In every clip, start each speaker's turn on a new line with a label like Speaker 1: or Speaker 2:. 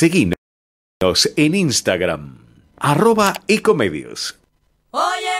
Speaker 1: Seguinos en Instagram, arroba ecomedios.
Speaker 2: Oye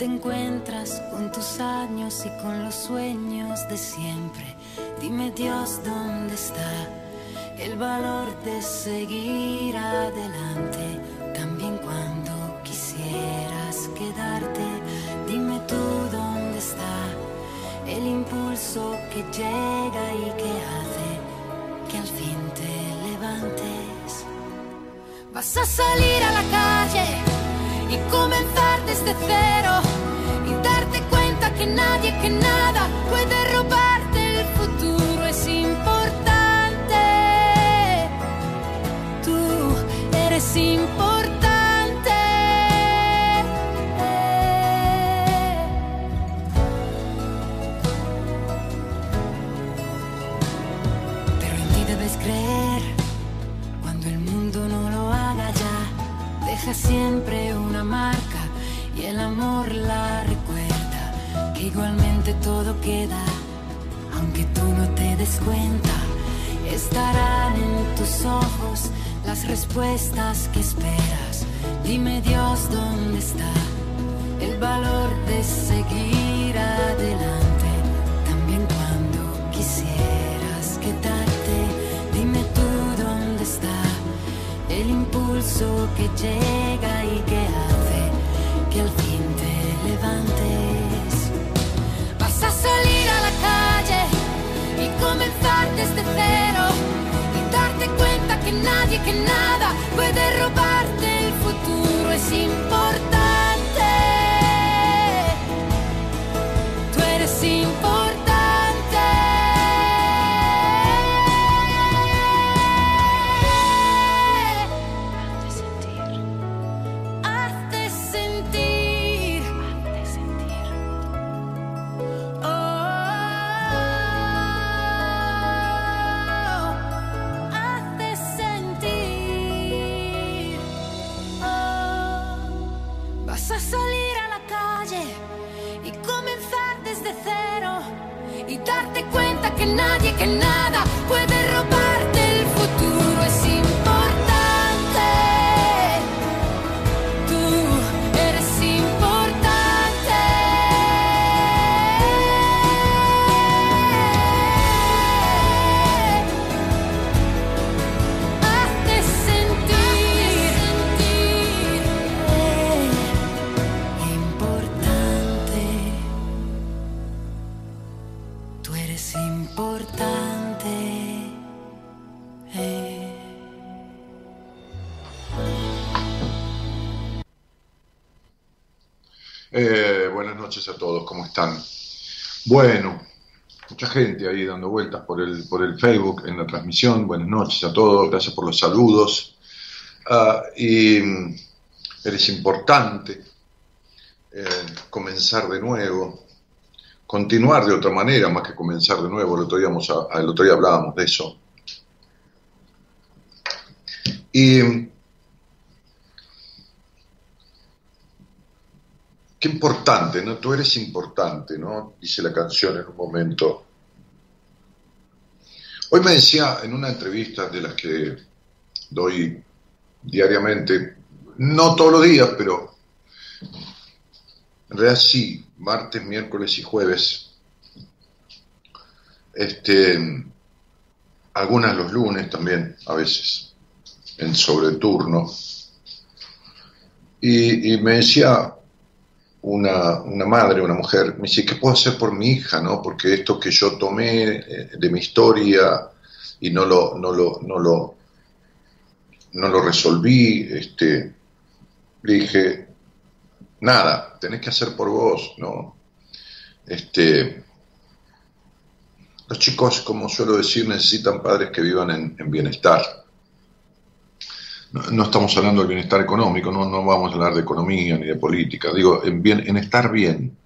Speaker 3: Te encuentras con tus años y con los sueños de siempre. Dime Dios, ¿dónde está el valor de seguir adelante? También cuando quisieras quedarte, dime tú dónde está el impulso que llega y que hace que al fin te levantes. Vas a salir a la calle y comenzar desde cero y darte cuenta que nadie, que nada
Speaker 4: noches a todos, ¿cómo están? Bueno, mucha gente ahí dando vueltas por el, por el Facebook en la transmisión. Buenas noches a todos, gracias por los saludos. Ah, y mm, eres importante eh, comenzar de nuevo, continuar de otra manera más que comenzar de nuevo. El otro día, el otro día hablábamos de eso. Y Qué importante, ¿no? Tú eres importante, ¿no? Dice la canción en un momento. Hoy me decía en una entrevista de las que doy diariamente, no todos los días, pero En realidad sí, martes, miércoles y jueves. Este, algunas los lunes también, a veces, en sobreturno. Y, y me decía una, una madre, una mujer, me dice, ¿qué puedo hacer por mi hija? ¿no? Porque esto que yo tomé eh, de mi historia y no lo, no lo, no lo, no lo resolví, este, le dije, nada, tenés que hacer por vos, ¿no? Este, los chicos, como suelo decir, necesitan padres que vivan en, en bienestar. No, no estamos hablando del bienestar económico, no, no vamos a hablar de economía ni de política, digo, en, bien, en estar bien,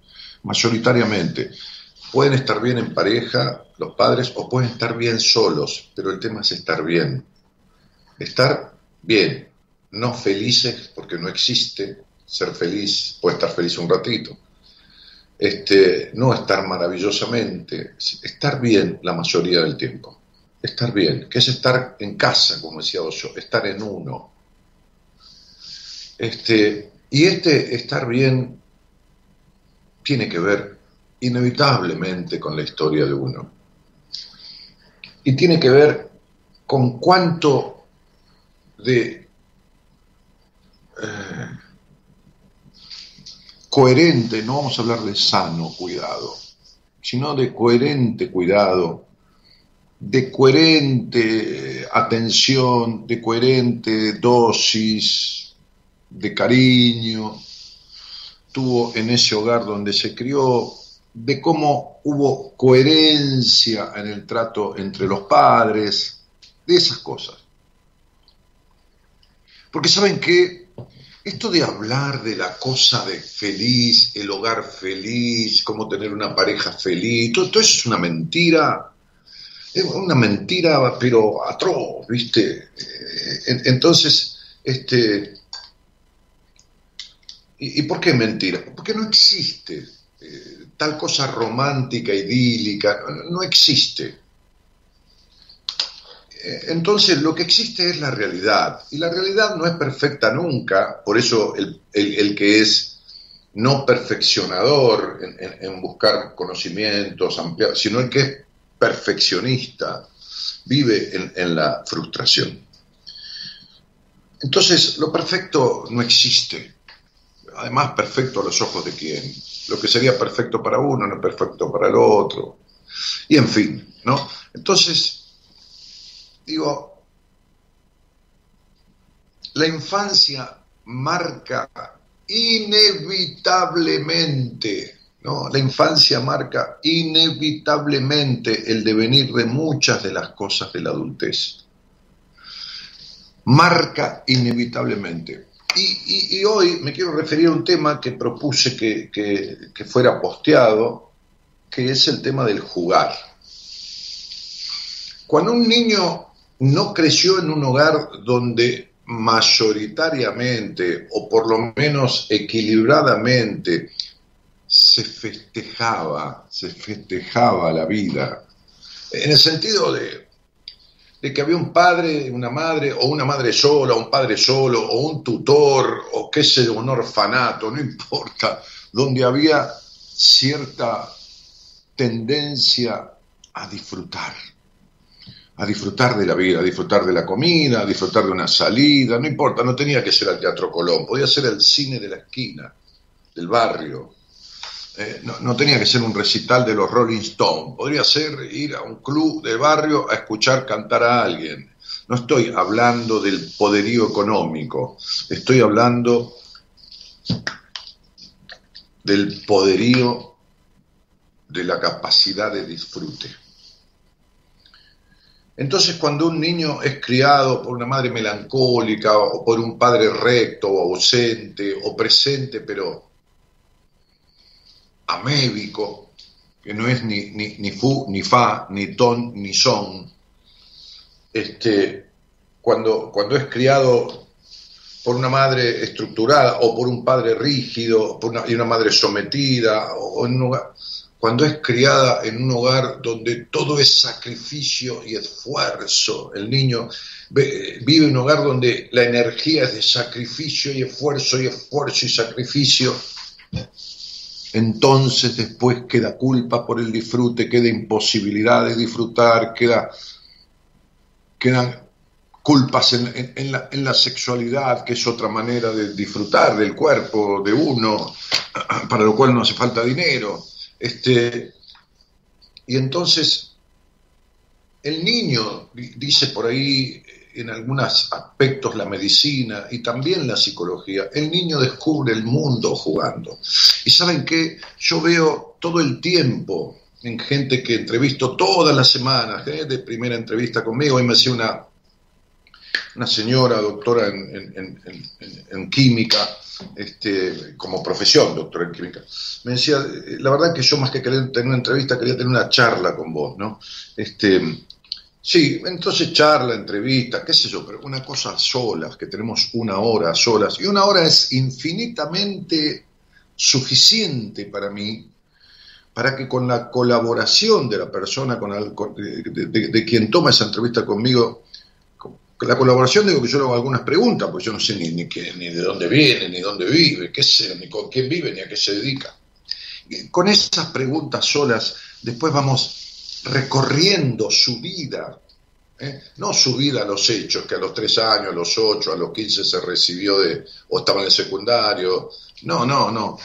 Speaker 4: mayoritariamente. Pueden estar bien en pareja los padres o pueden estar bien solos, pero el tema es estar bien. Estar bien, no felices, porque no existe ser feliz, puede estar feliz un ratito. Este, no estar maravillosamente, estar bien la mayoría del tiempo. Estar bien, que es estar en casa, como decía Osho, estar en uno. Este, y este estar bien tiene que ver inevitablemente con la historia de uno. Y tiene que ver con cuánto de eh, coherente, no vamos a hablar de sano cuidado, sino de coherente cuidado, de coherente atención, de coherente dosis, de cariño, tuvo en ese hogar donde se crió, de cómo hubo coherencia en el trato entre los padres, de esas cosas. Porque saben que esto de hablar de la cosa de feliz, el hogar feliz, cómo tener una pareja feliz, todo, todo eso es una mentira, es una mentira, pero atroz, ¿viste? Eh, en- Entonces, este, ¿y, por qué mentira? Porque no existe eh, tal cosa romántica, idílica, no, existe. Eh, Entonces, lo que existe es la realidad, y la realidad no es perfecta nunca, por eso el, el- que es no perfeccionador en buscar conocimientos, ampliar, sino el que es perfeccionista, vive en, la frustración. Entonces, lo perfecto no existe. Además, perfecto a los ojos de quién. Lo que sería perfecto para uno no es perfecto para el otro. Y en fin, ¿no? Entonces, digo, la infancia marca inevitablemente, La infancia marca inevitablemente el devenir de muchas de las cosas de la adultez. Marca inevitablemente. Y, hoy me quiero referir a un tema que propuse que- que fuera posteado, que es el tema del jugar. Cuando un niño no creció en un hogar donde mayoritariamente, o por lo menos equilibradamente, se festejaba, se festejaba la vida, en el sentido de, que había un padre, una madre, o una madre sola, un padre solo, o un tutor, o qué sé un orfanato, no importa, donde había cierta tendencia a disfrutar, a disfrutar de la vida, a disfrutar de la comida, a disfrutar de una salida, no importa, no tenía que ser al Teatro Colón, podía ser el cine de la esquina, del barrio, eh, no, no tenía que ser un recital de los Rolling Stones, podría ser ir a un club de barrio a escuchar cantar a alguien. No estoy hablando del poderío económico, estoy hablando del poderío de la capacidad de disfrute. Entonces, cuando un niño es criado por una madre melancólica o por un padre recto o ausente o presente, pero amébico, que no es ni, ni, ni fu, ni fa, ni ton, ni son, este, cuando, cuando es criado por una madre estructurada o por un padre rígido y una madre sometida, o en un cuando es criada en un hogar donde todo es sacrificio y esfuerzo, el niño ve- vive en un hogar donde la energía es de sacrificio y esfuerzo y esfuerzo y sacrificio, entonces después queda culpa por el disfrute, queda imposibilidad de disfrutar, queda, quedan culpas en, en- la, en la sexualidad, que es otra manera de disfrutar del cuerpo de uno, para lo cual no hace falta dinero. Este, y entonces el niño, di- dice por ahí en algunos aspectos la medicina y también la psicología, el niño descubre el mundo jugando. Y saben qué, yo veo todo el tiempo en gente que entrevisto todas las semanas, ¿eh? de primera entrevista conmigo, hoy me hacía una, una señora doctora en, en- química, este, como profesión, doctora en química, me decía, eh, la verdad que yo más que querer tener una entrevista, quería tener una charla con vos, ¿no? Este, sí, entonces charla, entrevista, qué sé yo, pero una cosa solas, que tenemos una hora solas, y una hora es infinitamente suficiente para mí para que con la colaboración de la persona, con de, de- quien toma esa entrevista conmigo, con la colaboración digo que yo le hago algunas preguntas, porque yo no sé ni, qué- ni de dónde viene, ni dónde vive, qué sé, ni con quién vive, ni a qué se dedica. Con esas preguntas solas, después vamos recorriendo su vida, ¿eh? no su vida a los hechos, que a los tres años, a los ocho, a los quince se recibió de, o estaba en el secundario, no, no, no.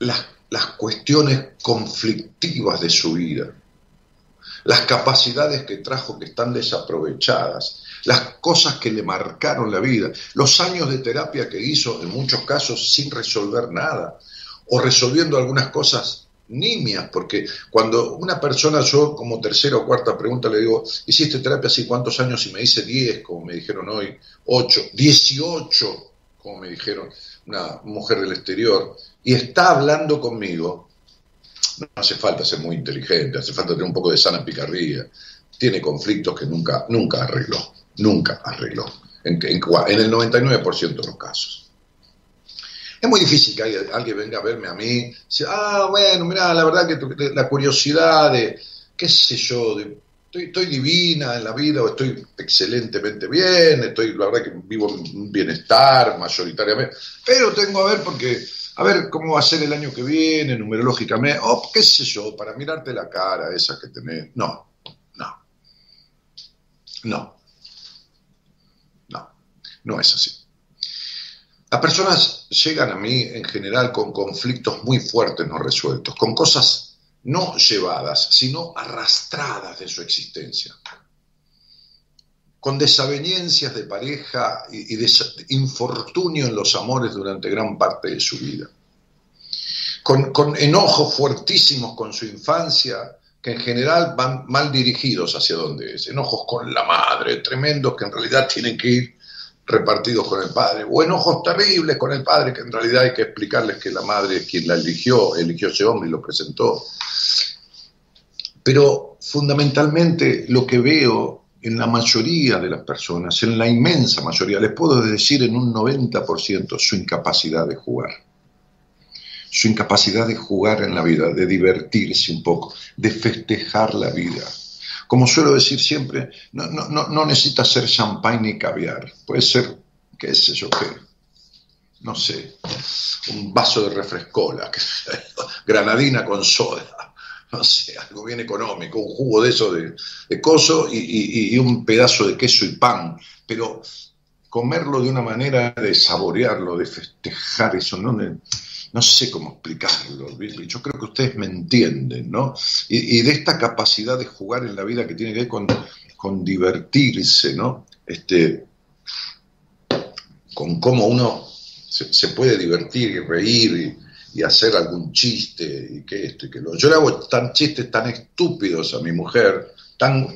Speaker 4: Las, las cuestiones conflictivas de su vida, las capacidades que trajo que están desaprovechadas, las cosas que le marcaron la vida, los años de terapia que hizo en muchos casos sin resolver nada, o resolviendo algunas cosas nimias, porque cuando una persona, yo como tercera o cuarta pregunta le digo, ¿hiciste terapia hace cuántos años? Y me dice 10, como me dijeron hoy, 8, 18, como me dijeron una mujer del exterior, y está hablando conmigo, no hace falta ser muy inteligente, hace falta tener un poco de sana picardía, tiene conflictos que nunca, nunca arregló, nunca arregló, en, en, en el 99% de los casos. Es muy difícil que alguien, venga a verme a mí dice, ah, bueno, mira, la verdad que la curiosidad de, qué sé yo, estoy, divina en la vida o estoy excelentemente bien, estoy, la verdad que vivo en bienestar mayoritariamente, pero tengo a ver porque, a ver cómo va a ser el año que viene, numerológicamente, o qué sé yo, para mirarte la cara esa que tenés. No, no, no, no, no es así. Las personas llegan a mí en general con conflictos muy fuertes no resueltos, con cosas no llevadas, sino arrastradas de su existencia, con desavenencias de pareja y, y infortunio en los amores durante gran parte de su vida, con, con enojos fuertísimos con su infancia que en general van mal dirigidos hacia donde es, enojos con la madre, tremendos que en realidad tienen que ir repartidos con el padre, o enojos terribles con el padre, que en realidad hay que explicarles que la madre es quien la eligió, eligió ese hombre y lo presentó. Pero fundamentalmente lo que veo en la mayoría de las personas, en la inmensa mayoría, les puedo decir en un 90%, su incapacidad de jugar. Su incapacidad de jugar en la vida, de divertirse un poco, de festejar la vida. Como suelo decir siempre, no, no, no, no necesita ser champagne ni caviar. Puede ser, qué sé yo qué, no sé, un vaso de refrescola, granadina con soda, no sé, algo bien económico, un jugo de eso de, coso y, y- y un pedazo de queso y pan. Pero comerlo de una manera de saborearlo, de festejar eso, no, no sé cómo explicarlo. Yo creo que ustedes me entienden, ¿no? Y, de esta capacidad de jugar en la vida que tiene que ver con, con divertirse, ¿no? Este, con cómo uno se, puede divertir y reír y, hacer algún chiste y que esto y que lo. Yo le hago tan chistes tan estúpidos a mi mujer, tan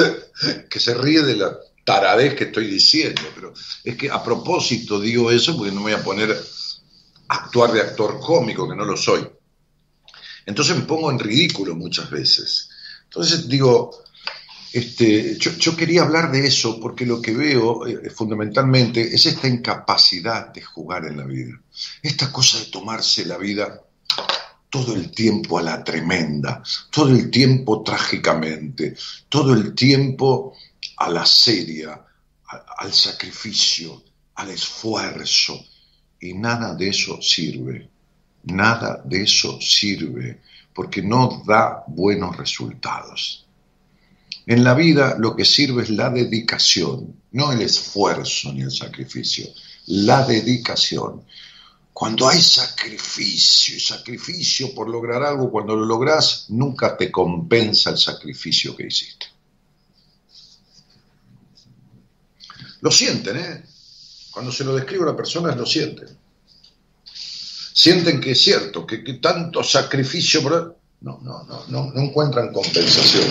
Speaker 4: que se ríe de la taradez que estoy diciendo, pero es que a propósito digo eso porque no me voy a poner actuar de actor cómico, que no lo soy. Entonces me pongo en ridículo muchas veces. Entonces digo, este, yo, quería hablar de eso porque lo que veo eh, fundamentalmente es esta incapacidad de jugar en la vida, esta cosa de tomarse la vida todo el tiempo a la tremenda, todo el tiempo trágicamente, todo el tiempo a la seria, al sacrificio, al esfuerzo. Y nada de eso sirve, nada de eso sirve, porque no da buenos resultados. En la vida lo que sirve es la dedicación, no el esfuerzo ni el sacrificio, la dedicación. Cuando hay sacrificio sacrificio por lograr algo, cuando lo logras, nunca te compensa el sacrificio que hiciste. Lo sienten, ¿eh? Cuando se lo describe a la persona, lo sienten. Sienten que es cierto, que, que tanto sacrificio, no, no, no, no, no encuentran compensación.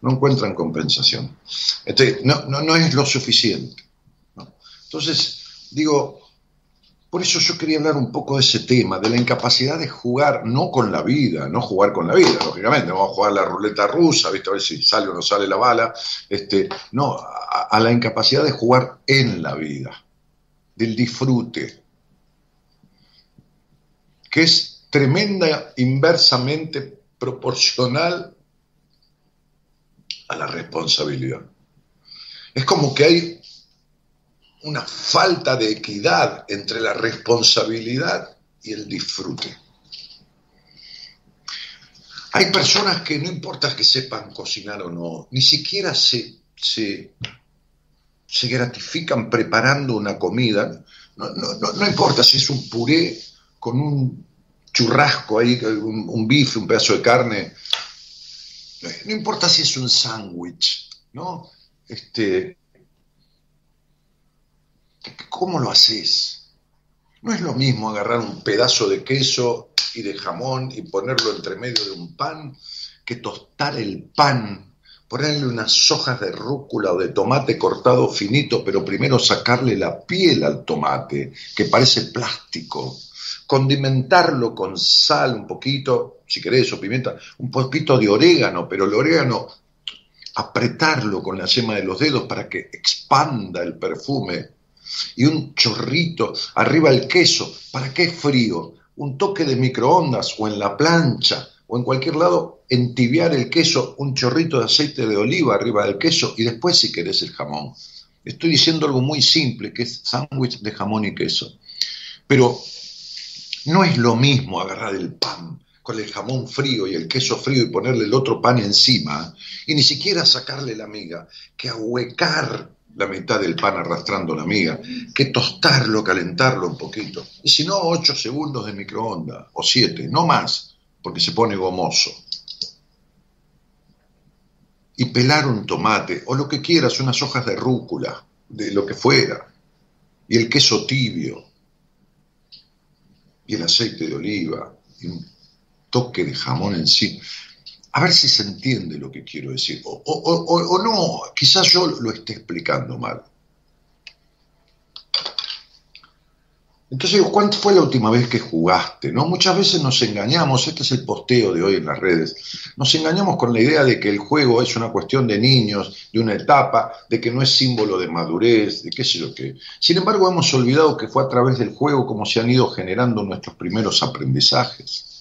Speaker 4: No encuentran compensación. Este, no, no, no es lo suficiente. Entonces, digo, por eso yo quería hablar un poco de ese tema, de la incapacidad de jugar, no con la vida, no jugar con la vida, lógicamente, vamos a jugar la ruleta rusa, ¿viste? a ver si sale o no sale la bala, este, no, a, a la incapacidad de jugar en la vida, del disfrute, que es tremenda, inversamente proporcional a la responsabilidad. Es como que hay una falta de equidad entre la responsabilidad y el disfrute. Hay personas que no importa que sepan cocinar o no, ni siquiera se, se, se gratifican preparando una comida. No, no, no, no importa si es un puré con un churrasco ahí, un, bife, un pedazo de carne. No importa si es un sándwich, ¿no? Este, ¿Cómo lo haces? No es lo mismo agarrar un pedazo de queso y de jamón y ponerlo entre medio de un pan que tostar el pan, ponerle unas hojas de rúcula o de tomate cortado finito, pero primero sacarle la piel al tomate, que parece plástico, condimentarlo con sal un poquito, si querés, o pimienta, un poquito de orégano, pero el orégano apretarlo con la yema de los dedos para que expanda el perfume y un chorrito arriba el queso. ¿Para qué frío? Un toque de microondas o en la plancha o en cualquier lado, entibiar el queso, un chorrito de aceite de oliva arriba del queso y después si querés el jamón. Estoy diciendo algo muy simple, que es sándwich de jamón y queso. Pero no es lo mismo agarrar el pan con el jamón frío y el queso frío y ponerle el otro pan encima y ni siquiera sacarle la miga, que ahuecar la mitad del pan arrastrando la miga, que tostarlo, calentarlo un poquito. Y si no, ocho segundos de microondas, o siete, no más, porque se pone gomoso. Y pelar un tomate, o lo que quieras, unas hojas de rúcula, de lo que fuera, y el queso tibio, y el aceite de oliva, y un toque de jamón en sí. A ver si se entiende lo que quiero decir. O, no, quizás yo lo esté explicando mal. Entonces digo, ¿cuánto fue la última vez que jugaste? ¿no? Muchas veces nos engañamos, este es el posteo de hoy en las redes, nos engañamos con la idea de que el juego es una cuestión de niños, de una etapa, de que no es símbolo de madurez, de qué sé yo qué. Sin embargo, hemos olvidado que fue a través del juego como se han ido generando nuestros primeros aprendizajes.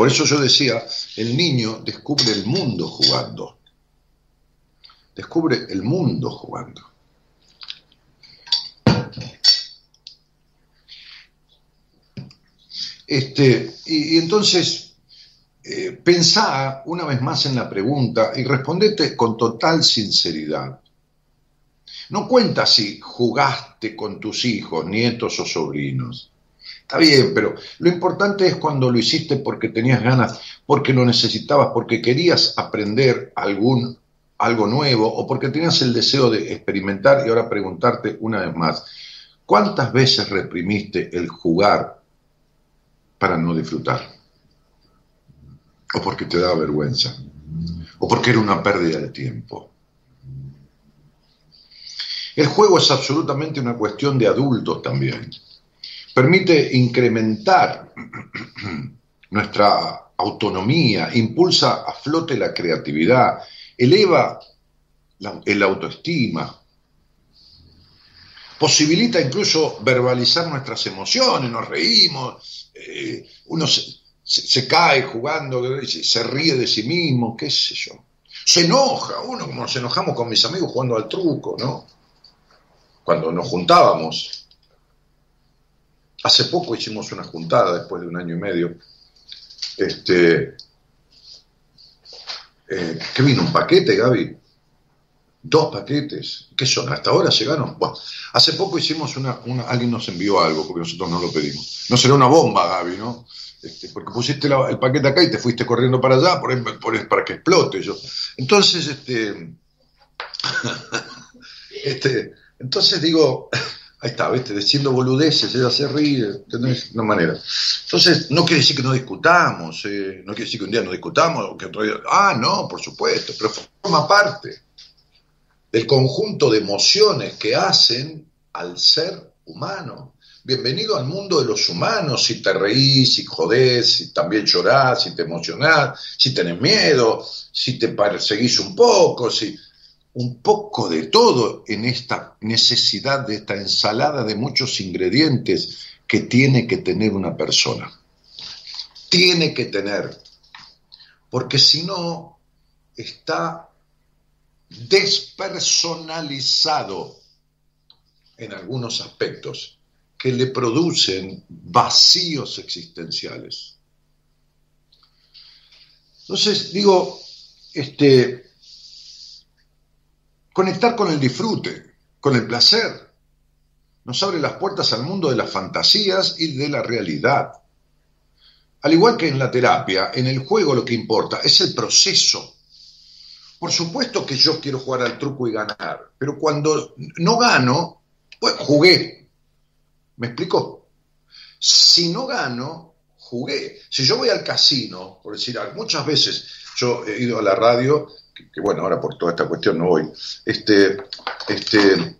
Speaker 4: Por eso yo decía, el niño descubre el mundo jugando. Descubre el mundo jugando. Este, y, entonces, eh, pensá una vez más en la pregunta y respondete con total sinceridad. No cuenta si jugaste con tus hijos, nietos o sobrinos. Está bien, pero lo importante es cuando lo hiciste porque tenías ganas, porque lo necesitabas, porque querías aprender algún, algo nuevo o porque tenías el deseo de experimentar y ahora preguntarte una vez más, ¿cuántas veces reprimiste el jugar para no disfrutar? O porque te daba vergüenza, o porque era una pérdida de tiempo. El juego es absolutamente una cuestión de adultos también. Permite incrementar nuestra autonomía, impulsa a flote la creatividad, eleva la, el autoestima, posibilita incluso verbalizar nuestras emociones, nos reímos, eh, uno se, cae jugando, se, se ríe de sí mismo, qué sé yo. Se enoja, uno como nos enojamos con mis amigos jugando al truco, ¿no? Cuando nos juntábamos. Hace poco hicimos una juntada después de un año y medio. Este, eh, ¿Qué vino? ¿Un paquete, Gaby? Dos paquetes. ¿Qué son? ¿Hasta ahora llegaron? Bueno, hace poco hicimos una, Alguien nos envió algo porque nosotros no lo pedimos. No será una bomba, Gaby, ¿no? Este, porque pusiste el paquete acá y te fuiste corriendo para allá por, por- para que explote. Yo. Entonces, este, este, entonces digo, ahí está, ¿viste? Diciendo boludeces, ella se ríe, ¿entendés? Una manera. Entonces, no quiere decir que no discutamos, eh, no quiere decir que un día no discutamos, que otro día, ah, no, por supuesto, pero forma parte del conjunto de emociones que hacen al ser humano. Bienvenido al mundo de los humanos, si te reís, si jodés, si también llorás, si te emocionás, si tenés miedo, si te perseguís un poco, si un poco de todo en esta necesidad de esta ensalada de muchos ingredientes que tiene que tener una persona. Tiene que tener, porque si no está despersonalizado en algunos aspectos que le producen vacíos existenciales. Entonces, digo, este, conectar con el disfrute, con el placer, nos abre las puertas al mundo de las fantasías y de la realidad. Al igual que en la terapia, en el juego lo que importa es el proceso. Por supuesto que yo quiero jugar al truco y ganar, pero cuando no gano, pues jugué. ¿Me explico? Si no gano, jugué. Si yo voy al casino, por decir muchas veces yo he ido a la radio, que, bueno, ahora por toda esta cuestión no voy, este, este,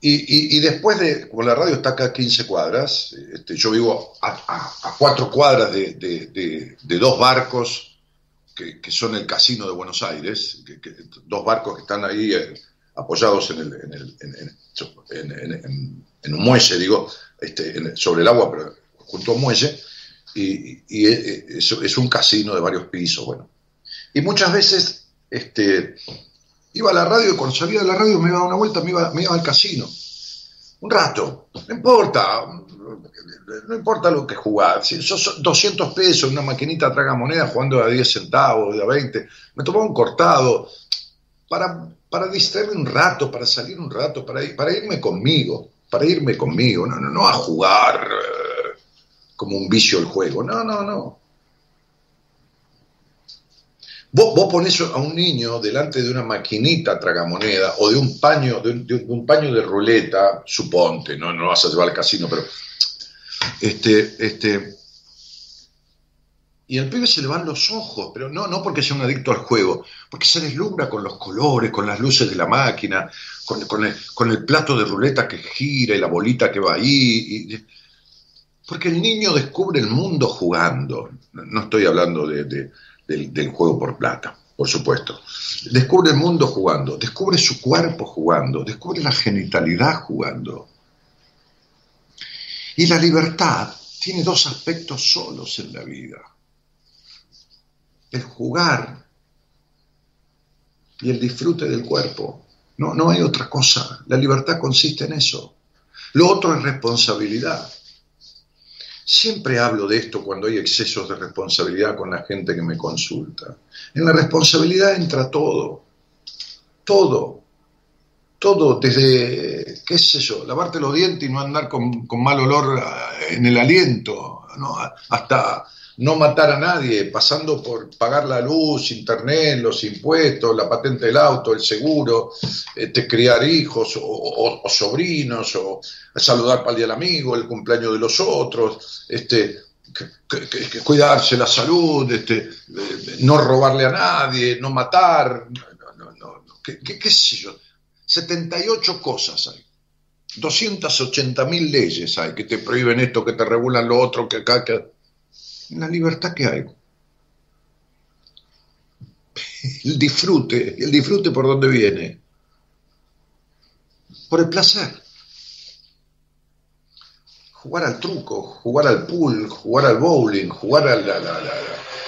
Speaker 4: y, y- y después de, como la radio está acá a 15 cuadras, este, yo vivo a, a- cuatro cuadras de, de- de- dos barcos que, que son el casino de Buenos Aires, dos barcos que están ahí eh, apoyados en, el- en el- en- un muelle, digo, este, sobre el agua, pero junto a un muelle, y, y es, es- es un casino de varios pisos, bueno. Y muchas veces este, iba a la radio y cuando salía de la radio me iba a una vuelta, me iba, me iba al casino. Un rato, no importa, no importa lo que jugás. Si sos 200 pesos, una maquinita traga moneda jugando a 10 centavos, de a 20, me tomaba un cortado para, para distraerme un rato, para salir un rato, para, ir- para irme conmigo, para irme conmigo, no, no, no a jugar eh, como un vicio el juego, no, no, no. Vos, vos ponés a un niño delante de una maquinita tragamoneda o de un paño, de un, paño de ruleta, suponte, no, no lo vas a llevar al casino, pero este, este, y al pibe se le van los ojos, pero no, no porque sea un adicto al juego, porque se deslumbra con los colores, con las luces de la máquina, con, con el, plato de ruleta que gira y la bolita que va ahí. porque el niño descubre el mundo jugando. No estoy hablando de- del, juego por plata, por supuesto. Descubre el mundo jugando, descubre su cuerpo jugando, descubre la genitalidad jugando. Y la libertad tiene dos aspectos solos en la vida. El jugar y el disfrute del cuerpo. No, no hay otra cosa. La libertad consiste en eso. Lo otro es responsabilidad. Siempre hablo de esto cuando hay excesos de responsabilidad con la gente que me consulta. En la responsabilidad entra todo. Todo. Todo, desde, qué sé yo, lavarte los dientes y no andar con, con mal olor eh, en el aliento, ¿no? hasta no matar a nadie, pasando por pagar la luz, internet, los impuestos, la patente del auto, el seguro, este, criar hijos o, sobrinos, o saludar para el día del amigo, el cumpleaños de los otros, este, cuidarse la salud, este, eh, no robarle a nadie, no matar, no, no, no, no, ¿qué, qué- qué sé yo? 78 cosas hay. 280 mil leyes hay que te prohíben esto, que te regulan lo otro, que acá, que... La libertad que hay. El disfrute, el disfrute por dónde viene. Por el placer. jugar al truco, jugar al pool, jugar al bowling, jugar al... la- la- la-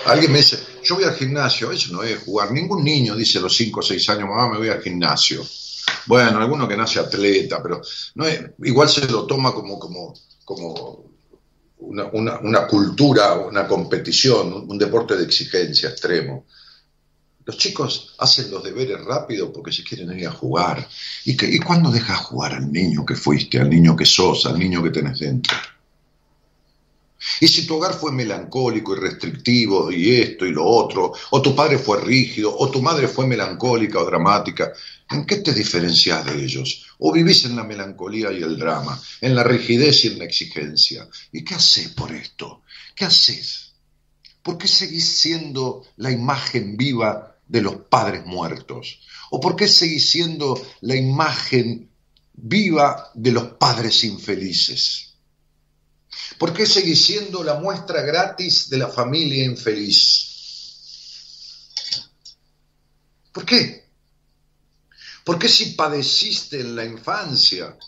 Speaker 4: Alguien me dice, yo voy al gimnasio, eso no es jugar. Ningún niño dice a los 5 o 6 años, mamá, me voy al gimnasio. Bueno, alguno que nace atleta, pero no es, igual se lo toma como, como, como una, una- cultura, una competición, un, un deporte de exigencia extremo. Los chicos hacen los deberes rápido porque se quieren ir a jugar. ¿Y, que, ¿Y cuándo dejas jugar al niño que fuiste, al niño que sos, al niño que tenés dentro? Y si tu hogar fue melancólico y restrictivo y esto y lo otro, o tu padre fue rígido, o tu madre fue melancólica o dramática, ¿en qué te diferencias de ellos? ¿O vivís en la melancolía y el drama, en la rigidez y en la exigencia? ¿Y qué haces por esto? ¿Qué haces? ¿Por qué seguís siendo la imagen viva de los padres muertos? ¿O por qué seguís siendo la imagen viva de los padres infelices? ¿Por qué seguís siendo la muestra gratis de la familia infeliz? ¿Por qué? ¿Por qué si padeciste en la infancia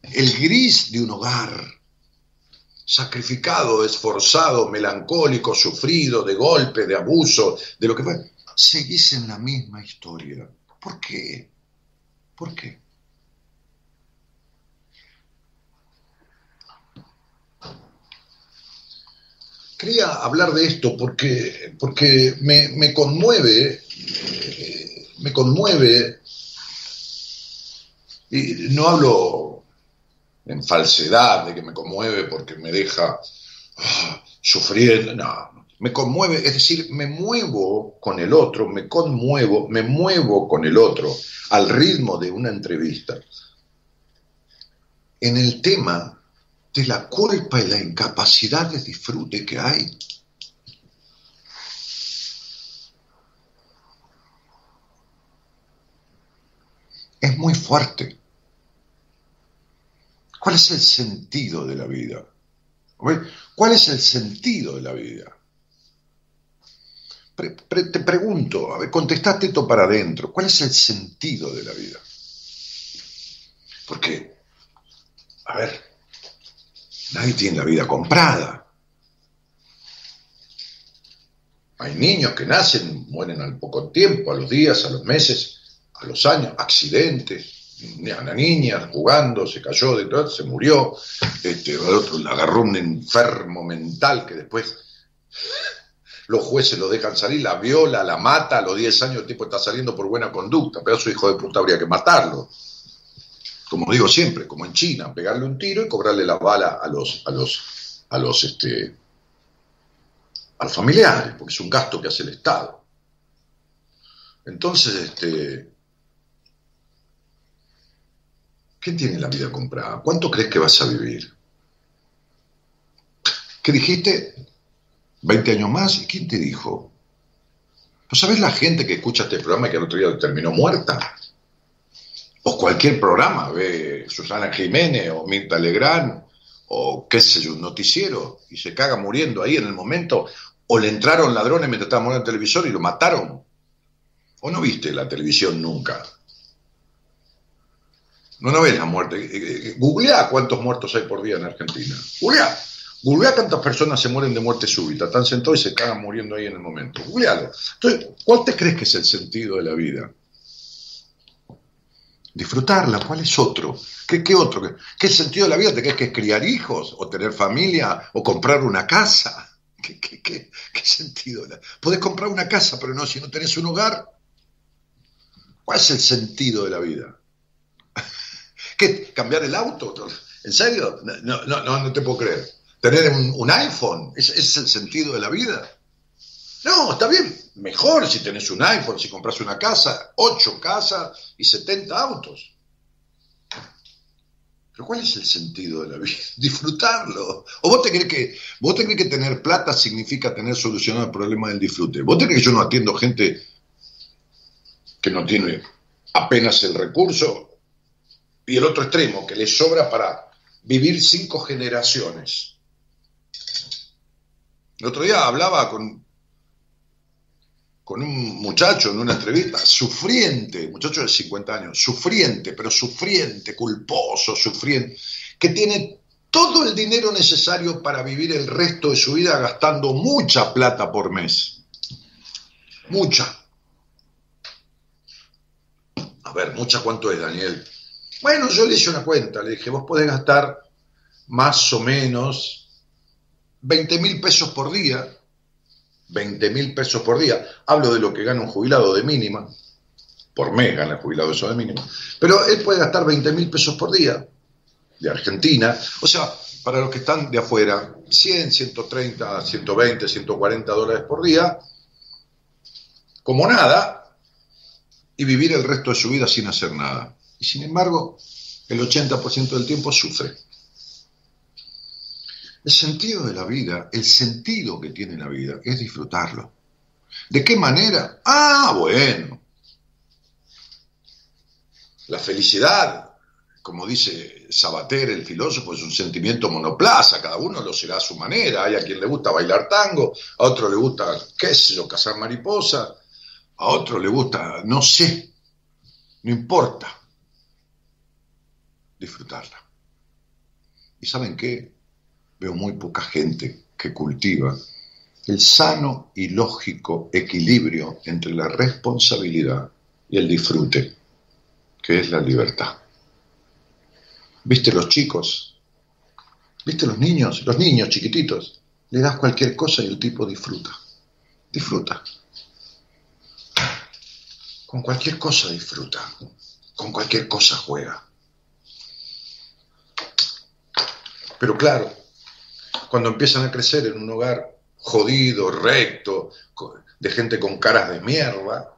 Speaker 4: el gris de un hogar, sacrificado, esforzado, melancólico, sufrido, de golpe, de abuso, de lo que fue, seguís en la misma historia? ¿Por qué? ¿Por qué? Quería hablar de esto porque, porque me, conmueve, eh, me conmueve, y no hablo en falsedad de que me conmueve porque me deja ah, sufriendo, no, me conmueve, es decir, me muevo con el otro, me conmuevo, me muevo con el otro al ritmo de una entrevista. En el tema de la culpa y la incapacidad de disfrute que hay. Es muy fuerte. ¿Cuál es el sentido de la vida? ¿Cuál es el sentido de la vida? Te pregunto, a ver, contestate esto para adentro. ¿Cuál es el sentido de la vida? Porque, a ver, Nadie tiene la vida comprada. Hay niños que nacen, mueren al poco tiempo, a los días, a los meses, a los años, accidentes. Una niña jugando, se cayó de todo, se murió. Este, al otro le agarró un enfermo mental que después los jueces lo dejan salir, la viola, la mata, a los 10 años el tipo está saliendo por buena conducta, pero a su hijo de puta habría que matarlo como digo siempre, como en China, pegarle un tiro y cobrarle la bala a los, a los, a los, este, a los familiares, porque es un gasto que hace el Estado. Entonces, este, ¿quién tiene la vida comprada? ¿Cuánto crees que vas a vivir? ¿Qué dijiste? ¿20 años más? ¿Y quién te dijo? ¿No sabes la gente que escucha este programa y que el otro día terminó muerta? o cualquier programa, ve Susana Jiménez o Mirta Legrand o qué sé yo, un noticiero y se caga muriendo ahí en el momento, o le entraron ladrones mientras estaba muriendo el televisor y lo mataron. ¿O no viste la televisión nunca? No, no ves la muerte. Eh, eh, Googlea cuántos muertos hay por día en Argentina. Googlea. Googlea cuántas personas se mueren de muerte súbita. Están sentados y se cagan muriendo ahí en el momento. Googlealo. Entonces, ¿cuál te crees que es el sentido de la vida? disfrutarla, ¿cuál es otro? ¿Qué, qué otro? ¿Qué, ¿Qué sentido de la vida? ¿Te crees que es criar hijos? ¿O tener familia? ¿O comprar una casa? ¿Qué, qué, qué, sentido? la- Podés comprar una casa, pero no si no tenés un hogar. ¿Cuál es el sentido de la vida? ¿Cambiar el auto? ¿En serio? No, no, no, no te puedo creer. ¿Tener un, iPhone? ¿Ese ese es el sentido de la vida? No, está bien, mejor si tenés un iPhone, si compras una casa, ocho casas y 70 autos. Pero ¿cuál es el sentido de la vida? Disfrutarlo. ¿O vos te crees que, vos te crees que tener plata significa tener solucionado el problema del disfrute? ¿Vos te crees que yo no atiendo gente que no tiene apenas el recurso? Y el otro extremo, que le sobra para vivir cinco generaciones. El otro día hablaba con, con un muchacho en una entrevista, sufriente, muchacho de 50 años, sufriente, pero sufriente, culposo, sufriente, que tiene todo el dinero necesario para vivir el resto de su vida gastando mucha plata por mes. Mucha. A ver, mucha cuánto es, Daniel. Bueno, yo le hice una cuenta, le dije, vos podés gastar más o menos 20 mil pesos por día, 20 mil pesos por día, hablo de lo que gana un jubilado de mínima, por mes gana el jubilado eso de mínima, pero él puede gastar 20 mil pesos por día, de Argentina, o sea, para los que están de afuera, 100, 130, 120, 140 dólares por día, como nada, y vivir el resto de su vida sin hacer nada. Y sin embargo, el 80% del tiempo sufre. El sentido de la vida, el sentido que tiene la vida es disfrutarlo. ¿De qué manera? Ah, bueno. La felicidad, como dice Sabater, el filósofo, es un sentimiento monoplaza, cada uno lo será a su manera. Hay a quien le gusta bailar tango, a otro le gusta, qué sé yo, cazar mariposa, a otro le gusta, no sé, no importa, disfrutarla. ¿Y saben qué? Veo muy poca gente que cultiva el sano y lógico equilibrio entre la responsabilidad y el disfrute, que es la libertad. ¿Viste los chicos? ¿Viste los niños? Los niños chiquititos. Le das cualquier cosa y el tipo disfruta. Disfruta. Con cualquier cosa disfruta. Con cualquier cosa juega. Pero claro, cuando empiezan a crecer en un hogar jodido, recto, de gente con caras de mierda,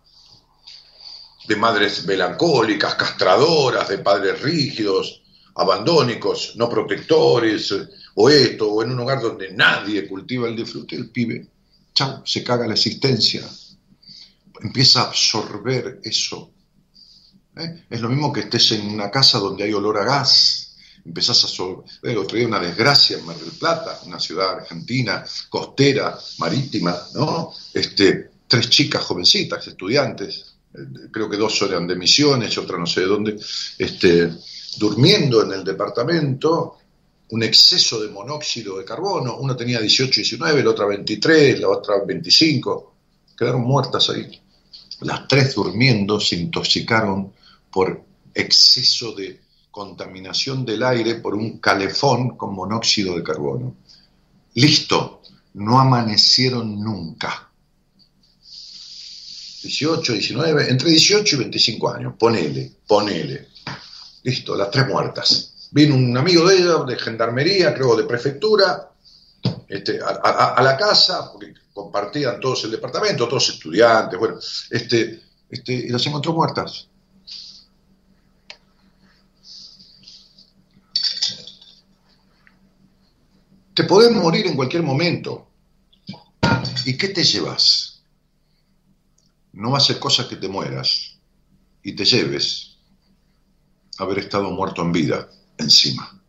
Speaker 4: de madres melancólicas, castradoras, de padres rígidos, abandónicos, no protectores, o esto, o en un hogar donde nadie cultiva el disfrute, el pibe, chao, se caga la existencia, empieza a absorber eso. ¿eh? Es lo mismo que estés en una casa donde hay olor a gas, empezás a absorber, el otro día una desgracia en Mar del Plata, una ciudad argentina, costera, marítima, ¿no? Este, tres chicas jovencitas, estudiantes, eh, creo que dos eran de misiones, otra no sé de dónde, este, durmiendo en el departamento, un exceso de monóxido de carbono, una tenía 18, 19, la otra 23, la otra 25, quedaron muertas ahí. Las tres durmiendo se intoxicaron por exceso de contaminación del aire por un calefón con monóxido de carbono. Listo, no amanecieron nunca. 18, 19, entre 18 y 25 años, ponele, ponele. Listo, las tres muertas. Vino un amigo de ella, de gendarmería, creo, de prefectura, este, a, la casa, porque compartían todos el departamento, todos estudiantes, bueno, este, este, y las encontró muertas. Te podés morir en cualquier momento. ¿Y qué te llevas? No va a cosa que te mueras y te lleves haber estado muerto en vida encima.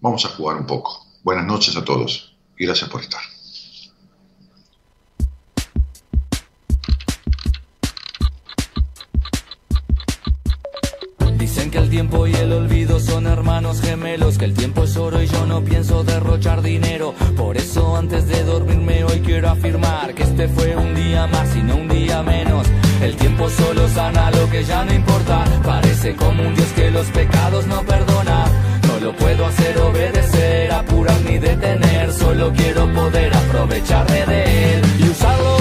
Speaker 4: Vamos a jugar un poco. Buenas noches a todos y gracias por estar.
Speaker 5: El tiempo y el olvido son hermanos gemelos, que el tiempo es oro y yo no pienso derrochar dinero. Por eso antes de dormirme hoy quiero afirmar que este fue un día más y no un día menos. El tiempo solo sana lo que ya no importa. Parece como un Dios que los pecados no perdona. No lo puedo hacer obedecer, apurar ni detener. Solo quiero poder aprovecharme de él y usarlo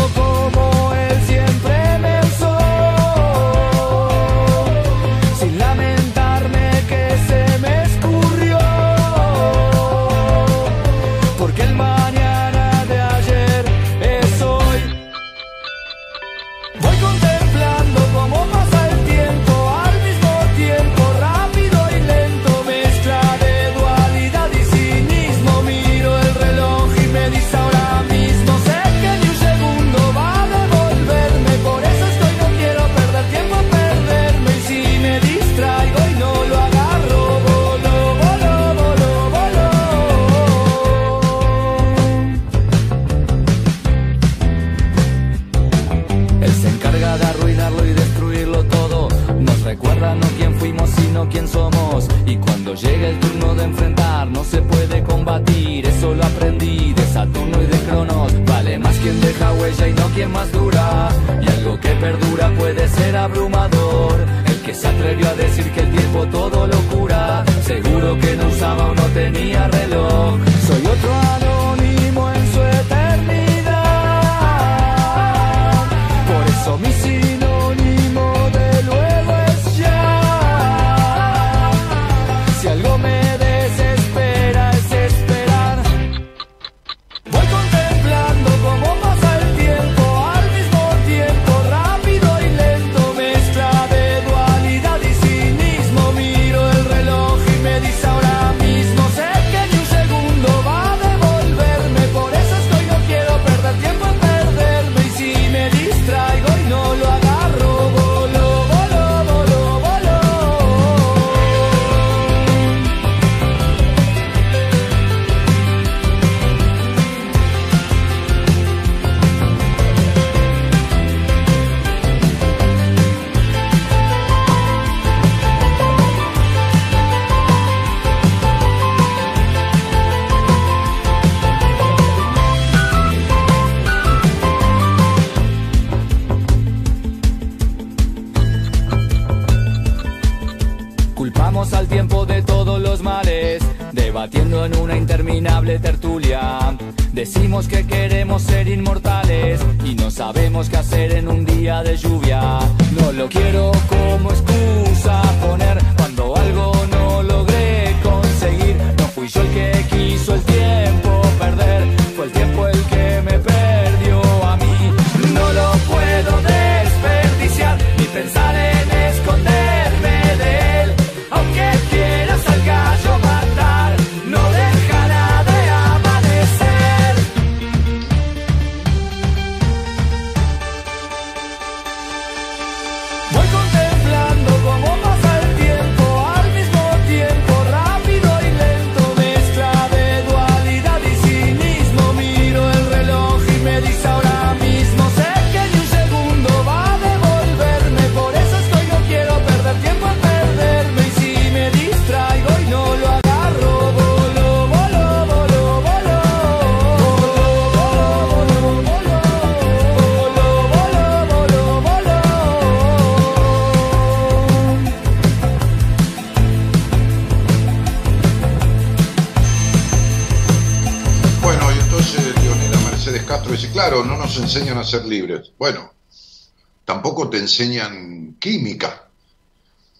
Speaker 4: enseñan química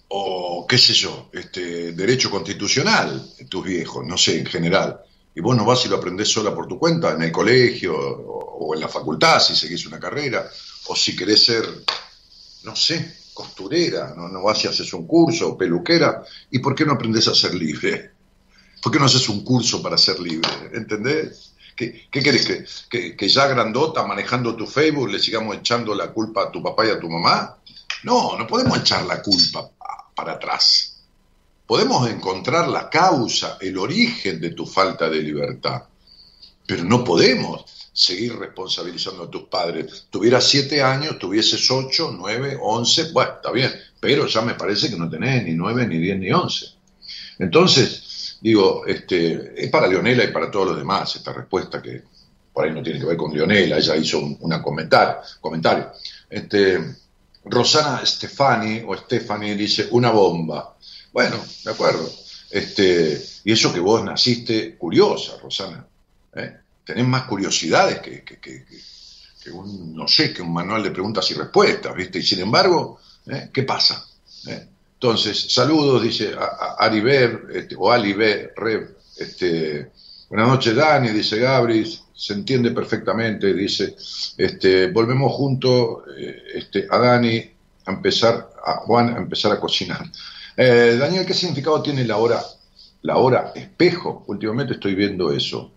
Speaker 4: o qué sé yo, este, derecho constitucional, tus viejos, no sé, en general. Y vos no vas y lo aprendés sola por tu cuenta, en el colegio o, en la facultad, si seguís una carrera, o si querés ser, no sé, costurera, no, no vas y haces un curso, peluquera, ¿y por qué no aprendés a ser libre? ¿Por qué no haces un curso para ser libre? ¿Entendés? ¿Qué, qué querés? ¿Que, que, que ya grandota manejando tu Facebook le sigamos echando la culpa a tu papá y a tu mamá? No, no podemos echar la culpa pa- para atrás. Podemos encontrar la causa, el origen de tu falta de libertad, pero no podemos seguir responsabilizando a tus padres. Tuvieras siete años, tuvieses ocho, nueve, once, bueno, está bien, pero ya me parece que no tenés ni nueve, ni diez, ni once. Entonces, digo, este, es para Leonela y para todos los demás esta respuesta que por ahí no tiene que ver con Leonela, ella hizo un una comentar, comentario. Este, Rosana Stefani o Stephanie dice una bomba. Bueno, de acuerdo. Este, y eso que vos naciste curiosa, Rosana. ¿eh? Tenés más curiosidades que, que, que- que- que un, no sé, que un manual de preguntas y respuestas, ¿viste? Y sin embargo, ¿eh? ¿qué pasa? ¿Eh? Entonces, saludos, dice Ariber, este, o Aliber, Rev, este, buenas noches, Dani, dice Gabri, se entiende perfectamente, dice, este, volvemos juntos, eh, este, a Dani, a empezar, a Juan, a empezar a cocinar. Eh, Daniel, ¿qué significado tiene la hora, la hora espejo? Últimamente estoy viendo eso.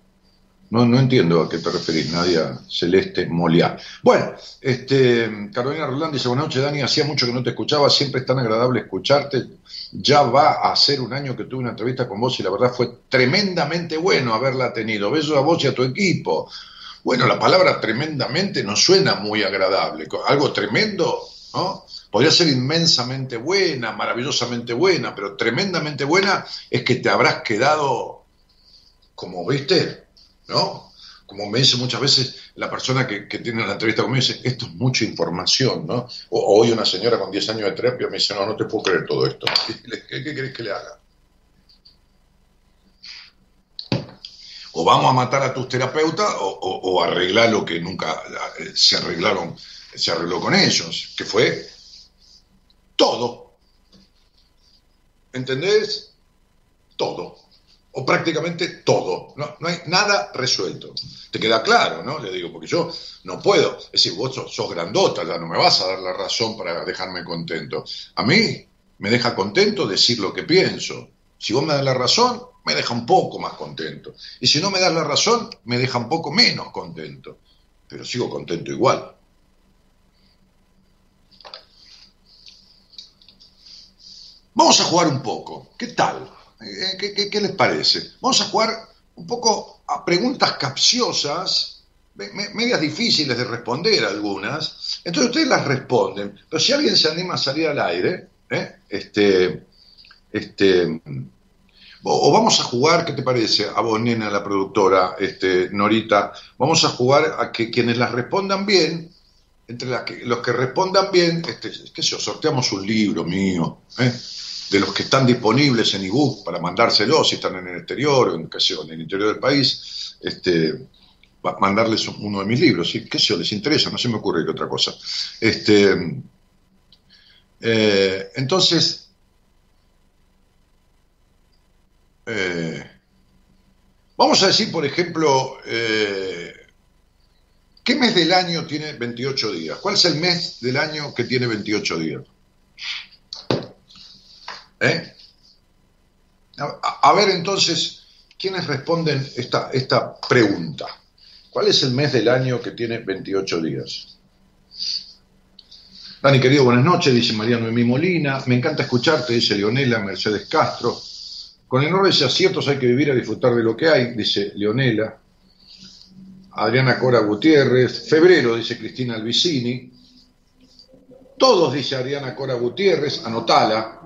Speaker 4: No, no entiendo a qué te referís, Nadia Celeste Moliá. Bueno, este, Carolina Roland dice, buenas noches, Dani, hacía mucho que no te escuchaba, siempre es tan agradable escucharte. Ya va a ser un año que tuve una entrevista con vos y la verdad fue tremendamente bueno haberla tenido. Besos a vos y a tu equipo. Bueno, la palabra tremendamente no suena muy agradable. Algo tremendo, ¿no? podría ser inmensamente buena, maravillosamente buena, pero tremendamente buena es que te habrás quedado como, viste, ¿no? Como me dice muchas veces la persona que, que tiene la entrevista conmigo, dice, esto es mucha información, ¿no? O, hoy una señora con 10 años de terapia me dice, no, no te puedo creer todo esto. ¿Qué, qué que le haga? o vamos a matar a tus terapeutas o, o- o arreglar lo que nunca eh, se arreglaron, se arregló con ellos, que fue todo. ¿Entendés? Todo. O prácticamente todo. No, no hay nada resuelto. ¿Te queda claro, no? Le digo, porque yo no puedo. Es decir, vos sos, sos grandota, ya no me vas a dar la razón para dejarme contento. A mí me deja contento decir lo que pienso. Si vos me das la razón, me deja un poco más contento. Y si no me das la razón, me deja un poco menos contento. Pero sigo contento igual. Vamos a jugar un poco. ¿Qué tal? Eh, ¿Qué, qué- qué les parece? Vamos a jugar un poco a preguntas capciosas, me- me- medias difíciles de responder algunas. Entonces ustedes las responden. Pero si alguien se anima a salir al aire, ¿eh? este, este, o, vamos a jugar, ¿qué te parece? A vos, nena, la productora, este, Norita, vamos a jugar a que quienes las respondan bien, entre las que- los que respondan bien, este, qué sé sorteamos un libro mío, ¿eh? De los que están disponibles en ebook para mandárselos, si están en el exterior o en, qué en el interior del país, este, mandarles uno de mis libros, qué sé les interesa, no se me ocurre qué otra cosa. Este, eh, entonces, eh, vamos a decir, por ejemplo, eh, ¿qué mes del año tiene 28 días? ¿Cuál es el mes del año que tiene 28 días? ¿Eh? A, ver entonces, ¿quiénes responden esta, esta pregunta? ¿Cuál es el mes del año que tiene 28 días? Dani, querido, buenas noches, dice Mariano Emí Molina. Me encanta escucharte, dice Leonela Mercedes Castro. Con enormes aciertos hay que vivir a disfrutar de lo que hay, dice Leonela. Adriana Cora Gutiérrez. Febrero, dice Cristina Albicini. Todos, dice Adriana Cora Gutiérrez. Anotala.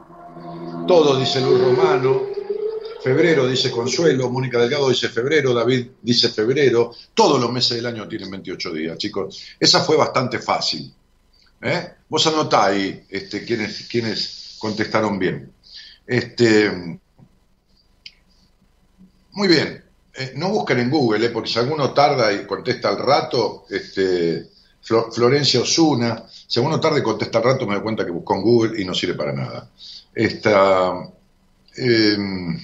Speaker 4: Todos, dice Luis Romano. Febrero, dice Consuelo. Mónica Delgado dice febrero. David dice febrero. Todos los meses del año tienen 28 días, chicos. Esa fue bastante fácil. ¿eh? Vos anotá ahí este, quiénes, quiénes contestaron bien. Este, muy bien. Eh, no busquen en Google, ¿eh? porque si alguno tarda y contesta al rato, este, Flo- Florencia Osuna, si alguno tarda y contesta al rato, me doy cuenta que buscó en Google y no sirve para nada. Esta, em,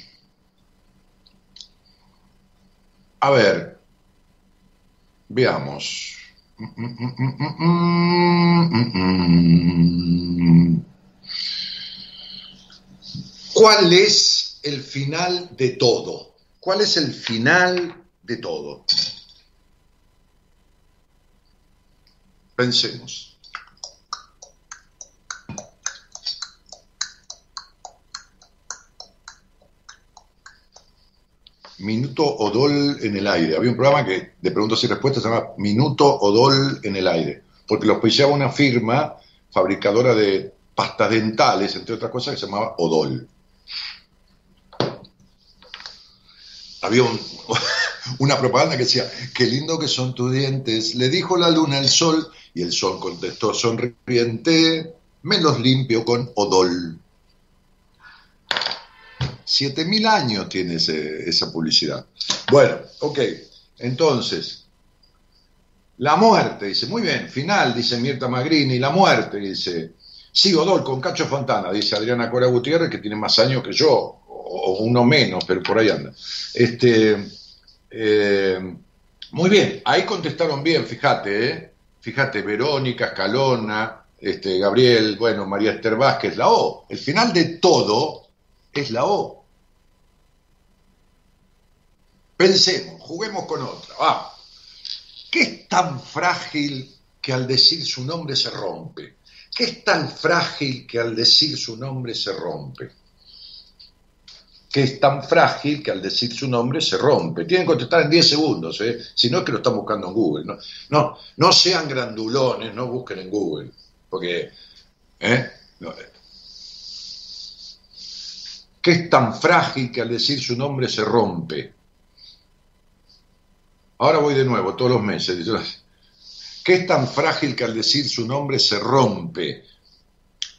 Speaker 4: a ver, veamos. ¿Cuál es el final de todo? ¿Cuál es el final de todo? Pensemos. Minuto Odol en el aire. Había un programa que de preguntas y respuestas se llama Minuto Odol en el aire, porque lo auspiciaba una firma fabricadora de pastas dentales, entre otras cosas, que se llamaba Odol. Había un- una propaganda que decía, qué lindo que son tus dientes, le dijo la luna al sol, y el sol contestó sonriente, me los limpio con Odol. Siete mil años tiene esa publicidad. Bueno, ok, entonces, la muerte, dice, muy bien, final, dice Mirta Magrini, la muerte, dice, sí, Odol con Cacho Fontana, dice Adriana Cora Gutiérrez, que tiene más años que yo, o, o uno menos, pero por ahí anda. Este, eh, muy bien, ahí contestaron bien, fíjate, ¿eh? fíjate, Verónica, Escalona, este, Gabriel, bueno, María Esther Vázquez, la O. El final de todo es la O. Pensemos, juguemos con otra. Vamos. ¿Qué es tan frágil que al decir su nombre se rompe? ¿Qué es tan frágil que al decir su nombre se rompe? ¿Qué es tan frágil que al decir su nombre se rompe? Tienen que contestar en 10 segundos, ¿eh? si no es que lo están buscando en Google. No, no, sean grandulones, no busquen en Google, porque ¿Eh? Eh. ¿Qué es tan frágil que al decir su nombre se rompe? Ahora voy de nuevo, todos los meses. ¿Qué es tan frágil que al decir su nombre se rompe?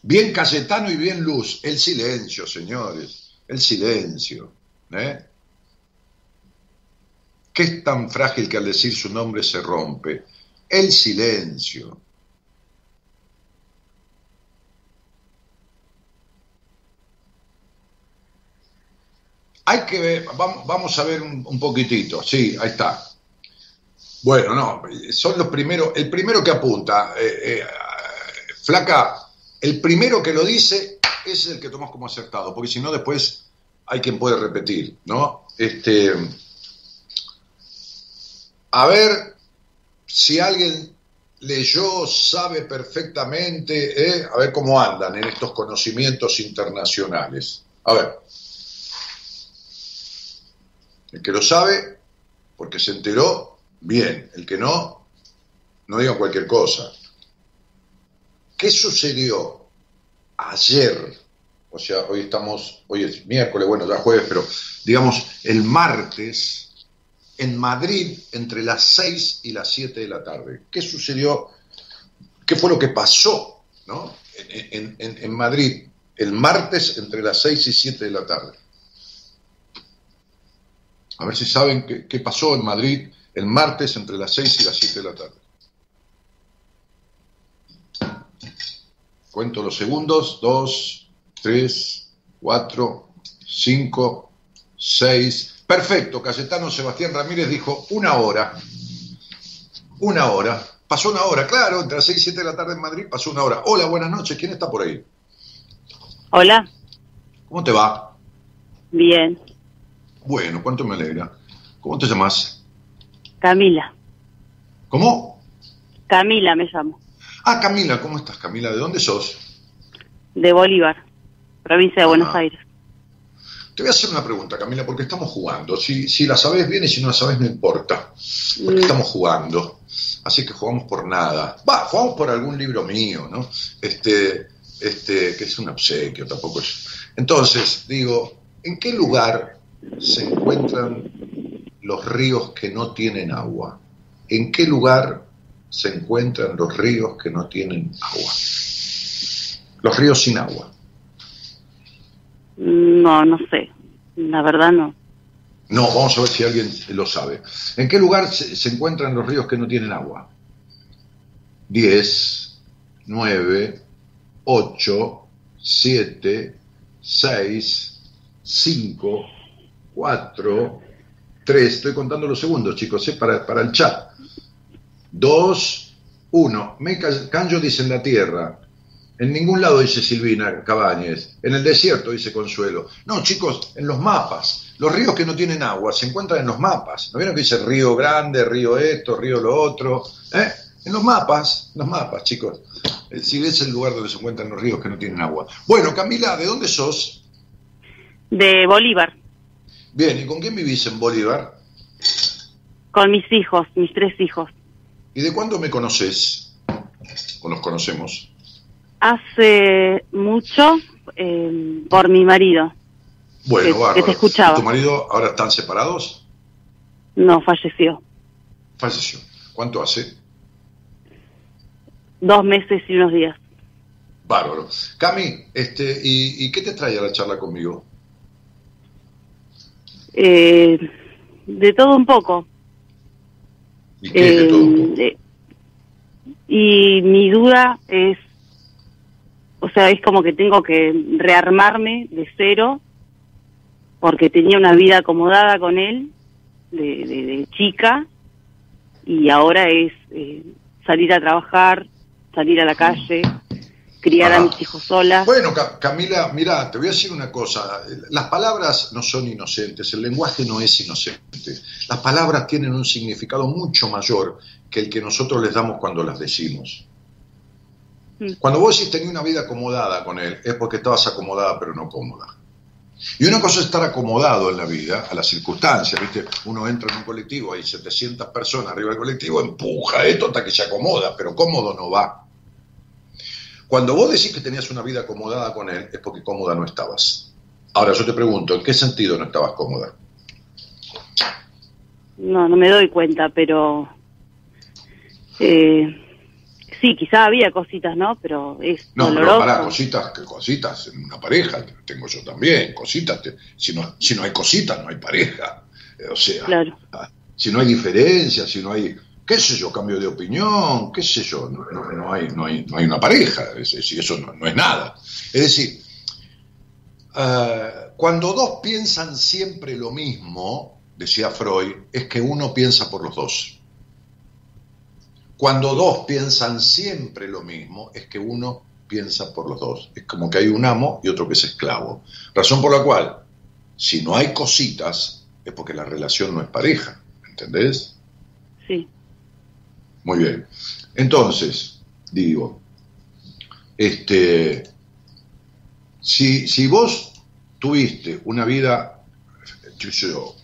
Speaker 4: Bien Cayetano y bien Luz. El silencio, señores. El silencio. ¿eh? ¿Qué es tan frágil que al decir su nombre se rompe? El silencio. Hay que ver, vamos, a ver un poquitito. Sí, ahí está. Bueno, no, son los primeros, el primero que apunta, eh, eh, flaca, el primero que lo dice es el que tomamos como acertado, porque si no después hay quien puede repetir, ¿no? Este, a ver si alguien leyó, sabe perfectamente, ¿eh? a ver cómo andan en estos conocimientos internacionales. A ver. El que lo sabe, porque se enteró, bien. El que no, no diga cualquier cosa. ¿Qué sucedió ayer? O sea, hoy estamos, hoy es miércoles, bueno, ya jueves, pero digamos el martes en Madrid entre las 6 y las 7 de la tarde. ¿Qué sucedió? ¿Qué fue lo que pasó ¿no? en, Madrid el martes entre las 6 y 7 de la tarde? A ver si saben qué pasó en Madrid el martes entre las 6 y las 7 de la tarde. Cuento los segundos. 2, 3, 4, 5, 6. Perfecto. Cayetano Sebastián Ramírez dijo una hora. Una hora. Pasó una hora, claro, entre las 6 y 7 de la tarde en Madrid pasó una hora. Hola, buenas noches. ¿Quién está por ahí?
Speaker 6: Hola,
Speaker 4: ¿Cómo te va?
Speaker 6: bien.
Speaker 4: Bueno, cuánto me alegra. ¿Cómo te llamas?
Speaker 6: Camila.
Speaker 4: ¿Cómo?
Speaker 6: Camila me llamo.
Speaker 4: Ah, Camila, ¿cómo estás, Camila? ¿De dónde sos?
Speaker 6: De Bolívar, provincia de Buenos
Speaker 4: Ah.
Speaker 6: Aires.
Speaker 4: Te voy a hacer una pregunta, Camila, porque estamos jugando. Si, si la sabes bien y si no la sabes, no importa. Porque
Speaker 6: Mm.
Speaker 4: estamos jugando. Así que jugamos por nada. Va, jugamos por algún libro mío, ¿no? Este, este, que es un obsequio, tampoco es. Entonces, digo, ¿en qué lugar se encuentran los ríos que no tienen agua? ¿En qué lugar se encuentran los ríos que no tienen agua? Los ríos sin agua.
Speaker 6: No, no sé. La verdad no.
Speaker 4: No, vamos a ver si alguien lo sabe. ¿En qué lugar se, se encuentran los ríos que no tienen agua? 10, 9, 8, 7, 6, 5, 4, 3. Estoy contando los segundos, chicos, ¿eh? para, para el chat. 2, 1. Me Canyo dice en la tierra. En ningún lado dice Silvina Cabañez. En el desierto dice Consuelo. No, chicos, en los mapas. Los ríos que no tienen agua se encuentran en los mapas. ¿No vieron que dice río grande, río esto, río lo otro? ¿Eh? En los mapas, los mapas, chicos. Eh, Si ves el lugar donde se encuentran los ríos que no tienen agua. Bueno, Camila, ¿de dónde sos?
Speaker 6: De Bolívar,
Speaker 4: Bien, ¿y con quién vivís en Bolívar?
Speaker 6: con mis hijos, mis tres hijos.
Speaker 4: ¿Y de cuándo me conoces? ¿O nos conocemos?
Speaker 6: Hace mucho eh, por mi marido.
Speaker 4: Bueno,
Speaker 6: Que- que te
Speaker 4: bárbaro.
Speaker 6: escuchaba.
Speaker 4: ¿Y ¿Tu marido ahora están separados?
Speaker 6: No, falleció.
Speaker 4: Falleció. ¿Cuánto hace?
Speaker 6: Dos meses y unos días.
Speaker 4: Bárbaro. Cami, este, ¿y, y qué te trae a la charla conmigo?
Speaker 6: Eh, de todo un poco.
Speaker 4: ¿Y qué es de
Speaker 6: Eh,
Speaker 4: todo un poco?
Speaker 6: y mi duda es, o sea, es como que tengo que rearmarme de cero, porque tenía una vida acomodada con él, de, de- de chica, y ahora es eh, salir a trabajar, salir a la calle, criar
Speaker 4: Ah.
Speaker 6: a mis hijos sola.
Speaker 4: Bueno, Ca- Camila, mira, te voy a decir una cosa. Las palabras no son inocentes, el lenguaje no es inocente. Las palabras tienen un significado mucho mayor que el que nosotros les damos cuando las decimos.
Speaker 6: Mm.
Speaker 4: Cuando vos decís tenía una vida acomodada con él, es porque estabas acomodada pero no cómoda. Y una cosa es estar acomodado en la vida, a las circunstancias, ¿viste? Uno entra en un colectivo, hay 700 personas arriba del colectivo, empuja esto hasta que se acomoda, pero cómodo no va. Cuando vos decís que tenías una vida acomodada con él, es porque cómoda no estabas. Ahora yo te pregunto, ¿en qué sentido no estabas cómoda?
Speaker 6: No, no me doy cuenta, pero eh, sí, quizá había cositas, ¿no? Pero es
Speaker 4: No, pero
Speaker 6: doloroso.
Speaker 4: para cositas, que cositas en una pareja, tengo yo también, cositas. te- si, no, si no hay cositas, no hay pareja. Eh, o sea,
Speaker 6: Claro.
Speaker 4: si no hay diferencias, si no hay, qué sé yo, cambio de opinión, qué sé yo, no, no- no hay, no, hay, una pareja, es decir, eso no, es nada. Es decir, ah, cuando dos piensan siempre lo mismo, decía Freud, es que uno piensa por los dos. Cuando dos piensan siempre lo mismo, es que uno piensa por los dos. Es como que hay un amo y otro que es esclavo. Razón por la cual, si no hay cositas, es porque la relación no es pareja. ¿Entendés?
Speaker 6: Sí.
Speaker 4: Muy bien. Entonces, digo, este, si, si vos tuviste una vida, sé yo,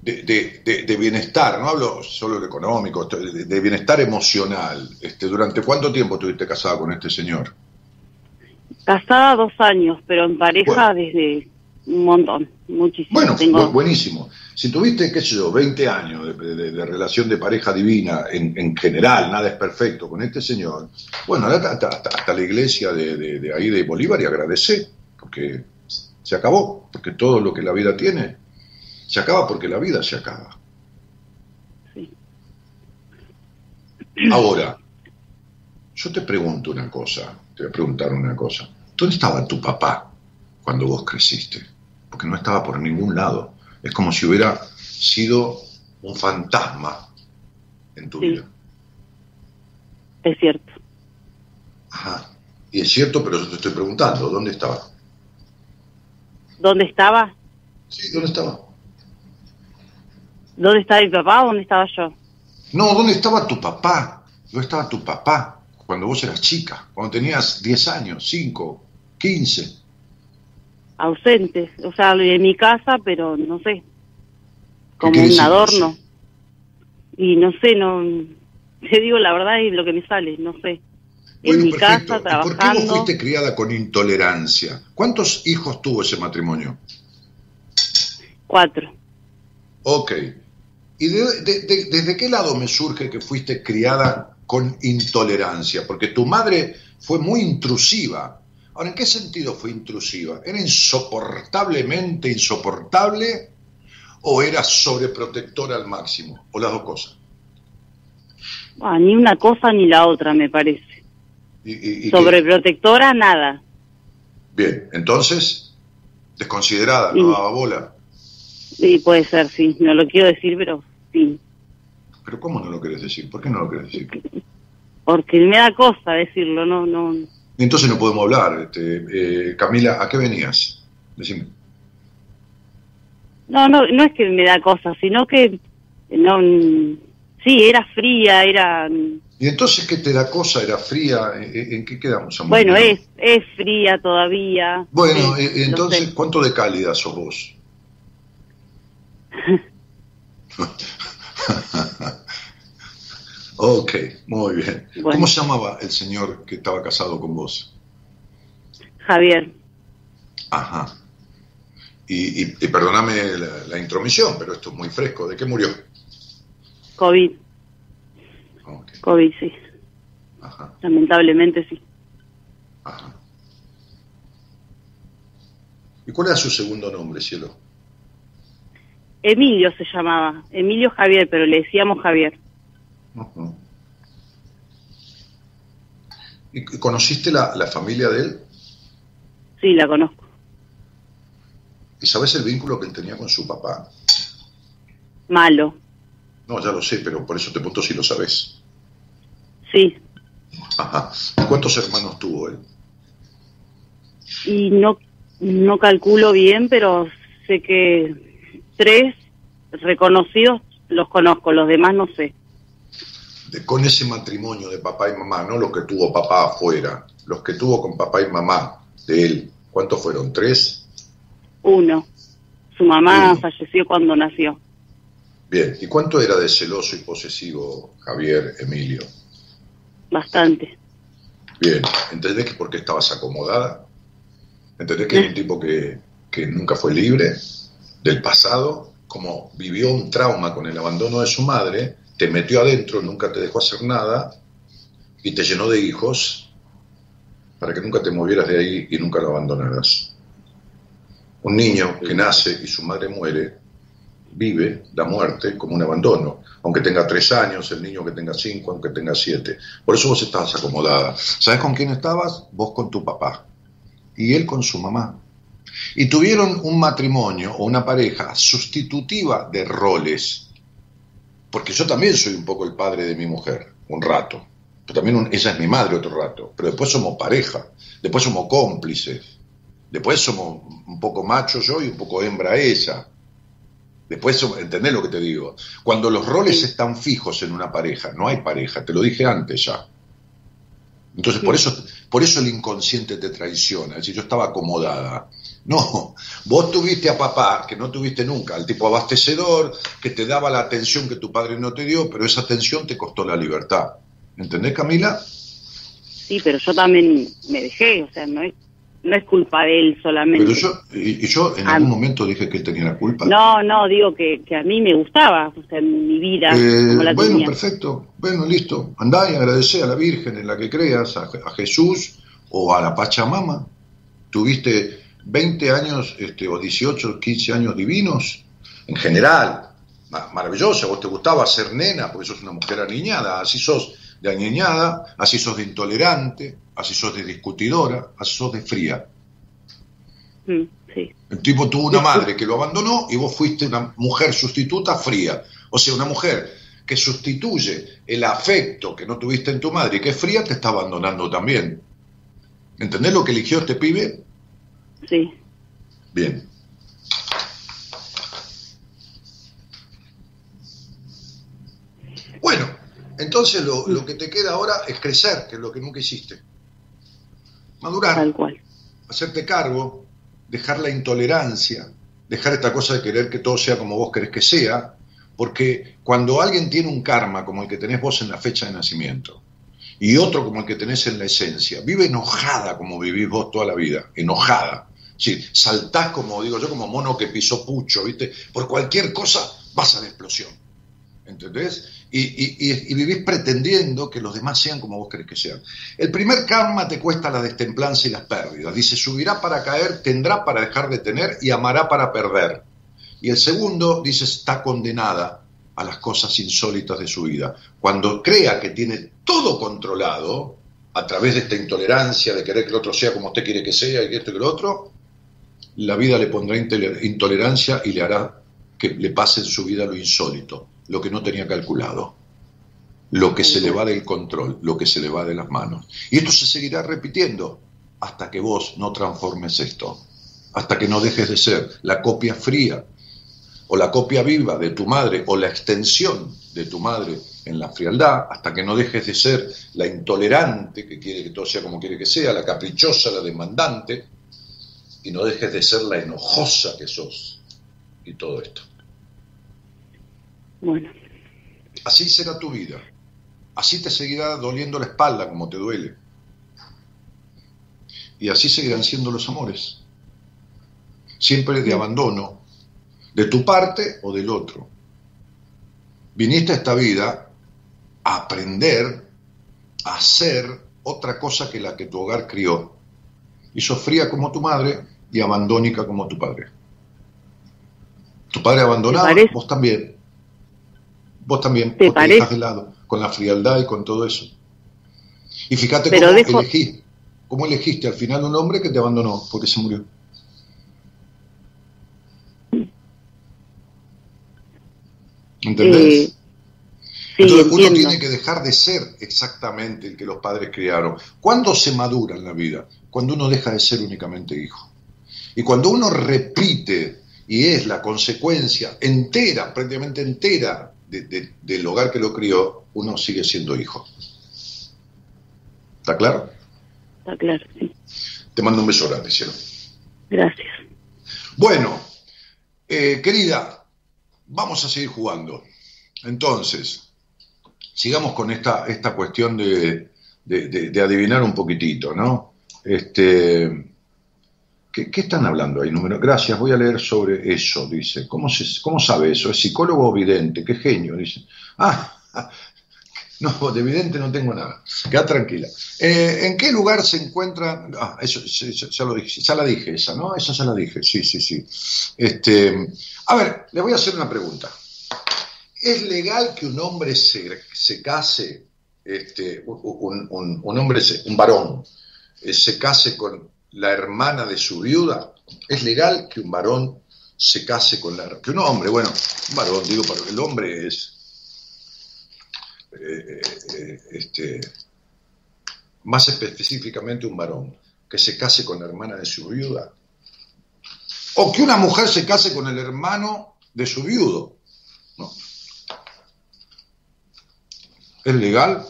Speaker 4: de, de- de- de bienestar, no hablo solo de económico, de, bienestar emocional, este, ¿durante cuánto tiempo estuviste casada con este señor?
Speaker 6: Casada dos años, pero en pareja
Speaker 4: Bueno.
Speaker 6: desde un montón, muchísimo.
Speaker 4: Bueno,
Speaker 6: Tengo,
Speaker 4: buenísimo. Si tuviste, qué sé yo, 20 años de, de- de relación de pareja divina en, en general, nada es perfecto con este señor, bueno, hasta, hasta- hasta- hasta la iglesia de, ahí de Bolívar y agradecé, porque se acabó, porque todo lo que la vida tiene se acaba porque la vida se acaba.
Speaker 6: Sí.
Speaker 4: Ahora, yo te pregunto una cosa, te voy a preguntar una cosa. ¿Dónde estaba tu papá cuando vos creciste? Porque no estaba por ningún lado. Es como si hubiera sido un fantasma en tu
Speaker 6: Sí.
Speaker 4: vida.
Speaker 6: es cierto.
Speaker 4: Ajá. Y es cierto, pero yo te estoy preguntando, ¿dónde estaba?
Speaker 6: ¿Dónde estaba?
Speaker 4: Sí, ¿dónde estaba?
Speaker 6: ¿Dónde estaba mi papá o dónde estaba yo?
Speaker 4: No, ¿dónde estaba tu papá? ¿Dónde estaba tu papá cuando vos eras chica? Cuando tenías 10 años, 5, 15.
Speaker 6: Ausente. O sea, en mi casa, pero no sé. Como un adorno. Y no sé, no. Te digo la verdad y lo que me sale, no sé.
Speaker 4: Bueno,
Speaker 6: en mi
Speaker 4: perfecto.
Speaker 6: casa,
Speaker 4: ¿Y por qué vos
Speaker 6: trabajando.
Speaker 4: fuiste criada con intolerancia? ¿Cuántos hijos tuvo ese matrimonio?
Speaker 6: Cuatro.
Speaker 4: Ok. ¿Y de- de- de- desde qué lado me surge que fuiste criada con intolerancia? Porque tu madre fue muy intrusiva. Ahora, ¿en qué sentido fue intrusiva? ¿Era insoportablemente insoportable o era sobreprotectora al máximo? ¿O las dos cosas?
Speaker 6: Ah, ni una cosa ni la otra, me parece.
Speaker 4: Y- y- qué?
Speaker 6: Sobreprotectora, nada.
Speaker 4: Bien, entonces, desconsiderada, no
Speaker 6: Sí.
Speaker 4: daba bola.
Speaker 6: Sí, puede ser, sí. No lo quiero decir, pero sí.
Speaker 4: Pero ¿cómo no lo querés decir? ¿Por qué no lo querés decir?
Speaker 6: Porque me da cosa decirlo, no, no.
Speaker 4: Entonces no podemos hablar. Este, eh, Camila, ¿a qué venías? Decime.
Speaker 6: No, no, no es que me da cosa, sino que no. Sí, era fría, era.
Speaker 4: ¿Y entonces qué te da cosa? ¿Era fría? ¿En, en qué quedamos? amor?
Speaker 6: Bueno, es, es fría todavía.
Speaker 4: Bueno, eh, entonces,
Speaker 6: sé.
Speaker 4: ¿cuánto de cálida sos vos? ok, muy bien.
Speaker 6: Bueno.
Speaker 4: ¿Cómo se llamaba el señor que estaba casado con vos?
Speaker 6: Javier,
Speaker 4: Ajá. Y, y- y perdóname la, la intromisión, pero esto es muy fresco. ¿De qué murió?
Speaker 6: COVID, COVID, sí.
Speaker 4: Ajá,
Speaker 6: Lamentablemente sí.
Speaker 4: ajá. ¿Y cuál era su segundo nombre, cielo?
Speaker 6: Emilio se llamaba, Emilio Javier, pero le decíamos Javier.
Speaker 4: ¿Y y conociste la, la familia de él?
Speaker 6: Sí, la conozco.
Speaker 4: ¿Y sabes el vínculo que él tenía con su papá?
Speaker 6: Malo,
Speaker 4: No, ya lo sé, pero por eso te pregunto si lo sabes.
Speaker 6: sí.
Speaker 4: Ajá. ¿Y cuántos hermanos tuvo él?
Speaker 6: Y no, no calculo bien, pero sé que tres reconocidos los conozco, los demás no sé.
Speaker 4: Con ese matrimonio de papá y mamá, no los que tuvo papá afuera, los que tuvo con papá y mamá de él, ¿cuántos fueron? ¿Tres?
Speaker 6: Uno. Su mamá
Speaker 4: Uno.
Speaker 6: falleció cuando nació.
Speaker 4: Bien. ¿Y cuánto era de celoso y posesivo Javier Emilio?
Speaker 6: Bastante.
Speaker 4: Bien, ¿entendés que por qué estabas acomodada? ¿Entendés que es un tipo que, que nunca fue libre del pasado? Como vivió un trauma con el abandono de su madre, te metió adentro, nunca te dejó hacer nada y te llenó de hijos para que nunca te movieras de ahí y nunca lo abandonaras. Un niño que nace y su madre muere, vive la muerte como un abandono, aunque tenga tres años, el niño que tenga cinco, aunque tenga siete. Por eso vos estabas acomodada. ¿Sabes con quién estabas? Vos con tu papá y él con su mamá. Y tuvieron un matrimonio o una pareja sustitutiva de roles, porque yo también soy un poco el padre de mi mujer, un rato. Pero también un- ella es mi madre otro rato. Pero después somos pareja, después somos cómplices, después somos un poco macho yo y un poco hembra ella. Después, ¿entendés lo que te digo? Cuando los roles están fijos en una pareja, no hay pareja, te lo dije antes ya. Entonces, por eso, por eso el inconsciente te traiciona. Es decir, yo estaba acomodada. No, vos tuviste a papá, que no tuviste nunca, al tipo abastecedor, que te daba la atención que tu padre no te dio, pero esa atención te costó la libertad. ¿Entendés, Camila?
Speaker 6: Sí, pero yo también me dejé, o sea, no es, no es culpa de él solamente.
Speaker 4: Pero yo, y, y yo en
Speaker 6: Ah.
Speaker 4: algún momento dije que él tenía la culpa.
Speaker 6: No, no, digo que, que a mí me gustaba, o sea, mi vida,
Speaker 4: Eh,
Speaker 6: como la
Speaker 4: bueno,
Speaker 6: tenía.
Speaker 4: perfecto. Bueno, listo. Andá y agradecé a la Virgen en la que creas, a, a Jesús o a la Pachamama. Tuviste 20 años este, o 18, 15 años divinos, en general. ma- Maravilloso, vos te gustaba ser nena porque sos una mujer aniñada, así sos de aniñada, así sos de intolerante, así sos de discutidora, así sos de fría.
Speaker 6: Mm, sí,
Speaker 4: El tipo tuvo una madre que lo abandonó y vos fuiste una mujer sustituta fría. O sea, una mujer que sustituye el afecto que no tuviste en tu madre y que es fría, te está abandonando también. ¿Entendés lo que eligió este pibe?
Speaker 6: Sí.
Speaker 4: Bien. Bueno, entonces lo, lo que te queda ahora es crecer, que es lo que nunca hiciste. Madurar
Speaker 6: Tal cual.
Speaker 4: hacerte cargo, dejar la intolerancia, dejar esta cosa de querer que todo sea como vos querés que sea, porque cuando alguien tiene un karma como el que tenés vos en la fecha de nacimiento y otro como el que tenés en la esencia, vive enojada como vivís vos toda la vida, enojada. Sí, saltás como digo yo, como mono que pisó pucho, ¿viste? Por cualquier cosa vas a la explosión. ¿Entendés? Y, y- y- vivís pretendiendo que los demás sean como vos querés que sean. El primer karma te cuesta la destemplanza y las pérdidas. Dice, subirá para caer, tendrá para dejar de tener y amará para perder. Y el segundo dice, está condenada a las cosas insólitas de su vida. Cuando crea que tiene todo controlado, a través de esta intolerancia, de querer que el otro sea como usted quiere que sea y que esto y lo otro, la vida le pondrá intole- intolerancia y le hará que le pase en su vida lo insólito, lo que no tenía calculado, lo que se le va del control, lo que se le va de las manos. Y esto se seguirá repitiendo hasta que vos no transformes esto, hasta que no dejes de ser la copia fría o la copia viva de tu madre o la extensión de tu madre en la frialdad, hasta que no dejes de ser la intolerante que quiere que todo sea como quiere que sea, la caprichosa, la demandante, y no dejes de ser la enojosa que sos y todo esto.
Speaker 6: Bueno,
Speaker 4: Así será tu vida. Así te seguirá doliendo la espalda como te duele. Y así seguirán siendo los amores. Siempre de abandono, de tu parte o del otro. Viniste a esta vida a aprender a hacer otra cosa que la que tu hogar crió. Y sos fría como tu madre y abandónica como tu padre. Tu padre abandonado,
Speaker 6: ¿Te parece?
Speaker 4: vos también. Vos también,
Speaker 6: ¿Te
Speaker 4: vos te
Speaker 6: parece?
Speaker 4: dejas de lado, con la frialdad y con todo eso. Y fíjate
Speaker 6: Pero
Speaker 4: cómo
Speaker 6: dejo-
Speaker 4: elegí, cómo elegiste al final un hombre que te abandonó porque se murió. ¿Entendés?
Speaker 6: eh, sí,
Speaker 4: Entonces uno
Speaker 6: entiendo.
Speaker 4: tiene que dejar de ser exactamente el que los padres criaron. ¿Cuándo se madura en la vida? Cuando uno deja de ser únicamente hijo. Y cuando uno repite y es la consecuencia entera, prácticamente entera de- de- del hogar que lo crió, uno sigue siendo hijo. ¿Está claro?
Speaker 6: Está claro, sí.
Speaker 4: Te mando un beso grande, cielo.
Speaker 6: Gracias.
Speaker 4: Bueno, eh, querida, vamos a seguir jugando. Entonces, sigamos con esta, esta cuestión de, de- de- de adivinar un poquitito, ¿no? Este, ¿qué, están hablando ahí, número? Gracias, voy a leer sobre eso, dice. ¿Cómo, se, ¿Cómo sabe eso? ¿Es psicólogo o vidente? Qué genio, dice. Ah, no, de vidente no tengo nada. Queda tranquila. Eh, ¿En qué lugar se encuentra? Ah, eso, ya, lo dije, ya la dije esa, ¿no? Esa ya la dije, sí, sí, sí. Este, a ver, le voy a hacer una pregunta. ¿Es legal que un hombre se, se case, este, un, un- hombre, un varón, eh, se case con la hermana de su viuda? ¿Es legal que un varón se case con la... que un hombre, bueno, un varón, digo, pero el hombre es... eh, eh, este, más específicamente un varón, que se case con la hermana de su viuda. O que una mujer se case con el hermano de su viudo. No. ¿Es legal?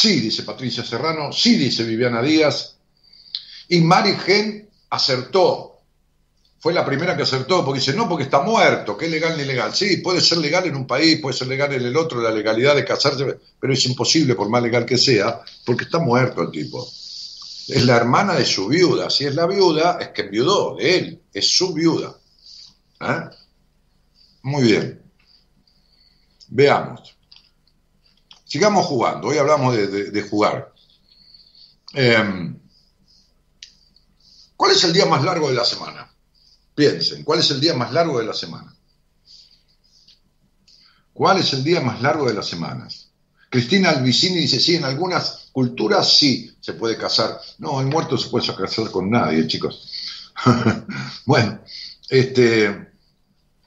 Speaker 4: Sí, dice Patricia Serrano, sí, dice Viviana Díaz. Y Mari Gen acertó. Fue la primera que acertó, porque dice, no, porque está muerto, que es legal ni ilegal. Sí, puede ser legal en un país, puede ser legal en el otro, la legalidad de casarse, pero es imposible, por más legal que sea, porque está muerto el tipo. Es la hermana de su viuda. Si es la viuda, es que enviudó de él, es su viuda. ¿Eh? Muy bien. Veamos. Sigamos jugando. Hoy hablamos de, jugar. Em, ¿Cuál es el día más largo de la semana? Piensen, ¿cuál es el día más largo de la semana? ¿Cuál es el día más largo de las semanas? Cristina Albicini dice, sí, en algunas culturas sí se puede casar. No, el muerto se puede casar con nadie, chicos. bueno, este,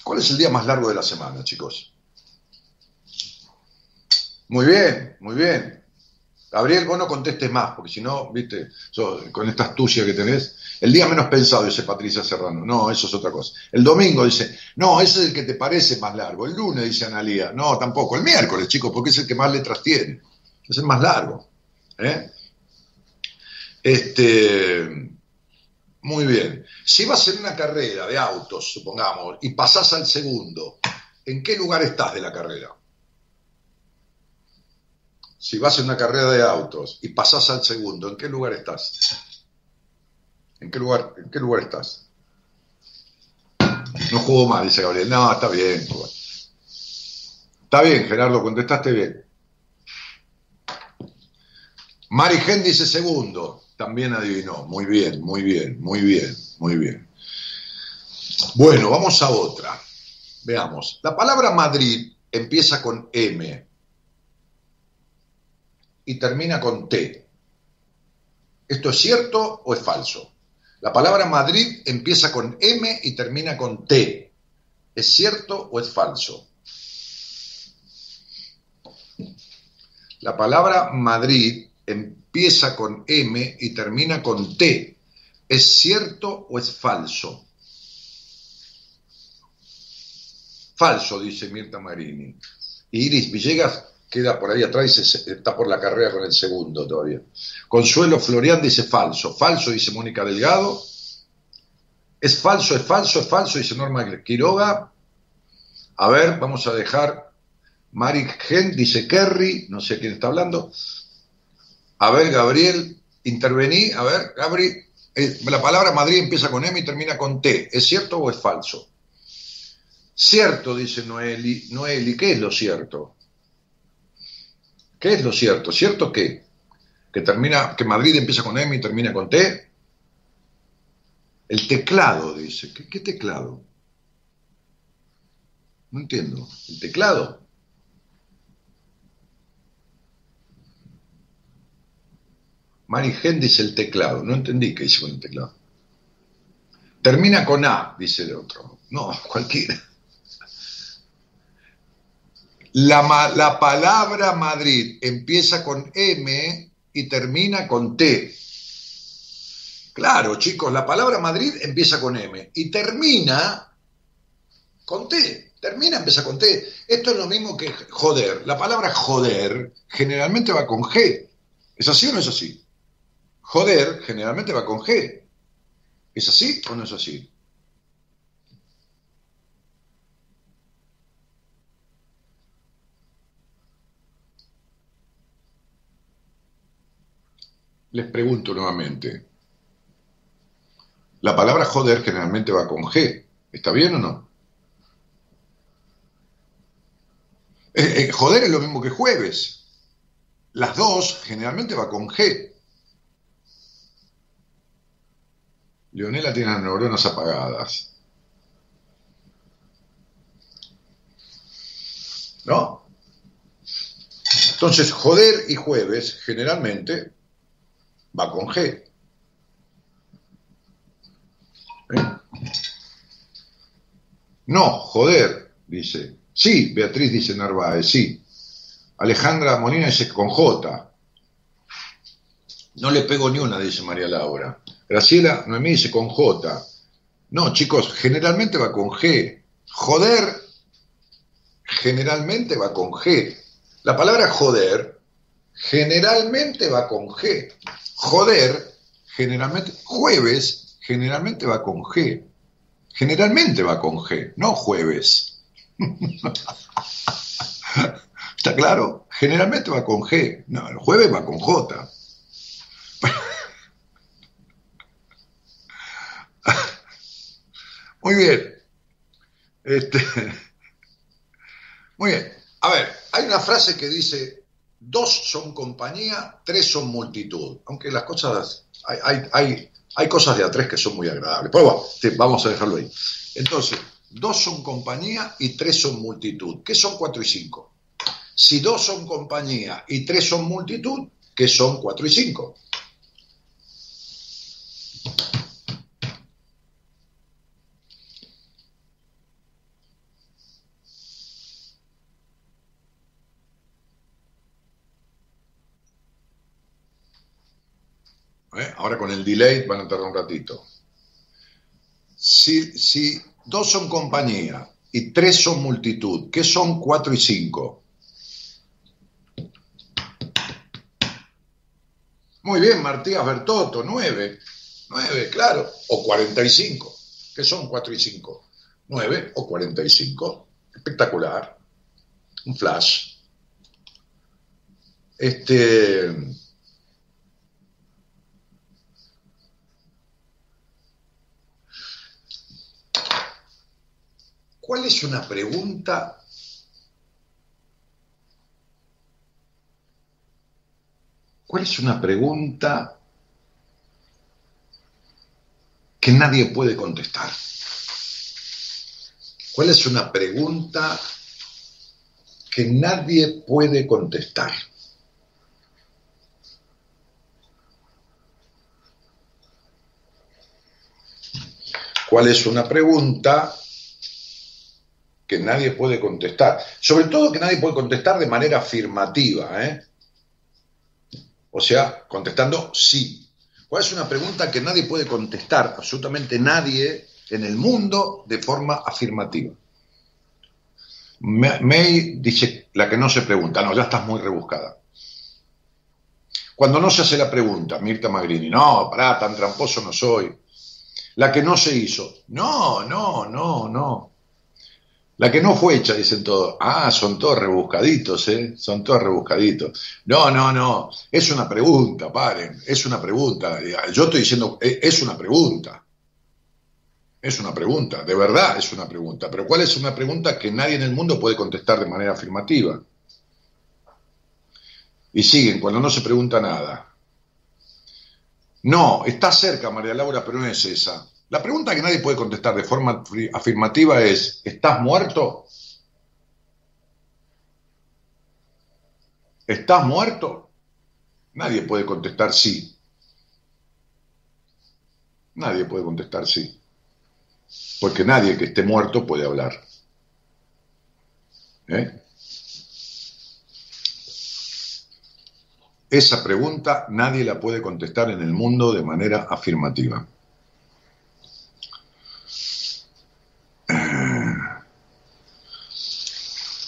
Speaker 4: ¿cuál es el día más largo de la semana, chicos? Muy bien, muy bien. Gabriel, vos no contestes más, porque si no, viste, con esta astucia que tenés, el día menos pensado, dice Patricia Serrano. No, eso es otra cosa. El domingo dice, no, ese es el que te parece más largo. El lunes dice Analía, no, tampoco. El miércoles, chicos, porque es el que más letras tiene. Es el más largo. ¿eh? Este, muy bien. Si vas en una carrera de autos, supongamos, y pasás al segundo, ¿en qué lugar estás de la carrera? Si vas en una carrera de autos y pasás al segundo, ¿en qué lugar estás? ¿En qué lugar, en qué lugar estás? No juego más, dice Gabriel. No, está bien. Está bien, Gerardo, contestaste bien. Mari Gen dice segundo. También adivinó. Muy bien, muy bien, muy bien, muy bien. Bueno, vamos a otra. Veamos. La palabra Madrid empieza con M y termina con T. ¿Esto es cierto o es falso? La palabra Madrid empieza con M y termina con T. ¿Es cierto o es falso? La palabra Madrid empieza con M y termina con T. ¿Es cierto o es falso? Falso, dice Mirta Marini. Iris Villegas queda por ahí atrás y está por la carrera con el segundo todavía. Consuelo Florian dice falso. Falso, dice Mónica Delgado. Es falso, es falso, es falso, dice Norma Quiroga. A ver, vamos a dejar. Mari Gen dice Kerry, no sé quién está hablando. A ver, Gabriel, intervení. A ver, Gabri. eh, la palabra Madrid empieza con M y termina con T. ¿Es cierto o es falso? Cierto, dice Noeli. Noeli, ¿qué es lo cierto? ¿Qué es lo cierto? ¿Cierto qué? Que termina, que Madrid empieza con M y termina con T. El teclado, dice. ¿Qué, teclado? No entiendo. ¿El teclado? Mari Gen dice el teclado. No entendí qué dice con el teclado. Termina con A, dice el otro. No, cualquiera. La, la palabra Madrid empieza con M y termina con T. Claro, chicos, la palabra Madrid empieza con M y termina con T. Termina, empieza con T. Esto es lo mismo que joder. La palabra joder generalmente va con G. ¿Es así o no es así? Joder generalmente va con G. ¿Es así o no es así? Les pregunto nuevamente. La palabra joder generalmente va con G. ¿Está bien o no? Eh, eh, joder es lo mismo que jueves. Las dos generalmente va con G. Leonela tiene las neuronas apagadas. ¿No? Entonces, joder y jueves generalmente va con G. ¿Eh? No, joder, dice. Sí, Beatriz dice Narváez, sí. Alejandra Molina dice con J. No le pego ni una, dice María Laura. Graciela Noemí dice con J. No, chicos, generalmente va con G. Joder, generalmente va con G. La palabra joder, generalmente va con G. Joder, generalmente, jueves, generalmente va con G. Generalmente va con G, no jueves. ¿Está claro? Generalmente va con G. No, el jueves va con J. Muy bien. Este, muy bien. A ver, hay una frase que dice, dos son compañía, tres son multitud. Aunque las cosas, hay, hay, hay, cosas de a tres que son muy agradables. Pero bueno, vamos a dejarlo ahí. Entonces, dos son compañía y tres son multitud. ¿Qué son cuatro y cinco? Si dos son compañía y tres son multitud, ¿qué son cuatro y cinco? ¿Eh? Ahora con el delay van a tardar un ratito. Si, dos son compañía y tres son multitud, ¿qué son cuatro y cinco? Muy bien, Martías Bertotto, nueve. Nueve, claro. O 45. ¿Qué son cuatro y cinco? Nueve o 45. Espectacular. Un flash. Este. ¿Cuál es una pregunta ¿Cuál es una pregunta que nadie puede contestar? ¿Cuál es una pregunta que nadie puede contestar? ¿Cuál es una pregunta que nadie puede contestar? Sobre todo que nadie puede contestar de manera afirmativa, ¿eh? O sea, contestando sí. ¿Cuál es una pregunta que nadie puede contestar, absolutamente nadie en el mundo, de forma afirmativa? Ma- May dice, la que no se pregunta, no, ya estás muy rebuscada. Cuando no se hace la pregunta, Mirta Magrini, no, pará, tan tramposo no soy. La que no se hizo, no, no, no, no. La que no fue hecha, dicen todos. Ah, son todos rebuscaditos, ¿eh? Son todos rebuscaditos. No, no, no. Es una pregunta, paren. Es una pregunta. Yo estoy diciendo, eh, es una pregunta. Es una pregunta. De verdad es una pregunta. Pero ¿cuál es una pregunta que nadie en el mundo puede contestar de manera afirmativa? Y siguen, cuando no se pregunta nada. No, está cerca, María Laura, pero no es esa. La pregunta que nadie puede contestar de forma afirmativa es, ¿estás muerto? ¿Estás muerto? Nadie puede contestar sí. Nadie puede contestar sí. Porque nadie que esté muerto puede hablar. ¿Eh? Esa pregunta nadie la puede contestar en el mundo de manera afirmativa.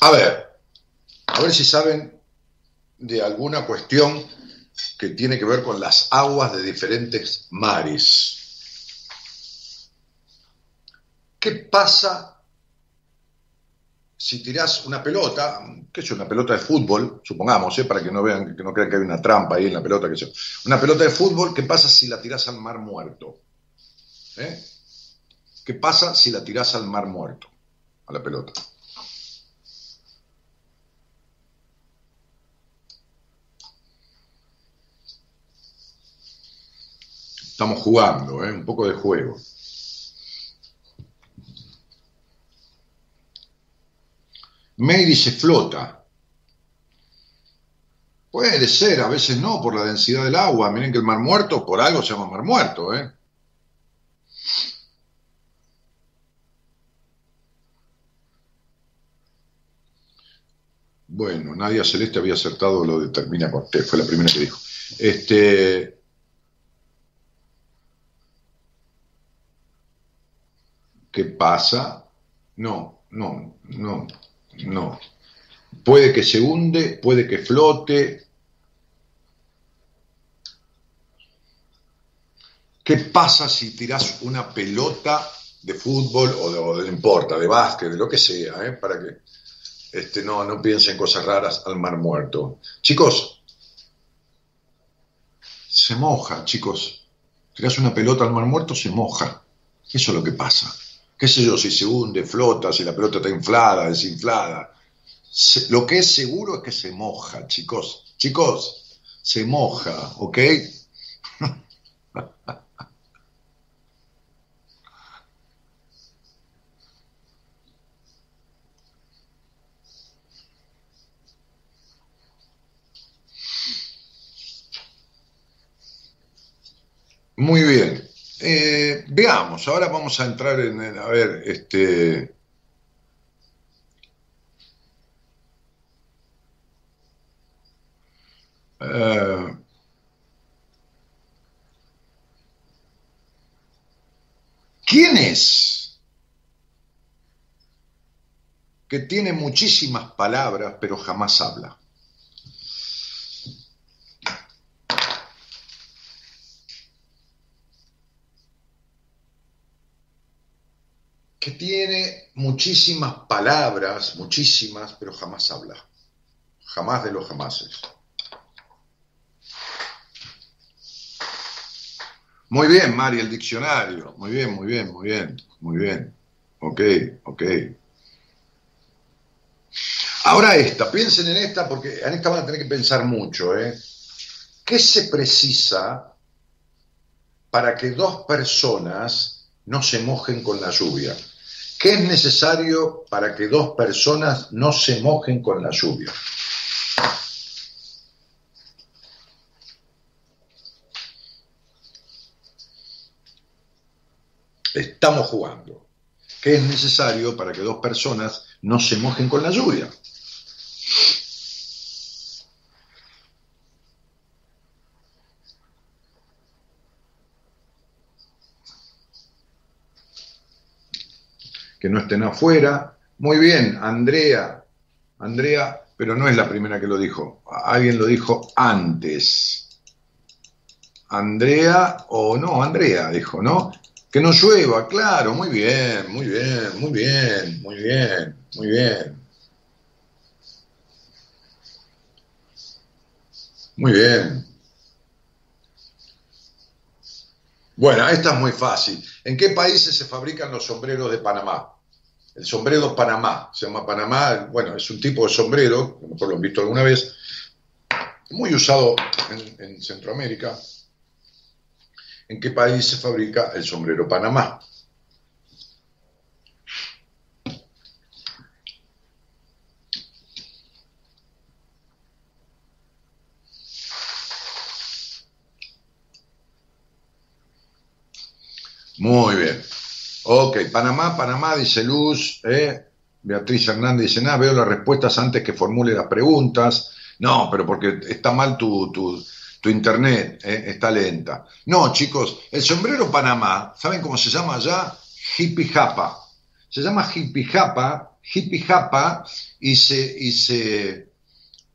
Speaker 4: A ver, a ver si saben de alguna cuestión que tiene que ver con las aguas de diferentes mares. ¿Qué pasa si tirás una pelota, que es una pelota de fútbol, supongamos, ¿eh? para que no vean, que no crean que hay una trampa ahí en la pelota, que yo. Una pelota de fútbol, ¿qué pasa si la tirás al mar muerto? ¿Eh? ¿Qué pasa si la tirás al mar muerto? A la pelota. Estamos jugando, ¿eh? un poco de juego. May dice flota. Puede ser, a veces no, por la densidad del agua. Miren que el mar muerto, por algo se llama mar muerto, ¿eh? Bueno, Nadia Celeste había acertado lo de termina con fue la primera que dijo. Este, ¿Qué pasa? No, no, no, no. Puede que se hunde, puede que flote. ¿Qué pasa si tirás una pelota de fútbol o de, o de- importa, de básquet, de lo que sea, ¿eh? para que este, no, no piensen cosas raras al mar muerto? Chicos, se moja, chicos. Tirás una pelota al mar muerto, se moja. Eso es lo que pasa. ¿Qué sé yo? Si se hunde, flota, si la pelota está inflada, desinflada. Se- lo que es seguro es que se moja, chicos. Chicos, se moja, ¿ok? Muy bien. Eh, veamos, ahora vamos a entrar en, en- a ver, este, eh, ¿quién es que tiene muchísimas palabras pero jamás habla? Que tiene muchísimas palabras, muchísimas, pero jamás habla. Jamás de los jamases. Muy bien, Mari, el diccionario. Muy bien, muy bien, muy bien, muy bien. Ok, ok. Ahora esta, piensen en esta porque en esta van a tener que pensar mucho. ¿eh? ¿Qué se precisa para que dos personas no se mojen con la lluvia? ¿Qué es necesario para que dos personas no se mojen con la lluvia? Estamos jugando. ¿Qué es necesario para que dos personas no se mojen con la lluvia? Que no estén afuera. Muy bien, Andrea, Andrea, pero no es la primera que lo dijo, alguien lo dijo antes. Andrea, o no, Andrea dijo, ¿no? Que no llueva, claro, muy bien, muy bien, muy bien, muy bien, muy bien. Muy bien. Bueno, esta es muy fácil. ¿En qué países se fabrican los sombreros de Panamá? El sombrero Panamá, se llama Panamá, bueno, es un tipo de sombrero, a lo mejor lo han visto alguna vez, muy usado en, en Centroamérica. ¿En qué país se fabrica el sombrero Panamá? Muy bien. Ok, Panamá, Panamá, dice Luz. ¿eh? Beatriz Hernández dice, nada, veo las respuestas antes que formule las preguntas. No, pero porque está mal tu, tu, tu internet, ¿eh? está lenta. No, chicos, el sombrero Panamá, ¿saben cómo se llama allá? Hippie Japa. Se llama Hippie Japa, Hippie Japa, y se, y se,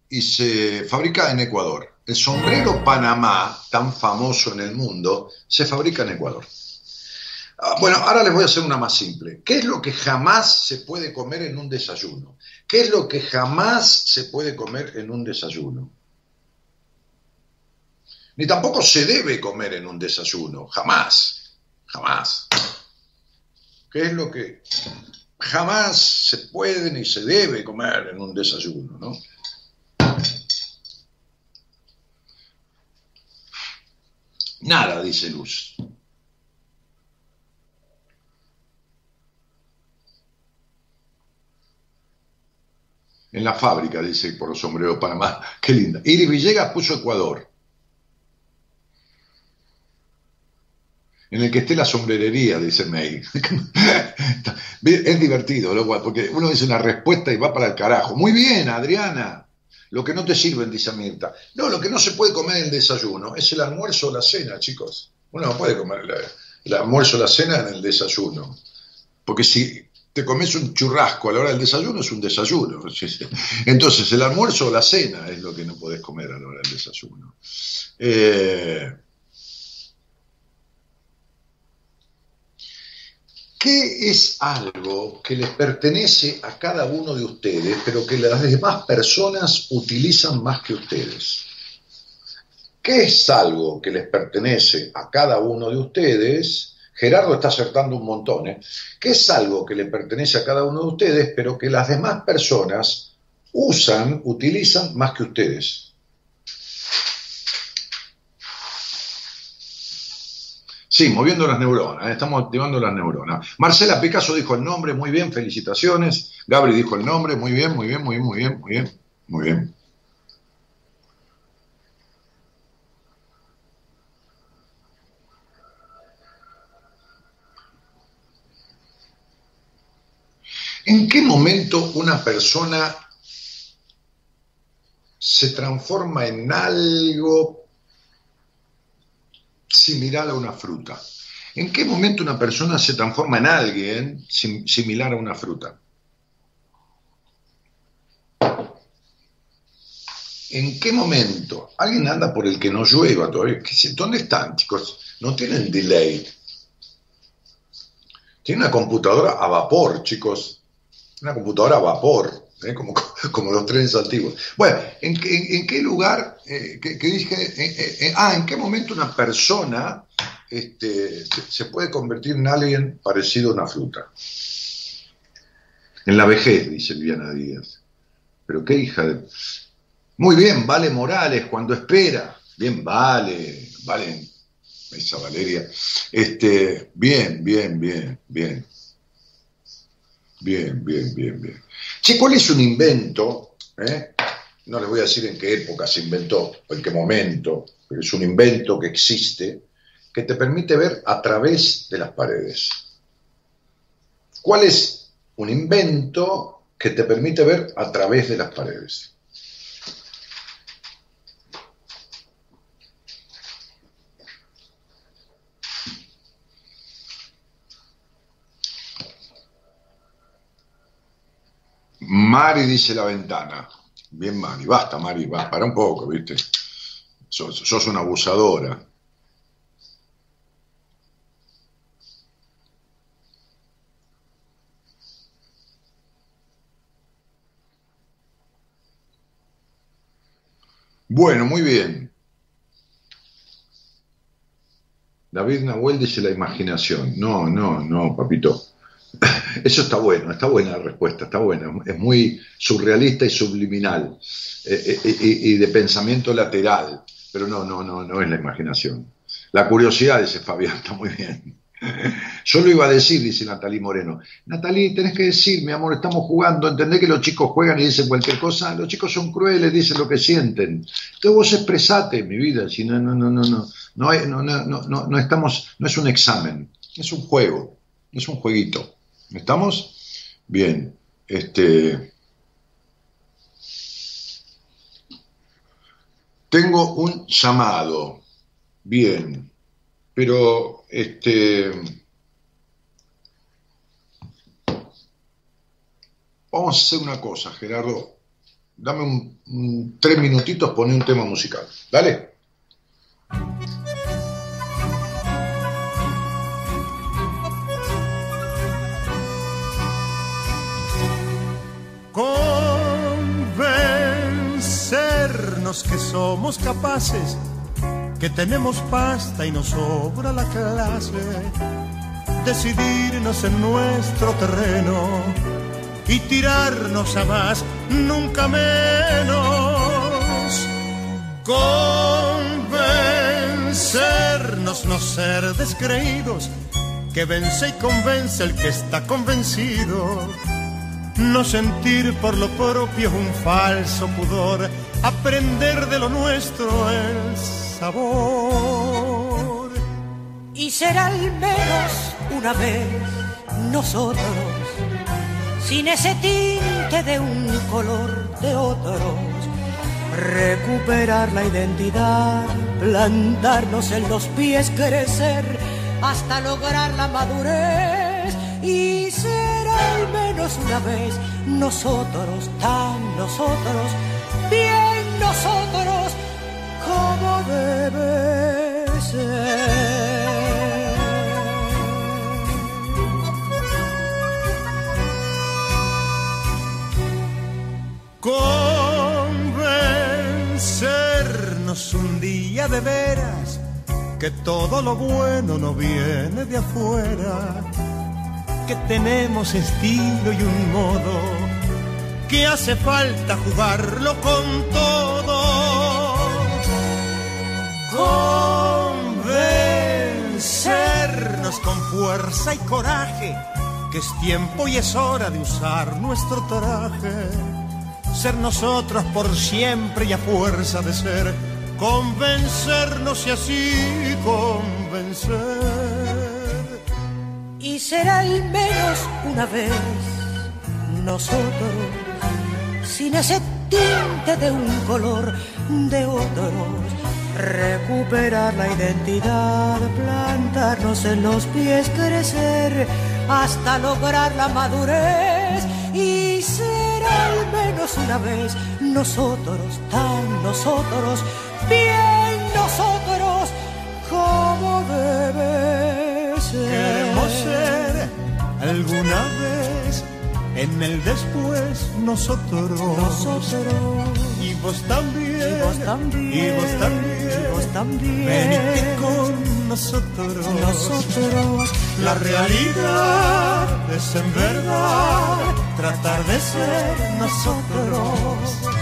Speaker 4: y se fabrica en Ecuador. El sombrero Panamá, tan famoso en el mundo, se fabrica en Ecuador. Ah, Bueno, ahora les voy a hacer una más simple. ¿Qué es lo que jamás se puede comer en un desayuno? ¿Qué es lo que jamás se puede comer en un desayuno? Ni tampoco se debe comer en un desayuno, jamás, jamás. ¿Qué es lo que jamás se puede ni se debe comer en un desayuno, no? Nada, dice Luz. En la fábrica, dice por los sombreros Panamá. Qué linda. Iris Villegas puso Ecuador. En el que esté la sombrerería, dice May. es divertido, loco, porque uno dice una respuesta y va para el carajo. Muy bien, Adriana. Lo que no te sirven, dice Mirta. No, lo que no se puede comer en el desayuno es el almuerzo o la cena, chicos. Uno no puede comer la- el almuerzo o la cena en el desayuno. Porque si te comes un churrasco a la hora del desayuno, es un desayuno. Entonces, el almuerzo o la cena es lo que no podés comer a la hora del desayuno. Eh, ¿Qué es algo que les pertenece a cada uno de ustedes, pero que las demás personas utilizan más que ustedes? ¿Qué es algo que les pertenece a cada uno de ustedes? Gerardo está acertando un montón, ¿eh? ¿Qué es algo que le pertenece a cada uno de ustedes, pero que las demás personas usan, utilizan más que ustedes? Sí, moviendo las neuronas, ¿eh? estamos activando las neuronas. Marcela Picasso dijo el nombre, muy bien, felicitaciones. Gabri dijo el nombre, muy bien, muy bien, muy bien, muy bien, muy bien, muy bien. ¿En qué momento una persona se transforma en algo similar a una fruta? ¿En qué momento una persona se transforma en alguien sim- similar a una fruta? ¿En qué momento? Alguien anda por el que no llueva todavía. ¿Qué sé- ¿Dónde están, chicos? No tienen delay. Tienen una computadora a vapor, chicos. Una computadora a vapor, ¿eh? como, como los trenes antiguos. Bueno, ¿en, en- en qué lugar, eh, que, dije, eh, eh, ah, en qué momento una persona este, se, se puede convertir en alguien parecido a una fruta? En la vejez, dice Viviana Díaz. Pero qué hija de... Muy bien, Vale Morales, cuando espera. Bien, vale, vale, esa Valeria. Este, bien, bien, bien, bien. Bien, bien, bien, bien. Che, ¿cuál es un invento? eh? No les voy a decir en qué época se inventó, o en qué momento, pero es un invento que existe, que te permite ver a través de las paredes. ¿Cuál es un invento que te permite ver a través de las paredes? Mari dice la ventana. Bien, Mari, basta, Mari, va, para un poco, ¿viste? Sos, sos una abusadora. Bueno, muy bien. David Nahuel dice la imaginación. No, no, no, papito. Eso está bueno, está buena la respuesta, está buena. Es muy surrealista y subliminal eh, eh, y, de pensamiento lateral, pero no, no, no, no es la imaginación. La curiosidad, dice Fabián, está muy bien. Yo lo iba a decir, dice Natalí Moreno. Natalí, tenés que decir, mi amor, estamos jugando, entendés que los chicos juegan y dicen cualquier cosa, los chicos son crueles, dicen lo que sienten. Entonces vos expresate, mi vida, si no, no, no, no, no, no, no, no, no, no estamos, no es un examen, es un juego, es un jueguito. ¿Estamos? Bien. Este. Tengo un llamado. Bien. Pero, este. Vamos a hacer una cosa, Gerardo. Dame un, tres minutitos, poné un tema musical. Dale.
Speaker 7: Que somos capaces, que tenemos pasta y nos sobra la clase, decidirnos en nuestro terreno y tirarnos a más, nunca menos. Convencernos, no ser descreídos, que vence y convence el que está convencido. No sentir por lo propio un falso pudor, aprender de lo nuestro el sabor.
Speaker 8: Y será al menos una vez nosotros, sin ese tinte de un color de otros, recuperar la identidad, plantarnos en los pies, crecer hasta lograr la madurez. Y será al menos una vez nosotros, tan nosotros, bien nosotros, como debe.
Speaker 7: Convencernos un día de veras que todo lo bueno no viene de afuera, que tenemos estilo y un modo, que hace falta jugarlo con todo. Convencernos con fuerza y coraje, que es tiempo y es hora de usar nuestro traje ser nosotros por siempre y a fuerza de ser, convencernos y así convencer.
Speaker 8: Y será al menos una vez nosotros, sin ese tinte de un color de otros, recuperar la identidad, plantarnos en los pies, crecer hasta lograr la madurez y será al menos una vez nosotros, tan nosotros, bien nosotros, como debe ser.
Speaker 7: Queremos ser alguna vez en el después nosotros.
Speaker 8: Nosotros.
Speaker 7: Y vos también.
Speaker 8: Y vos también.
Speaker 7: Y vos también.
Speaker 8: Y vos también.
Speaker 7: Venite con nosotros.
Speaker 8: Nosotros.
Speaker 7: La realidad es en verdad tratar de ser nosotros.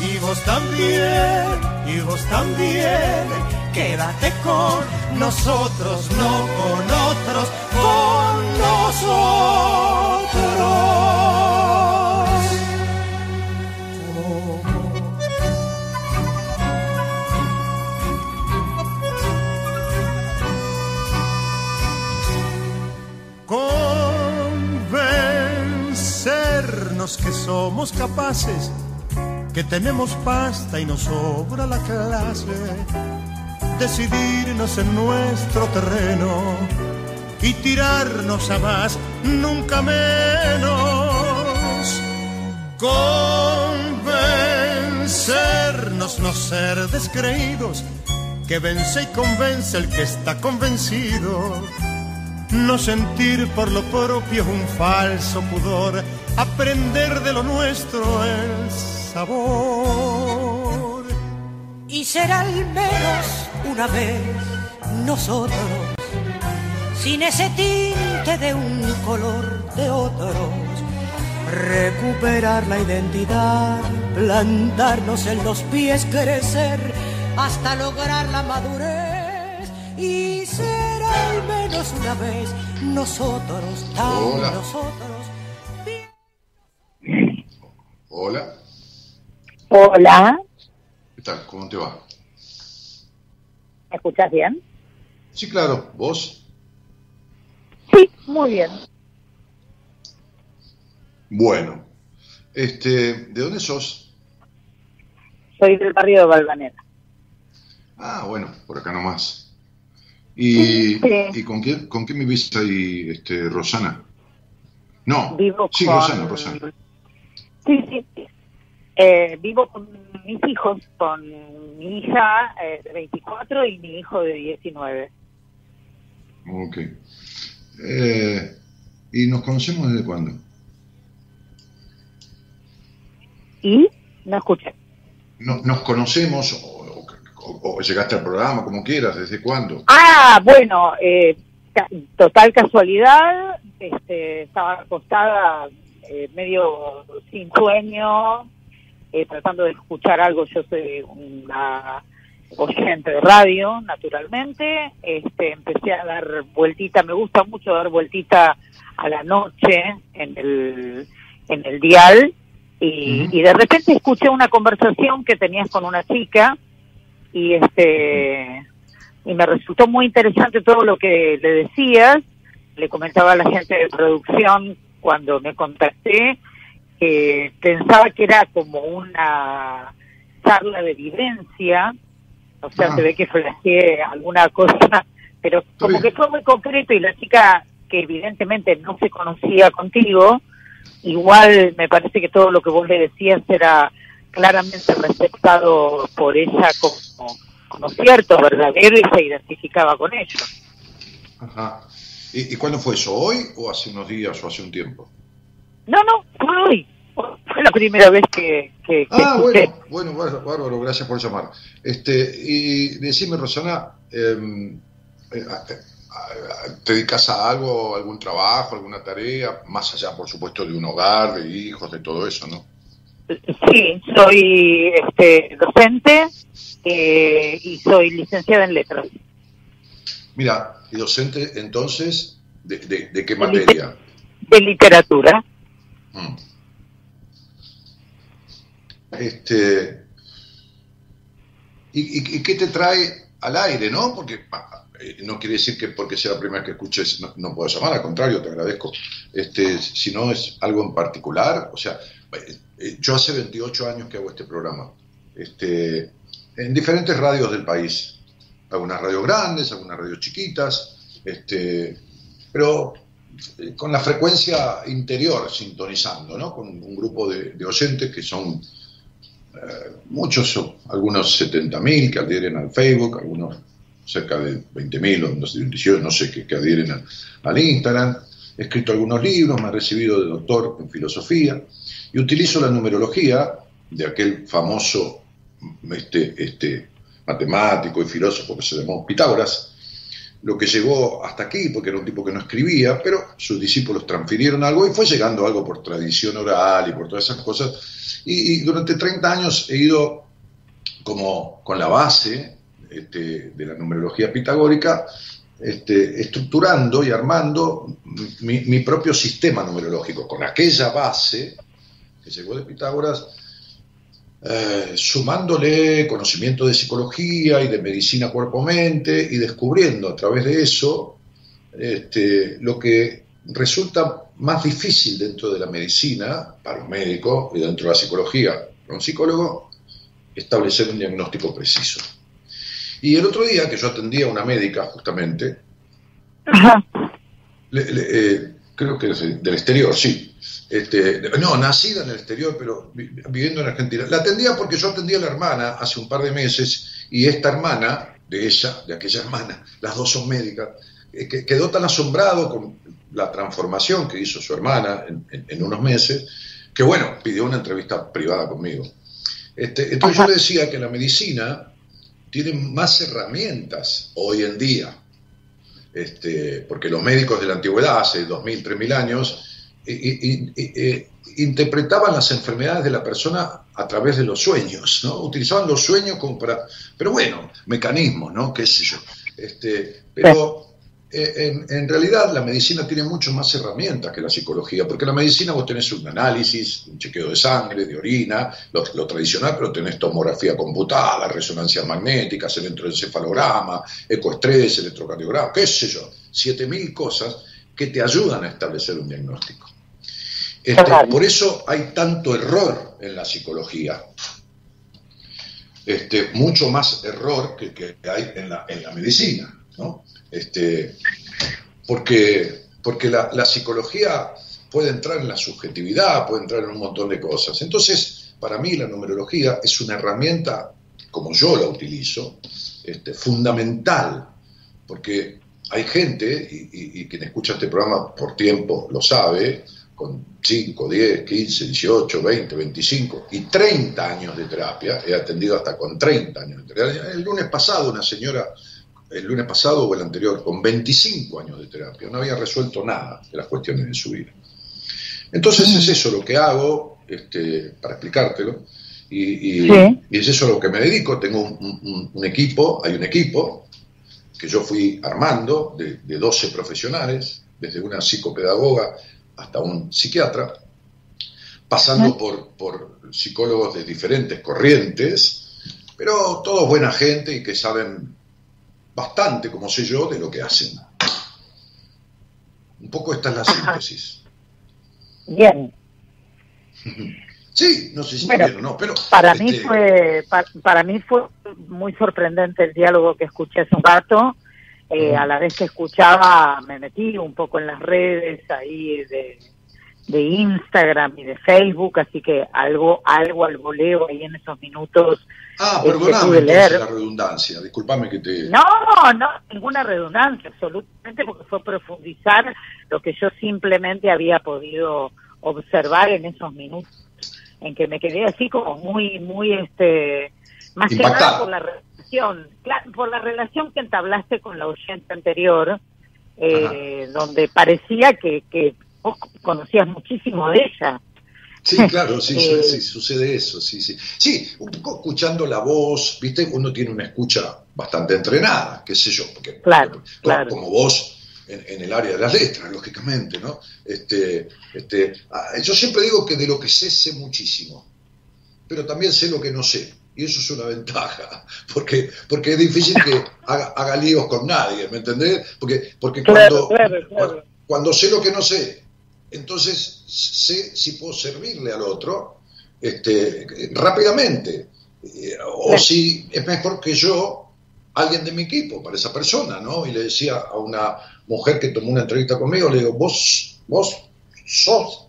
Speaker 7: Y vos también, y vos también, quédate con nosotros, no con otros, con nosotros. Que somos capaces, que tenemos pasta y nos sobra la clase, decidirnos en nuestro terreno y tirarnos a más, nunca menos. Convencernos, no ser descreídos, que vence y convence el que está convencido. No sentir por lo propio un falso pudor, aprender de lo nuestro el sabor.
Speaker 8: Y será al menos una vez nosotros, sin ese tinte de un color de otros, recuperar la identidad, plantarnos en los pies, crecer hasta lograr la madurez. Y será al menos una vez nosotros, tan
Speaker 4: Hola.
Speaker 8: nosotros.
Speaker 4: Hola,
Speaker 9: Hola,
Speaker 4: ¿qué tal? ¿Cómo te va?
Speaker 9: ¿me escuchas bien?
Speaker 4: Sí, claro, vos.
Speaker 9: Sí, muy bien.
Speaker 4: Bueno, este, ¿de dónde sos?
Speaker 9: Soy del barrio de Valvanera.
Speaker 4: Ah, bueno, por acá nomás. ¿Y,
Speaker 9: Sí.
Speaker 4: ¿y con quién con quién vivís ahí, este, Rosana? No,
Speaker 9: Vivo
Speaker 4: sí,
Speaker 9: con...
Speaker 4: Rosana, Rosana.
Speaker 9: Sí, sí. sí. Eh, vivo con mis hijos, con mi hija eh, de 24 y mi hijo de 19.
Speaker 4: Ok. Eh, ¿Y nos conocemos desde cuándo?
Speaker 9: ¿Y? No escuché.
Speaker 4: no- nos conocemos o, o- o llegaste al programa, como quieras, ¿desde cuándo?
Speaker 9: Ah, bueno, eh, total casualidad, este, estaba acostada eh, medio sin sueño, eh, tratando de escuchar algo, yo soy una oyente de radio, naturalmente, este, empecé a dar vueltita, me gusta mucho dar vueltita a la noche en el, en el dial, y, y de repente escuché una conversación que tenías con una chica, y este y me resultó muy interesante todo lo que le decías. Le comentaba a la gente de producción cuando me contacté que pensaba que era como una charla de vivencia, o sea,
Speaker 4: Ah.
Speaker 9: se ve que flasheé alguna cosa, pero como que fue muy concreto y la chica que evidentemente no se conocía contigo, igual me parece que todo lo que vos le decías era claramente receptado por ella como, como cierto, verdadero y se identificaba con ello.
Speaker 4: Ajá. ¿Y, y cuándo fue eso? ¿Hoy o hace unos días o hace un tiempo?
Speaker 9: No, no, fue hoy. Fue la primera vez que, que, que
Speaker 4: Ah,
Speaker 9: escuché.
Speaker 4: bueno, bueno, bárbaro, gracias por llamar. Este, y decime, Rosana, em, eh, ¿te dedicas a algo, algún trabajo, alguna tarea, más allá, por supuesto, de un hogar, de hijos, de todo eso, ¿no?
Speaker 9: Sí, soy este, docente eh, y soy licenciada en letras.
Speaker 4: Mira, y docente, entonces, ¿de, de- de qué materia?
Speaker 9: De literatura.
Speaker 4: Mm. Este, ¿y, qué te trae al aire, no? Porque eh, no quiere decir que porque sea la primera que escuches no, no puedo llamar, al contrario, te agradezco. Este, si no es algo en particular, o sea, eh, eh, yo hace 28 años que hago este programa, este, en diferentes radios del país, algunas radios grandes, algunas radios chiquitas, este, pero con la frecuencia interior sintonizando, ¿no? Con un grupo de oyentes que son eh, muchos, son algunos 70.000 que adhieren al Facebook, algunos cerca de 20.000 o no sé, 18, no sé, que, que adhieren al, al Instagram. He escrito algunos libros, me he recibido de doctor en filosofía y utilizo la numerología de aquel famoso este, este, matemático y filósofo que se llamó Pitágoras, lo que llegó hasta aquí, porque era un tipo que no escribía, pero sus discípulos transfirieron algo y fue llegando algo por tradición oral y por todas esas cosas. Y, durante 30 años he ido como con la base este, de la numerología pitagórica, este, estructurando y armando mi propio sistema numerológico, con aquella base que llegó de Pitágoras, eh, sumándole conocimiento de psicología y de medicina cuerpo-mente y descubriendo a través de eso este, lo que resulta más difícil dentro de la medicina, para un médico, y dentro de la psicología, para un psicólogo, establecer un diagnóstico preciso. Y el otro día que yo atendía a una médica, justamente, le- le- eh, creo que del exterior, sí. Este, no, nacida en el exterior, pero vi- viviendo en Argentina. La atendía porque yo atendía a la hermana hace un par de meses y esta hermana, de ella, de aquella hermana, las dos son médicas, eh, que quedó tan asombrado con la transformación que hizo su hermana en, en- en unos meses, que bueno, pidió una entrevista privada conmigo. Este, entonces yo le decía que la medicina tiene más herramientas hoy en día este, porque los médicos de la antigüedad, hace 2.000, 3.000 años, i- i- eh, interpretaban las enfermedades de la persona a través de los sueños, ¿no? Utilizaban los sueños como para, pero bueno, mecanismos, ¿no? ¿Qué sé yo? Este, pero en, en realidad la medicina tiene mucho más herramientas que la psicología, porque la medicina vos tenés un análisis, un chequeo de sangre, de orina, lo, lo tradicional, pero tenés tomografía computada, resonancia magnética, electroencefalograma, ecoestrés, electrocardiograma, qué sé yo, 7000 cosas que te ayudan a establecer un diagnóstico. Este, por eso hay tanto error en la psicología. Este, mucho más error que, que hay en la, en la medicina, ¿no? Este, porque porque la, la psicología puede entrar en la subjetividad, puede entrar en un montón de cosas. Entonces, para mí la numerología es una herramienta, como yo la utilizo, este, fundamental, porque hay gente, y, y- y quien escucha este programa por tiempo lo sabe, con 5, 10, 15, 18, 20, 25 y 30 años de terapia, he atendido hasta con 30 años de terapia. El lunes pasado una señora, el lunes pasado o el anterior, con 25 años de terapia, no había resuelto nada de las cuestiones de su vida. Entonces es eso lo que hago, este, para explicártelo, y, y-
Speaker 9: Sí.
Speaker 4: y es eso a lo que me dedico. Tengo un, un- un equipo, hay un equipo que yo fui armando de, de 12 profesionales, desde una psicopedagoga hasta un psiquiatra, pasando por, por psicólogos de diferentes corrientes, pero todos buena gente y que saben bastante, como sé yo, de lo que hacen. Un poco esta es la síntesis.
Speaker 9: Bien.
Speaker 4: Sí, no sé si
Speaker 9: Bueno,
Speaker 4: bien o no, pero
Speaker 9: Para mí
Speaker 4: este,
Speaker 9: fue pa- para mí fue muy sorprendente el diálogo que escuché hace un rato. Eh, A la vez que escuchaba, me metí un poco en las redes ahí de, de Instagram y de Facebook, así que algo algo al voleo ahí en esos minutos.
Speaker 4: Ah,
Speaker 9: eh,
Speaker 4: perdóname
Speaker 9: leer.
Speaker 4: la redundancia, disculpame que te...
Speaker 9: No, no, ninguna redundancia, absolutamente, porque fue profundizar lo que yo simplemente había podido observar en esos minutos, en que me quedé así como muy, muy, este, más que nada por la relación, por la relación que entablaste con la oyente anterior, eh, donde parecía que, que vos conocías muchísimo de ella.
Speaker 4: Sí, claro, sí,
Speaker 9: Eh,
Speaker 4: sí, sucede eso, sí, sí. Sí, un poco escuchando la voz, viste, uno tiene una escucha bastante entrenada, qué sé yo, porque
Speaker 9: Claro,
Speaker 4: como,
Speaker 9: claro.
Speaker 4: como vos en, en el área de las letras, lógicamente, ¿no? Este, este, ah, yo siempre digo que de lo que sé sé muchísimo, pero también sé lo que no sé. Y eso es una ventaja, porque, porque es difícil que haga, haga líos con nadie, ¿me entendés? Porque, porque
Speaker 9: Claro,
Speaker 4: cuando,
Speaker 9: claro, claro.
Speaker 4: cuando sé lo que no sé, entonces sé si puedo servirle al otro este, rápidamente. Eh, O
Speaker 9: Claro.
Speaker 4: si es mejor que yo, alguien de mi equipo, para esa persona, ¿no? Y le decía a una mujer que tomó una entrevista conmigo, le digo, vos, vos sos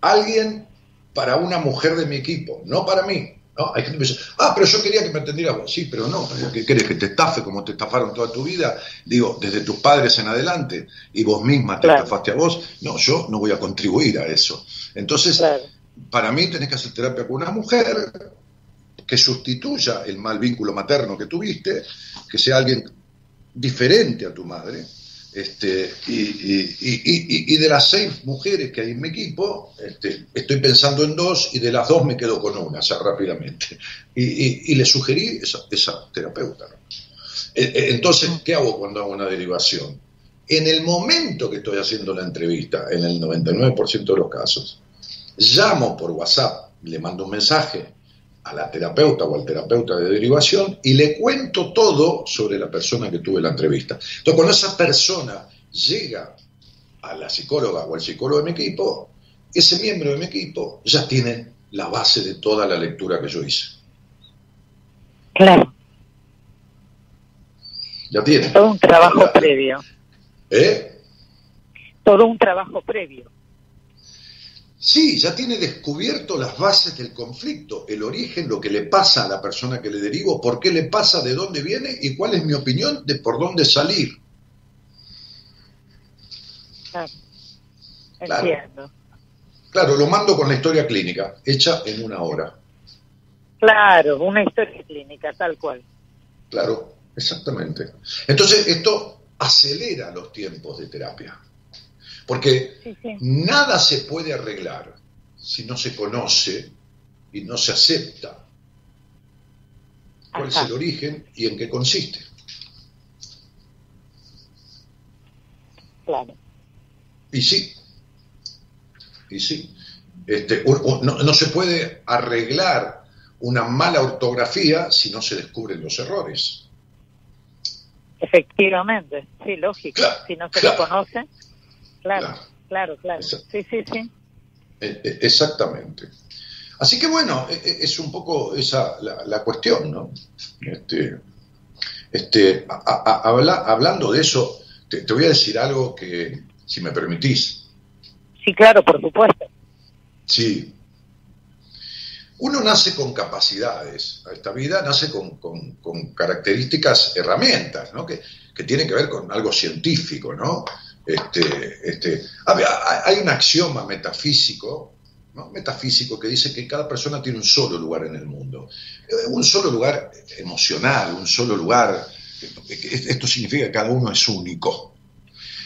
Speaker 4: alguien para una mujer de mi equipo, no para mí. ¿No? Hay gente que me dice, ah, pero yo quería que me atendiera vos. Sí, pero no, ¿qué querés que te estafe como te estafaron toda tu vida? Digo, desde tus padres en adelante y vos misma te
Speaker 9: Claro.
Speaker 4: estafaste a vos. No, yo no voy a contribuir a eso. Entonces,
Speaker 9: Claro.
Speaker 4: para mí tenés que hacer terapia con una mujer que sustituya el mal vínculo materno que tuviste, que sea alguien diferente a tu madre. Este, y, y- y- y- de las seis mujeres que hay en mi equipo, este, estoy pensando en dos y de las dos me quedo con una, o sea, rápidamente. Y, le sugerí esa, terapeuta. Eh, eh, Entonces, ¿qué hago cuando hago una derivación? En el momento que estoy haciendo la entrevista, en el 99% de los casos, llamo por WhatsApp, le mando un mensaje a la terapeuta o al terapeuta de derivación y le cuento todo sobre la persona que tuve la entrevista. Entonces, cuando esa persona llega a la psicóloga o al psicólogo de mi equipo, ese miembro de mi equipo ya tiene la base de toda la lectura que yo hice.
Speaker 9: Claro,
Speaker 4: Ya tiene.
Speaker 9: todo un trabajo previo,
Speaker 4: ¿Eh?
Speaker 9: todo un trabajo previo.
Speaker 4: Sí, ya tiene descubierto las bases del conflicto, el origen, lo que le pasa a la persona que le derivo, por qué le pasa, de dónde viene y cuál es mi opinión de por dónde salir.
Speaker 9: Claro.
Speaker 4: Claro.
Speaker 9: Entiendo.
Speaker 4: Claro, lo mando con la historia clínica, hecha en una hora.
Speaker 9: Claro, una historia clínica, tal cual.
Speaker 4: Claro, exactamente. Entonces, esto acelera los tiempos de terapia. Porque
Speaker 9: Sí, sí.
Speaker 4: nada se puede arreglar si no se conoce y no se acepta cuál
Speaker 9: Ajá.
Speaker 4: es el origen y en qué consiste.
Speaker 9: Claro.
Speaker 4: Y sí, y sí. Este, no, no se puede arreglar una mala ortografía si no se descubren los errores.
Speaker 9: Efectivamente, sí, lógico.
Speaker 4: Claro,
Speaker 9: si no se
Speaker 4: claro.
Speaker 9: lo conoce, claro,
Speaker 4: Claro.
Speaker 9: claro. Sí, sí, sí.
Speaker 4: Eh, eh, Exactamente. Así que bueno, eh, es un poco esa la, la cuestión, ¿no? Este, este, a- a- habla- hablando de eso, te, te voy a decir algo que, si me permitís,
Speaker 9: Sí, claro, por supuesto.
Speaker 4: sí. Uno nace con capacidades, esta vida nace con, con- con características, herramientas, ¿no? Que, que tienen que ver con algo científico, ¿no? Este, este, hay un axioma metafísico, metafísico que dice que cada persona tiene un solo lugar en el mundo, Eh, un solo lugar emocional, un solo lugar. eh, Esto significa que cada uno es único.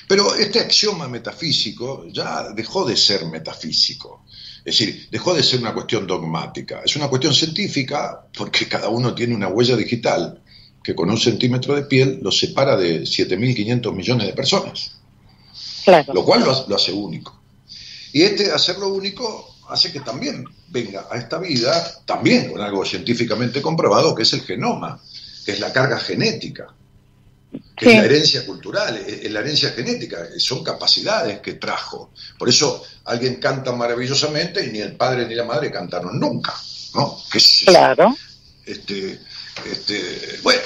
Speaker 4: Pero este axioma metafísico ya dejó de ser metafísico. Es decir, dejó de ser una cuestión dogmática. Es una cuestión científica porque cada uno tiene una huella digital que con un centímetro de piel lo separa de 7.500 millones de personas.
Speaker 9: Claro.
Speaker 4: Lo cual lo, hace- lo hace único. Y este hacerlo único hace que también venga a esta vida, también con algo científicamente comprobado, que es el genoma, que es la carga genética, que es la herencia cultural, es, es la herencia genética, son capacidades que trajo. Por eso alguien canta maravillosamente y ni el padre ni la madre cantaron nunca. ¿no?
Speaker 9: Claro.
Speaker 4: este, este, bueno,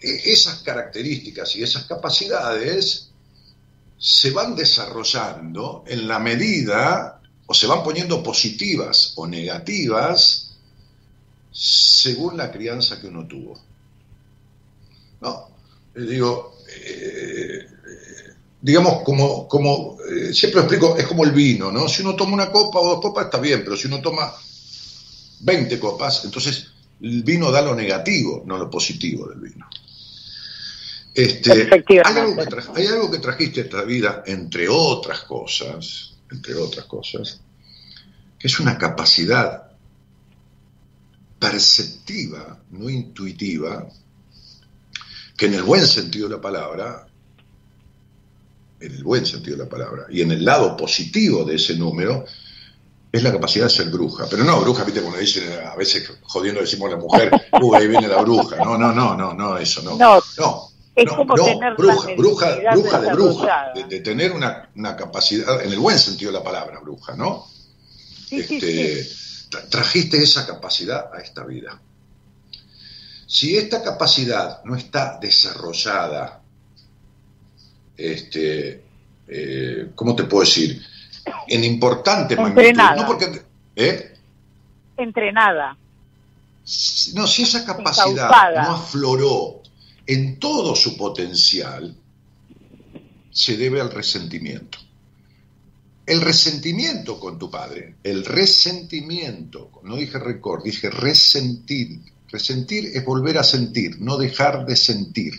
Speaker 4: e- esas características y esas capacidades se van desarrollando en la medida, o se van poniendo positivas o negativas, según la crianza que uno tuvo. ¿No? Eh, Digo, eh, digamos, como, como eh, siempre lo explico, es como el vino, ¿no? Si uno toma una copa o dos copas está bien, pero si uno toma 20 copas, entonces el vino da lo negativo, no lo positivo del vino. Este, hay, algo que tra- hay algo que trajiste a esta vida, entre otras cosas, entre otras cosas, que es una capacidad perceptiva, no intuitiva, que en el buen sentido de la palabra, en el buen sentido de la palabra, y en el lado positivo de ese número, es la capacidad de ser bruja. Pero no, bruja, viste, dicen, a veces jodiendo decimos a la mujer, uy, ahí viene la bruja. No, no, no, no, no, eso no.
Speaker 9: No,
Speaker 4: No,
Speaker 9: es
Speaker 4: no,
Speaker 9: como
Speaker 4: no,
Speaker 9: tener
Speaker 4: bruja,
Speaker 9: la
Speaker 4: bruja, bruja de bruja, de, de tener una, una capacidad, en el buen sentido de la palabra, bruja, ¿no?
Speaker 9: Sí, sí,
Speaker 4: Este, tra- trajiste esa capacidad a esta vida. Si esta capacidad no está desarrollada, este, eh, ¿cómo te puedo decir? En importante magnitud,
Speaker 9: Entrenada.
Speaker 4: no porque, ¿eh?
Speaker 9: Entrenada.
Speaker 4: No, si esa capacidad no afloró en todo su potencial, se debe al resentimiento. El resentimiento con tu padre, el resentimiento, no dije record, dije resentir. Resentir es volver a sentir, no dejar de sentir.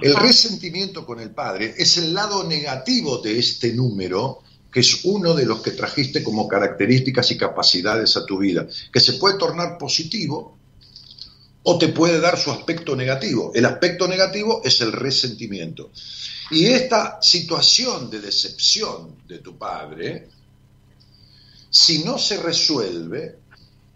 Speaker 4: El resentimiento con el padre es el lado negativo de este número, que es uno de los que trajiste como características y capacidades a tu vida, que se puede tornar positivo o te puede dar su aspecto negativo. El aspecto negativo es el resentimiento. Y esta situación de decepción de tu padre, si no se resuelve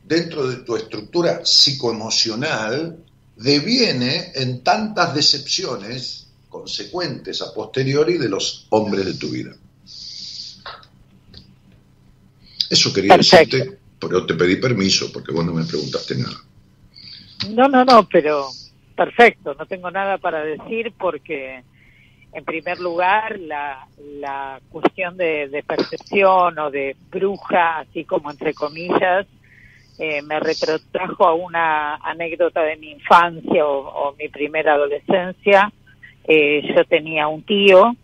Speaker 4: dentro de tu estructura psicoemocional, deviene en tantas decepciones consecuentes a posteriori de los hombres de tu vida. Eso quería
Speaker 9: Perfecto.
Speaker 4: decirte, pero te pedí permiso porque vos no me preguntaste nada.
Speaker 9: No, no, no, pero perfecto, no tengo nada para decir porque, en primer lugar, la, la cuestión de, de percepción o de bruja, así como entre comillas, eh, me retrotrajo a una anécdota de mi infancia o, o mi primera adolescencia. Eh, yo tenía un tío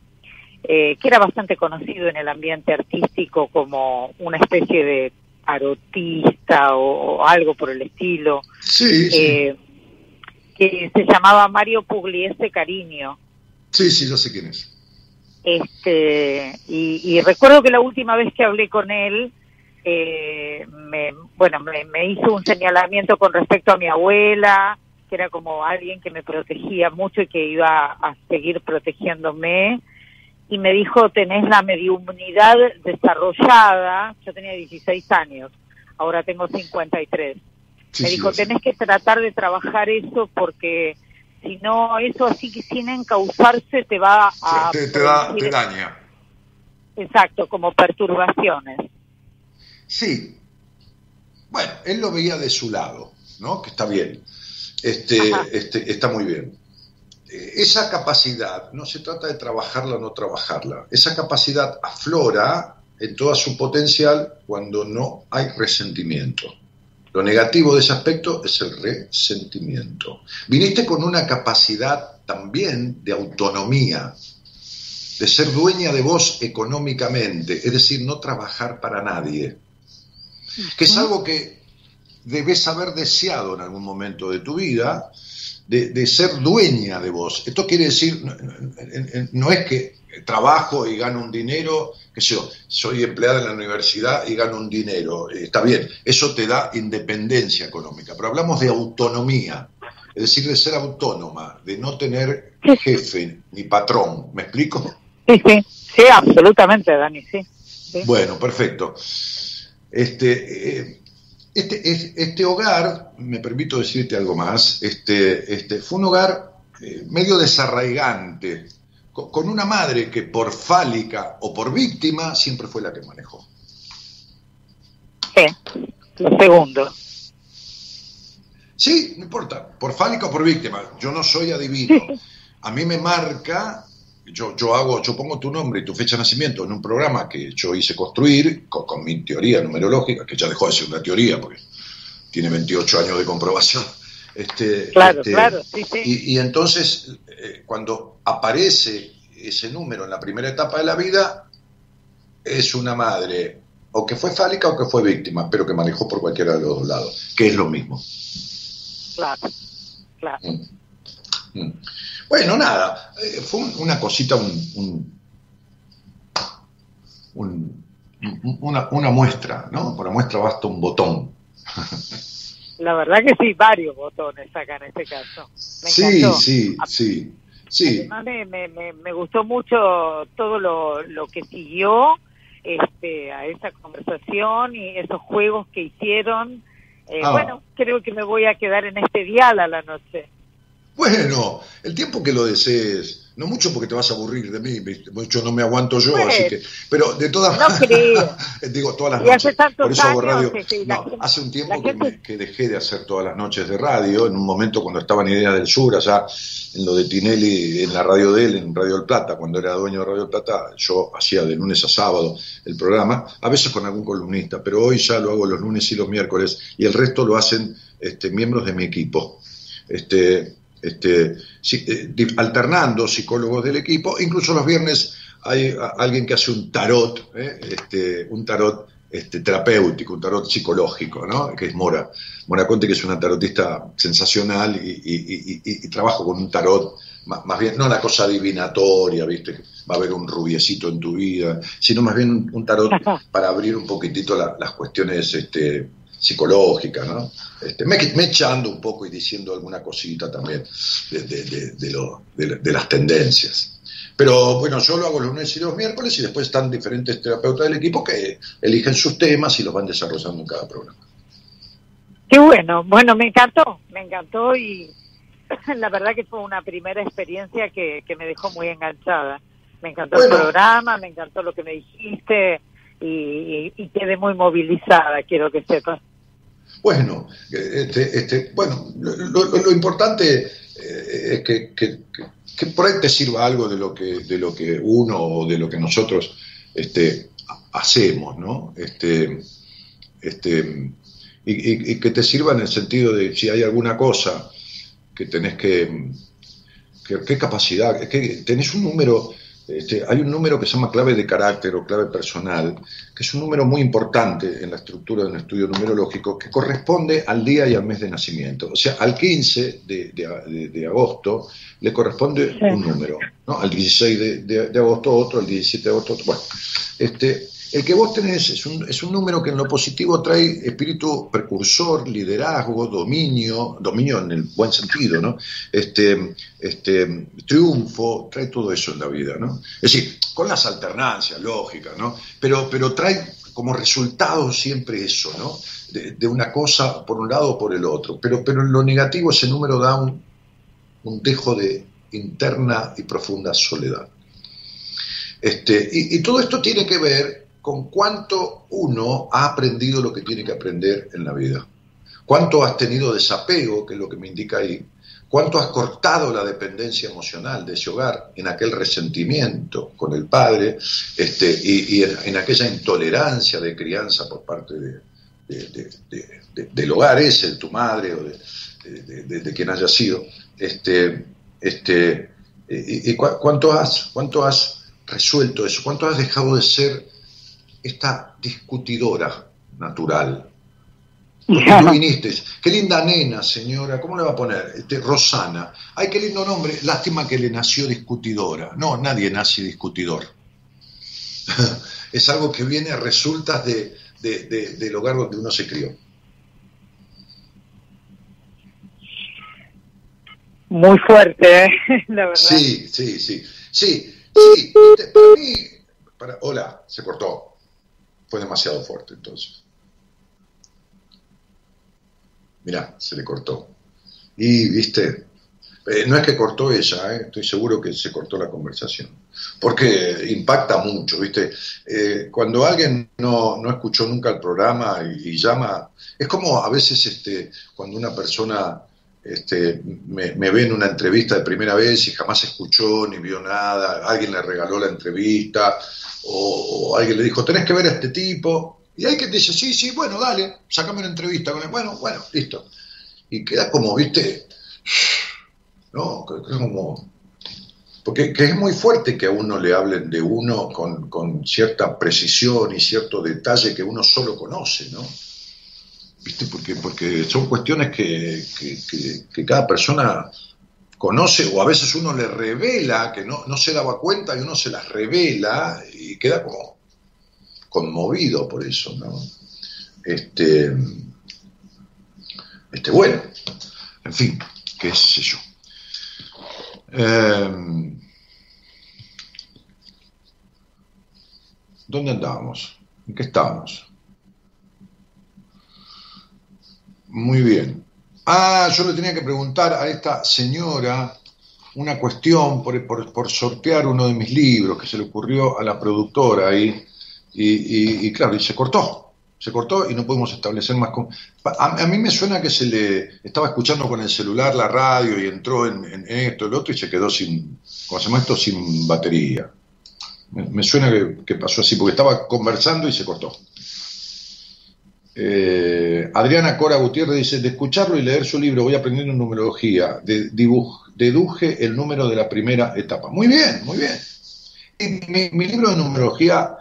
Speaker 9: eh, que era bastante conocido en el ambiente artístico como una especie de tarotista o, o algo por el estilo
Speaker 4: Sí, sí,
Speaker 9: eh, que se llamaba Mario Pugliese Cariño.
Speaker 4: sí, sí, yo sé quién es.
Speaker 9: Este, y, y recuerdo que la última vez que hablé con él, eh, me, bueno, me, me hizo un señalamiento con respecto a mi abuela, que era como alguien que me protegía mucho y que iba a seguir protegiéndome. Y me dijo, tenés la mediunidad desarrollada. Yo tenía 16 años, ahora tengo 53
Speaker 4: Sí,
Speaker 9: me dijo, tenés que tratar de trabajar eso porque si no, eso así que sin encauzarse te va a...
Speaker 4: te, te da, te daña.
Speaker 9: Exacto, como perturbaciones.
Speaker 4: Sí. Bueno, él lo veía de su lado, ¿no? Que está bien. Este,
Speaker 9: Ajá.
Speaker 4: este, está muy bien. Esa capacidad, no se trata de trabajarla o no trabajarla, esa capacidad aflora en toda su potencial cuando no hay resentimiento. Lo negativo de ese aspecto es el resentimiento. Viniste con una capacidad también de autonomía, de ser dueña de vos económicamente, es decir, no trabajar para nadie, que es algo que debes haber deseado en algún momento de tu vida, de, de ser dueña de vos. Esto quiere decir, no, no- no es que trabajo y gano un dinero, que yo, soy empleada en la universidad y gano un dinero, eh, está bien, eso te da independencia económica, pero hablamos de autonomía, es decir, de ser autónoma, de no tener jefe ni patrón, ¿me explico?
Speaker 9: Sí, sí, sí, absolutamente, Dani, sí. sí.
Speaker 4: Bueno, perfecto. Este, eh, este, es- este hogar, me permito decirte algo más, este, este, fue un hogar eh, medio desarraigante, co- con una madre que por fálica o por víctima siempre fue la que manejó.
Speaker 9: Sí, lo segundo.
Speaker 4: Sí, no importa, por fálica o por víctima, yo no soy adivino. A mí me marca, yo, yo hago, yo pongo tu nombre y tu fecha de nacimiento en un programa que yo hice construir con, con mi teoría numerológica, que ya dejó de ser una teoría porque tiene 28 años de comprobación. Este,
Speaker 9: Claro,
Speaker 4: este,
Speaker 9: claro, sí, sí.
Speaker 4: Y, y entonces, eh, cuando aparece ese número en la primera etapa de la vida, es una madre o que fue fálica o que fue víctima, pero que manejó por cualquiera de los dos lados, que es lo mismo.
Speaker 9: Claro, claro.
Speaker 4: Mm. Bueno, nada, eh, fue un- una cosita, un, un- un- un- una, una muestra, ¿no? Por la muestra basta un botón.
Speaker 9: La verdad que sí, varios botones acá en este caso. Me
Speaker 4: Sí, sí, sí, sí.
Speaker 9: Además me, me, me gustó mucho todo lo, lo que siguió este, a esa conversación y esos juegos que hicieron. Eh,
Speaker 4: Ah.
Speaker 9: Bueno, creo que me voy a quedar en este dial a la noche.
Speaker 4: Bueno, el tiempo que lo desees, no mucho porque te vas a aburrir de mí, mucho no me aguanto yo, así que, pero de todas
Speaker 9: no creo.
Speaker 4: digo todas las
Speaker 9: Y
Speaker 4: noches, por eso hago radio.
Speaker 9: sí,
Speaker 4: No,
Speaker 9: gente-
Speaker 4: hace un tiempo que, me- que dejé de hacer todas las noches de radio, en un momento cuando estaba en Ideas del Sur, allá en lo de Tinelli, en la radio de él, en Radio del Plata, cuando era dueño de Radio del Plata, yo hacía de lunes a sábado el programa, a veces con algún columnista, pero hoy ya lo hago los lunes y los miércoles, y el resto lo hacen este, miembros de mi equipo. Este, este, eh, alternando psicólogos del equipo, incluso los viernes hay alguien que hace un tarot, ¿eh? este, un tarot este, terapéutico, un tarot psicológico, ¿no? que es Mora. Mora Conte, que es una tarotista sensacional y, y- y- y- y trabajo con un tarot, más, más bien, no una cosa adivinatoria, ¿viste? que Va a haber un rubiecito en tu vida, sino más bien un, un tarot para abrir un poquitito la- las cuestiones este, psicológicas, ¿no? Este, me, me echando un poco y diciendo alguna cosita también de, de- de- de lo- de- de las tendencias. Pero bueno, yo lo hago los lunes y los miércoles y después están diferentes terapeutas del equipo que eligen sus temas y los van desarrollando en cada programa.
Speaker 9: Qué bueno, bueno, me encantó, me encantó y la verdad que fue una primera experiencia que, que me dejó muy enganchada. Me encantó
Speaker 4: Bueno.
Speaker 9: el programa, me encantó lo que me dijiste y, y- y quedé muy movilizada, quiero que sepas.
Speaker 4: Bueno, este, este, bueno, lo, importante eh, es que, que- por ahí te sirva algo de lo que, de lo que uno o de lo que nosotros este, ha- hacemos, ¿no? Este, este, y, y- que te sirva en el sentido de si hay alguna cosa que tenés que, qué capacidad, que tenés un número, este, hay un número que se llama clave de carácter o clave personal, que es un número muy importante en la estructura de un estudio numerológico, que corresponde al día y al mes de nacimiento. O sea, al 15 de, de- agosto le corresponde
Speaker 9: Sí.
Speaker 4: un número, ¿no? Al 16 de, de- de agosto otro, al 17 de agosto otro. Bueno, este, el que vos tenés es un, es un número que en lo positivo trae espíritu precursor, liderazgo, dominio, dominio en el buen sentido, ¿no? Este, este, triunfo, trae todo eso en la vida, ¿no? Es decir, con las alternancias lógicas, ¿no? Pero, pero trae como resultado siempre eso, ¿no? De, de una cosa por un lado o por el otro. Pero, pero en lo negativo ese número da un, un dejo de interna y profunda soledad. Este, y, y todo esto tiene que ver con cuánto uno ha aprendido lo que tiene que aprender en la vida. Cuánto has tenido desapego, que es lo que me indica ahí. Cuánto has cortado la dependencia emocional de ese hogar en aquel resentimiento con el padre este, y, en, aquella intolerancia de crianza por parte de- de- de- de- de- del hogar ese, de tu madre o de, quien haya sido. Este, este, y, y cuánto has, cuánto has resuelto eso? ¿Cuánto has dejado de ser esta discutidora natural? Porque no viniste. Qué linda nena, señora. ¿Cómo le va a poner? Este, Rosana. Ay, qué lindo nombre. Lástima que le nació discutidora. No, nadie nace discutidor. es algo que viene, resulta de, de- de- del hogar donde uno se crió.
Speaker 9: Muy fuerte, ¿eh? la verdad.
Speaker 4: Sí, sí, sí. Sí, sí. viste, Para mí. para- hola, se cortó. Fue demasiado fuerte entonces. Mirá, se le cortó. Y, viste, eh, no es que cortó ella, eh, estoy seguro que se cortó la conversación. Porque impacta mucho, viste. Eh, cuando alguien no, no escuchó nunca el programa y, y llama, es como a veces este, cuando una persona este, me, me ve en una entrevista de primera vez y jamás escuchó ni vio nada, alguien le regaló la entrevista o, alguien le dijo, tenés que ver a este tipo, y hay que dice, sí, sí, bueno, dale, sacame una entrevista con él, bueno, bueno, listo. Y queda como, viste, no, como... Porque que es muy fuerte que a uno le hablen de uno con, con cierta precisión y cierto detalle que uno solo conoce, ¿no? ¿Viste? Porque, porque son cuestiones que, que- cada persona conoce o a veces uno le revela, que no, no se daba cuenta y uno se las revela y queda como conmovido por eso, ¿no? Este, este bueno, en fin, qué sé yo. Eh, ¿Dónde andábamos? ¿En qué estábamos? Muy bien. Ah, yo le tenía que preguntar a esta señora una cuestión por, por- sortear uno de mis libros que se le ocurrió a la productora ahí. Y, y- y claro, y se cortó. Se cortó y no pudimos establecer más. con- A, mí me suena que se le estaba escuchando con el celular la radio y entró en, esto, el otro y se quedó sin, ¿cómo se llama esto? Sin batería. Me, suena que pasó así, porque estaba conversando y se cortó. Eh, Adriana Cora Gutiérrez dice, de escucharlo y leer su libro voy aprendiendo numerología, deduje el número de la primera etapa. Muy bien, muy bien. Mi, libro de numerología,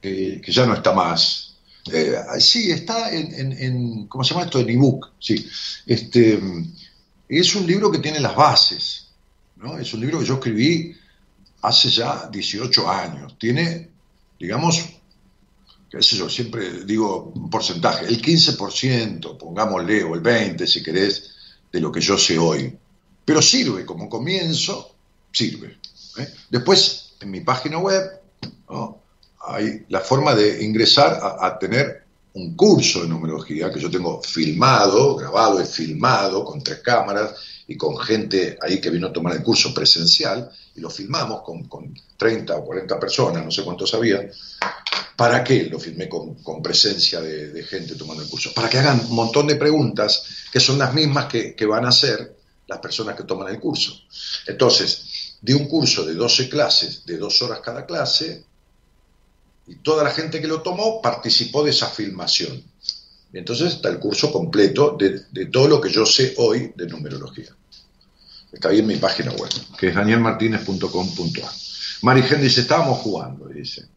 Speaker 4: que, que ya no está más, eh, sí, está en, en- en- ¿cómo se llama esto? En ebook, sí. Este, es un libro que tiene las bases, ¿no? Es un libro que yo escribí hace ya 18 años. Tiene, digamos, qué sé yo, siempre digo un porcentaje, el 15%, pongámosle, o el 20% si querés, de lo que yo sé hoy. Pero sirve como comienzo, sirve. ¿eh? Después, en mi página web, hay la forma de ingresar a, a tener un curso de numerología que yo tengo filmado, grabado y filmado con tres cámaras y con gente ahí que vino a tomar el curso presencial y lo filmamos con, con 30 o 40 personas, no sé cuántos había. ¿Para qué lo filmé con, con presencia de, gente tomando el curso? Para que hagan un montón de preguntas que son las mismas que, que van a hacer las personas que toman el curso. Entonces, di un curso de 12 clases, de dos horas cada clase, y toda la gente que lo tomó participó de esa filmación. Y entonces está el curso completo de, de todo lo que yo sé hoy de numerología. Está ahí en mi página web, que es danielmartinez.com.ar. Marigen dice, estábamos jugando, dice.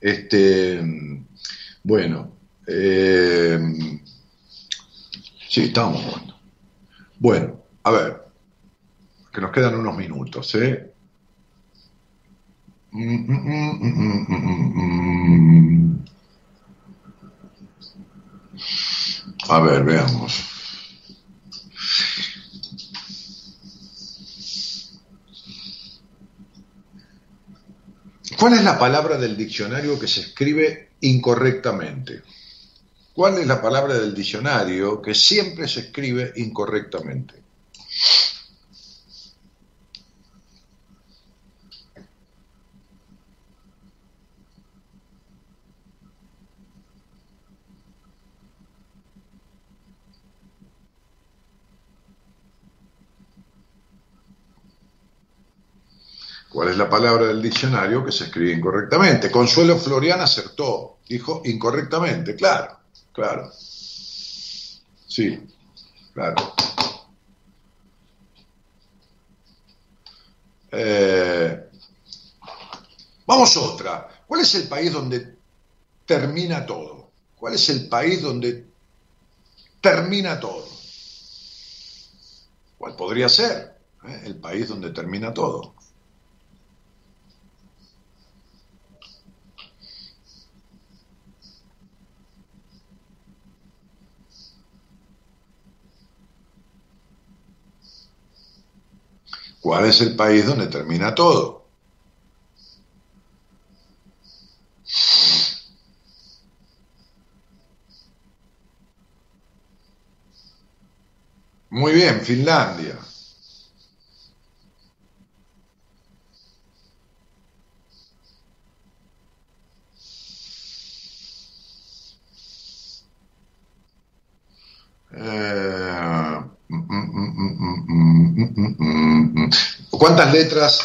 Speaker 4: Este, bueno, eh, sí, estábamos jugando. Bueno, a ver, que nos quedan unos minutos, ¿eh? A ver, veamos. ¿Cuál es la palabra del diccionario que se escribe incorrectamente? ¿Cuál es la palabra del diccionario que siempre se escribe incorrectamente? ¿Cuál es la palabra del diccionario que se escribe incorrectamente? Consuelo Florian acertó, dijo incorrectamente, claro, claro. Sí, claro. Eh, Vamos otra. ¿Cuál es el país donde termina todo? ¿Cuál es el país donde termina todo? ¿Cuál podría ser? eh? El país donde termina todo. ¿Cuál es el país donde termina todo? Muy bien, Finlandia. ¿Cuántas letras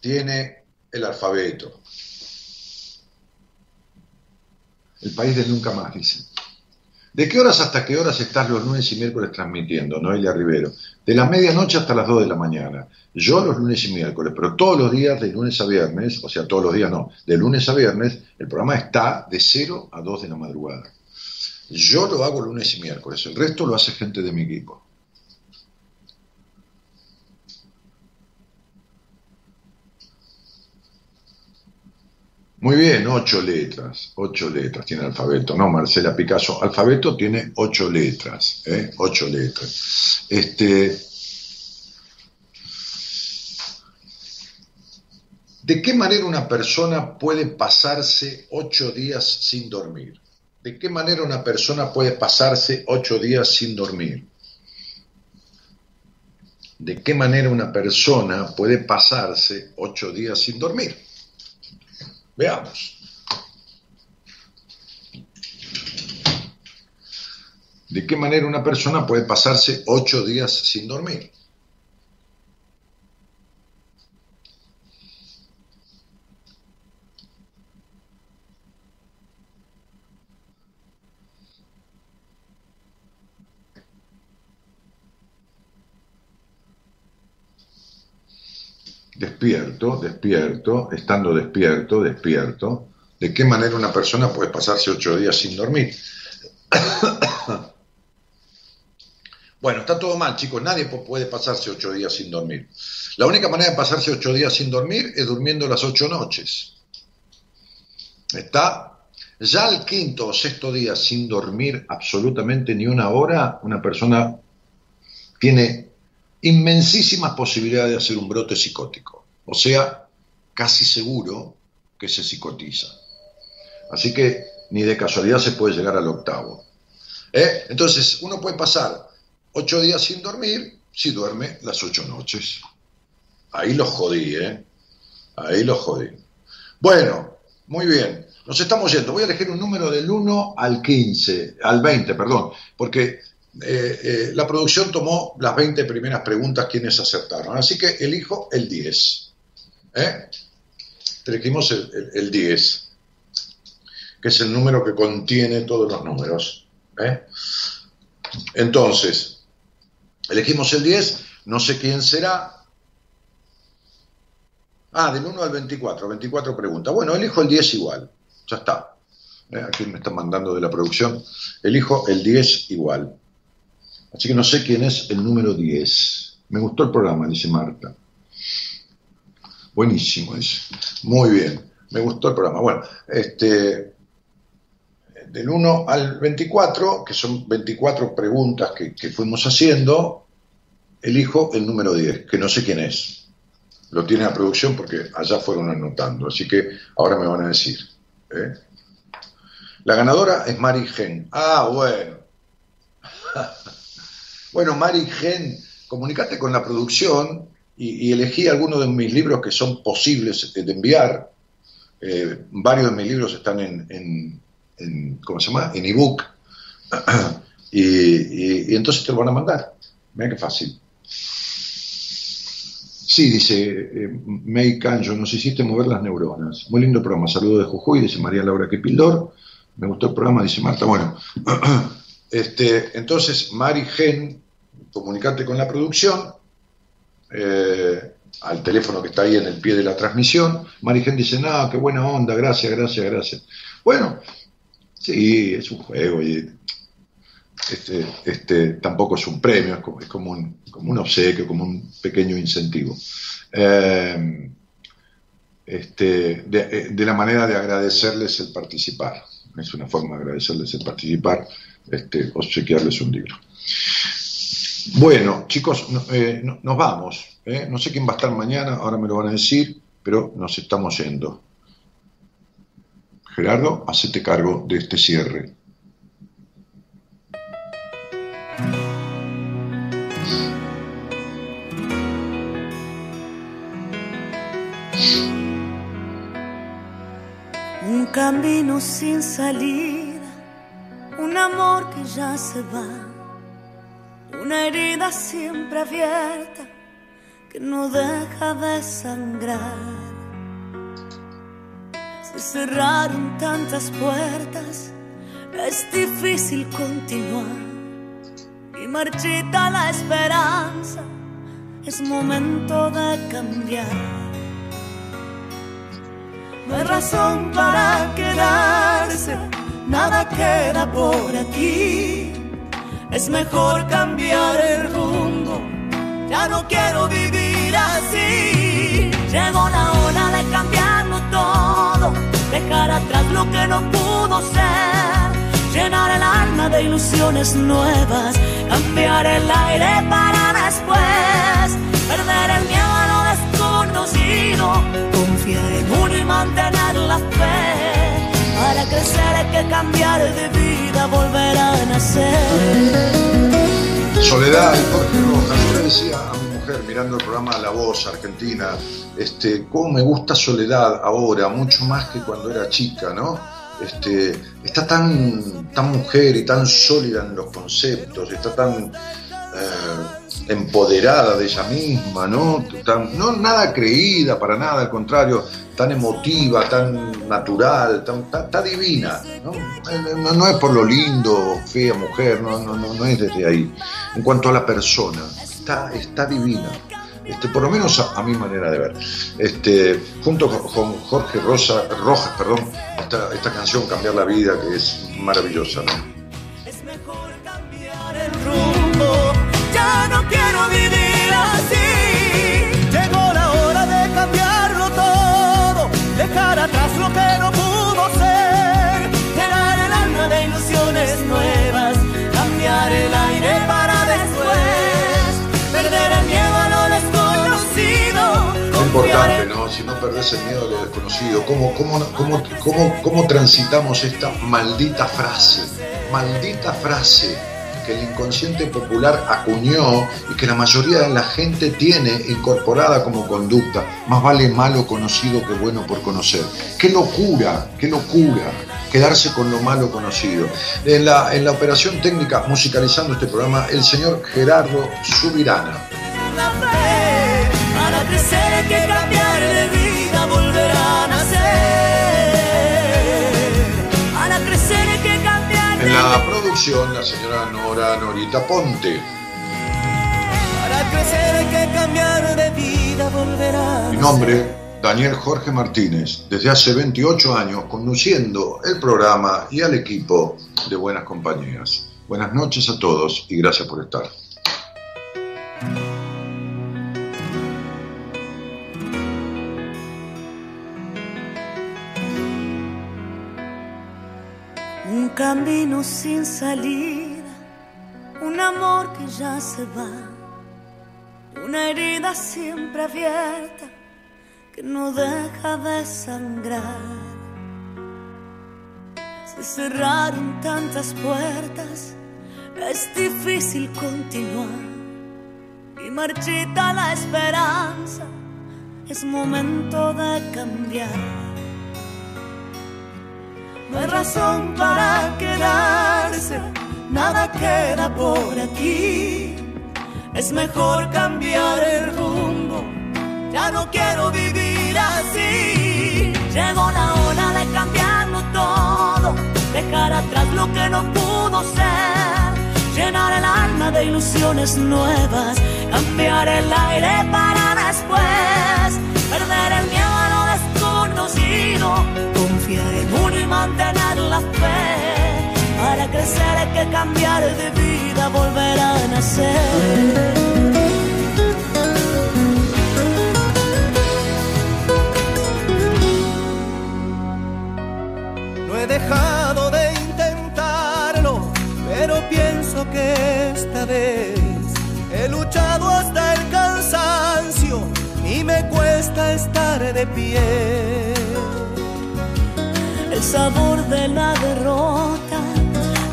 Speaker 4: tiene el alfabeto? El país del nunca más, dice. ¿De qué horas hasta qué horas estás los lunes y miércoles transmitiendo, Noelia Rivero? De la medianoche hasta las 2 de la mañana. Yo los lunes y miércoles, pero todos los días, de lunes a viernes, o sea, todos los días no, de lunes a viernes, el programa está de 0 a 2 de la madrugada. Yo lo hago lunes y miércoles, el resto lo hace gente de mi equipo. Muy bien, ocho letras, ocho letras tiene alfabeto, ¿no? Marcela Picasso, alfabeto tiene ocho letras, ¿eh? Ocho letras. Este, ¿De qué manera una persona puede pasarse ocho días sin dormir? ¿De qué manera una persona puede pasarse ocho días sin dormir? ¿De qué manera una persona puede pasarse ocho días sin dormir? Veamos. ¿De qué manera una persona puede pasarse ocho días sin dormir? Despierto, despierto, estando despierto, despierto. ¿De qué manera una persona puede pasarse ocho días sin dormir? Bueno, está todo mal, chicos. Nadie pu- puede pasarse ocho días sin dormir. La única manera de pasarse ocho días sin dormir es durmiendo las ocho noches. ¿Está? Ya al quinto o sexto día sin dormir absolutamente ni una hora, una persona tiene inmensísimas posibilidades de hacer un brote psicótico. O sea, casi seguro que se psicotiza. Así que ni de casualidad se puede llegar al octavo. ¿Eh? Entonces, uno puede pasar ocho días sin dormir si duerme las ocho noches. Ahí los jodí, ¿eh? Ahí los jodí. Bueno, muy bien. Nos estamos yendo. Voy a elegir un número del 1 al 15, al 20, perdón, porque eh, eh, la producción tomó las 20 primeras preguntas quienes acertaron. Así que elijo el 10. ¿Eh? Elegimos el, el- el 10, que es el número que contiene todos los números. ¿eh? Entonces, elegimos el 10, no sé quién será. Ah, del 1 al 24, 24 preguntas. Bueno, elijo el 10 igual, ya está. ¿Eh? Aquí me están mandando de la producción. Elijo el 10 igual. Así que no sé quién es el número 10. Me gustó el programa, dice Marta. Buenísimo, dice. Muy bien, me gustó el programa. Bueno, este, del 1 al 24, que son 24 preguntas que, que fuimos haciendo, elijo el número 10, que no sé quién es. Lo tiene la producción porque allá fueron anotando, así que ahora me van a decir. ¿eh? La ganadora es Mari Gen. Ah, bueno. bueno, Mari Gen, comunicate con la producción y, elegí algunos de mis libros que son posibles de enviar. Eh, varios de mis libros están en, ¿cómo se llama? En ebook. y entonces te lo van a mandar. Mira qué fácil. Sí, dice eh, May Canjo, nos hiciste mover las neuronas. Muy lindo programa. Saludos de Jujuy, dice María Laura Quepildor. Me gustó el programa, dice Marta. Bueno, este, entonces, Mari Gen, comunicate con la producción. Eh, al teléfono que está ahí en el pie de la transmisión. Marigen dice, no, qué buena onda, gracias, gracias, gracias. Bueno, sí, es un juego y este, este, tampoco es un premio, es como, es como un, como un obsequio, como un pequeño incentivo. Eh, este, de, eh, de la manera de agradecerles el participar. Es una forma de agradecerles el participar, este, obsequiarles un libro. Bueno, chicos, no- eh, no- nos vamos. ¿eh? No sé quién va a estar mañana, ahora me lo van a decir, pero nos estamos yendo. Gerardo, hacete cargo de este cierre.
Speaker 10: Un camino sin salida, un amor que ya se va, una herida siempre abierta que no deja de sangrar. Se cerraron tantas puertas, es difícil continuar y marchita la esperanza, es momento de cambiar. No hay razón para quedarse, nada queda por aquí. Es mejor cambiar el rumbo, ya no quiero vivir así. Llegó la hora de cambiarlo todo, dejar atrás lo que no pudo ser. Llenar el alma de ilusiones nuevas, cambiar el aire para después. Perder el miedo a lo desconocido, confiar en uno y mantener la fe. Para crecer hay que cambiar de vida, volver a nacer.
Speaker 4: Soledad Jorge Rojas, yo le decía a mi mujer mirando el programa La Voz Argentina, este, cómo me gusta Soledad ahora, mucho más que cuando era chica, ¿no? Este, está tan, tan mujer y tan sólida en los conceptos, está tan eh, empoderada de ella misma, ¿no? Nada creída para nada, al contrario, tan emotiva, tan natural, tan, divina, ¿no? Eh, No, no es por lo lindo, fea mujer, no, no, no, no es desde ahí. En cuanto a la persona, está, está divina. Este, por lo menos a, mi manera de ver. Este, junto con, con Jorge Rosa, Rojas, perdón, esta, esta canción Cambiar la Vida, que es maravillosa, ¿no?
Speaker 10: Es mejor cambiar el rumbo, ya no quiero vivir así.
Speaker 11: Llegó la hora de cambiarlo todo, dejar atrás lo que no pudo ser.
Speaker 10: Llenar el alma de ilusiones nuevas, cambiar el aire para después. Perder el miedo a lo desconocido.
Speaker 4: Es importante, ¿no? Si no perdés el miedo a lo desconocido, ¿cómo, cómo, cómo, cómo, cómo transitamos esta maldita frase? Maldita frase que el inconsciente popular acuñó y que la mayoría de la gente tiene incorporada como conducta. Más vale malo conocido que bueno por conocer. ¡Qué locura! ¡Qué locura! Quedarse con lo malo conocido. En la, en la operación técnica musicalizando este programa, el señor Gerardo Subirana.
Speaker 10: La
Speaker 4: producción, la señora Nora Norita Ponte.
Speaker 11: Para crecer hay que cambiar de vida, volver a
Speaker 4: Mi nombre, Daniel Jorge Martínez, desde hace 28 años conduciendo el programa y al equipo de Buenas Compañías. Buenas noches a todos y gracias por estar.
Speaker 10: Camino sin salida, un amor que ya se va, una herida siempre abierta que no deja de sangrar. Se cerraron tantas puertas, es difícil continuar y marchita la esperanza, es momento de cambiar no hay razón para quedarse, nada queda por aquí. Es mejor cambiar el rumbo, ya no quiero vivir así. Llegó la hora de cambiarlo todo, dejar atrás lo que no pudo ser, llenar el alma de ilusiones nuevas, cambiar el aire para después, perder el miedo a lo desconocido, confiar en un mantener la fe. Para crecer hay que cambiar de vida, volver a nacer.
Speaker 7: no he dejado de intentarlo, pero pienso que esta vez he luchado hasta el cansancio y me cuesta estar de pie.
Speaker 10: Sabor de la derrota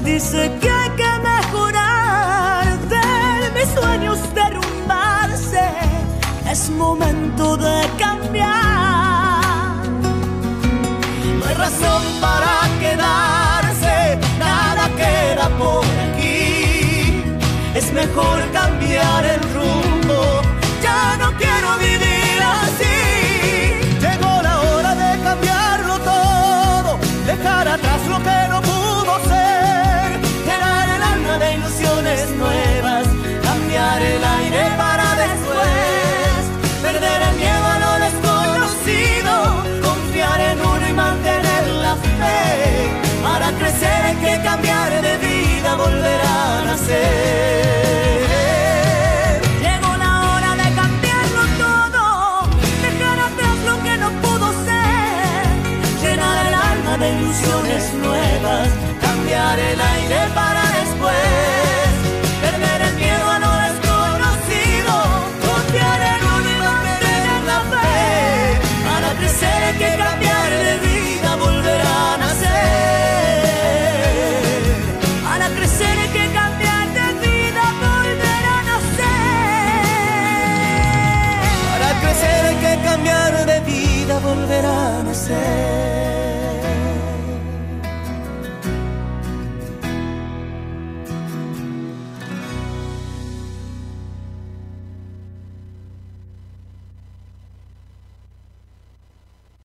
Speaker 10: dice que hay que mejorar. De mis sueños derrumbarse, es momento de cambiar.
Speaker 7: No hay razón para quedarse, nada queda por aquí. Es mejor cambiar el rumbo, ya no quiero
Speaker 10: atrás lo que no pudo ser, llenar el alma de ilusiones nuevas, cambiar el aire para después, perder el miedo a lo desconocido, confiar en uno y mantener la fe, para crecer hay que cambiar de vida, volver a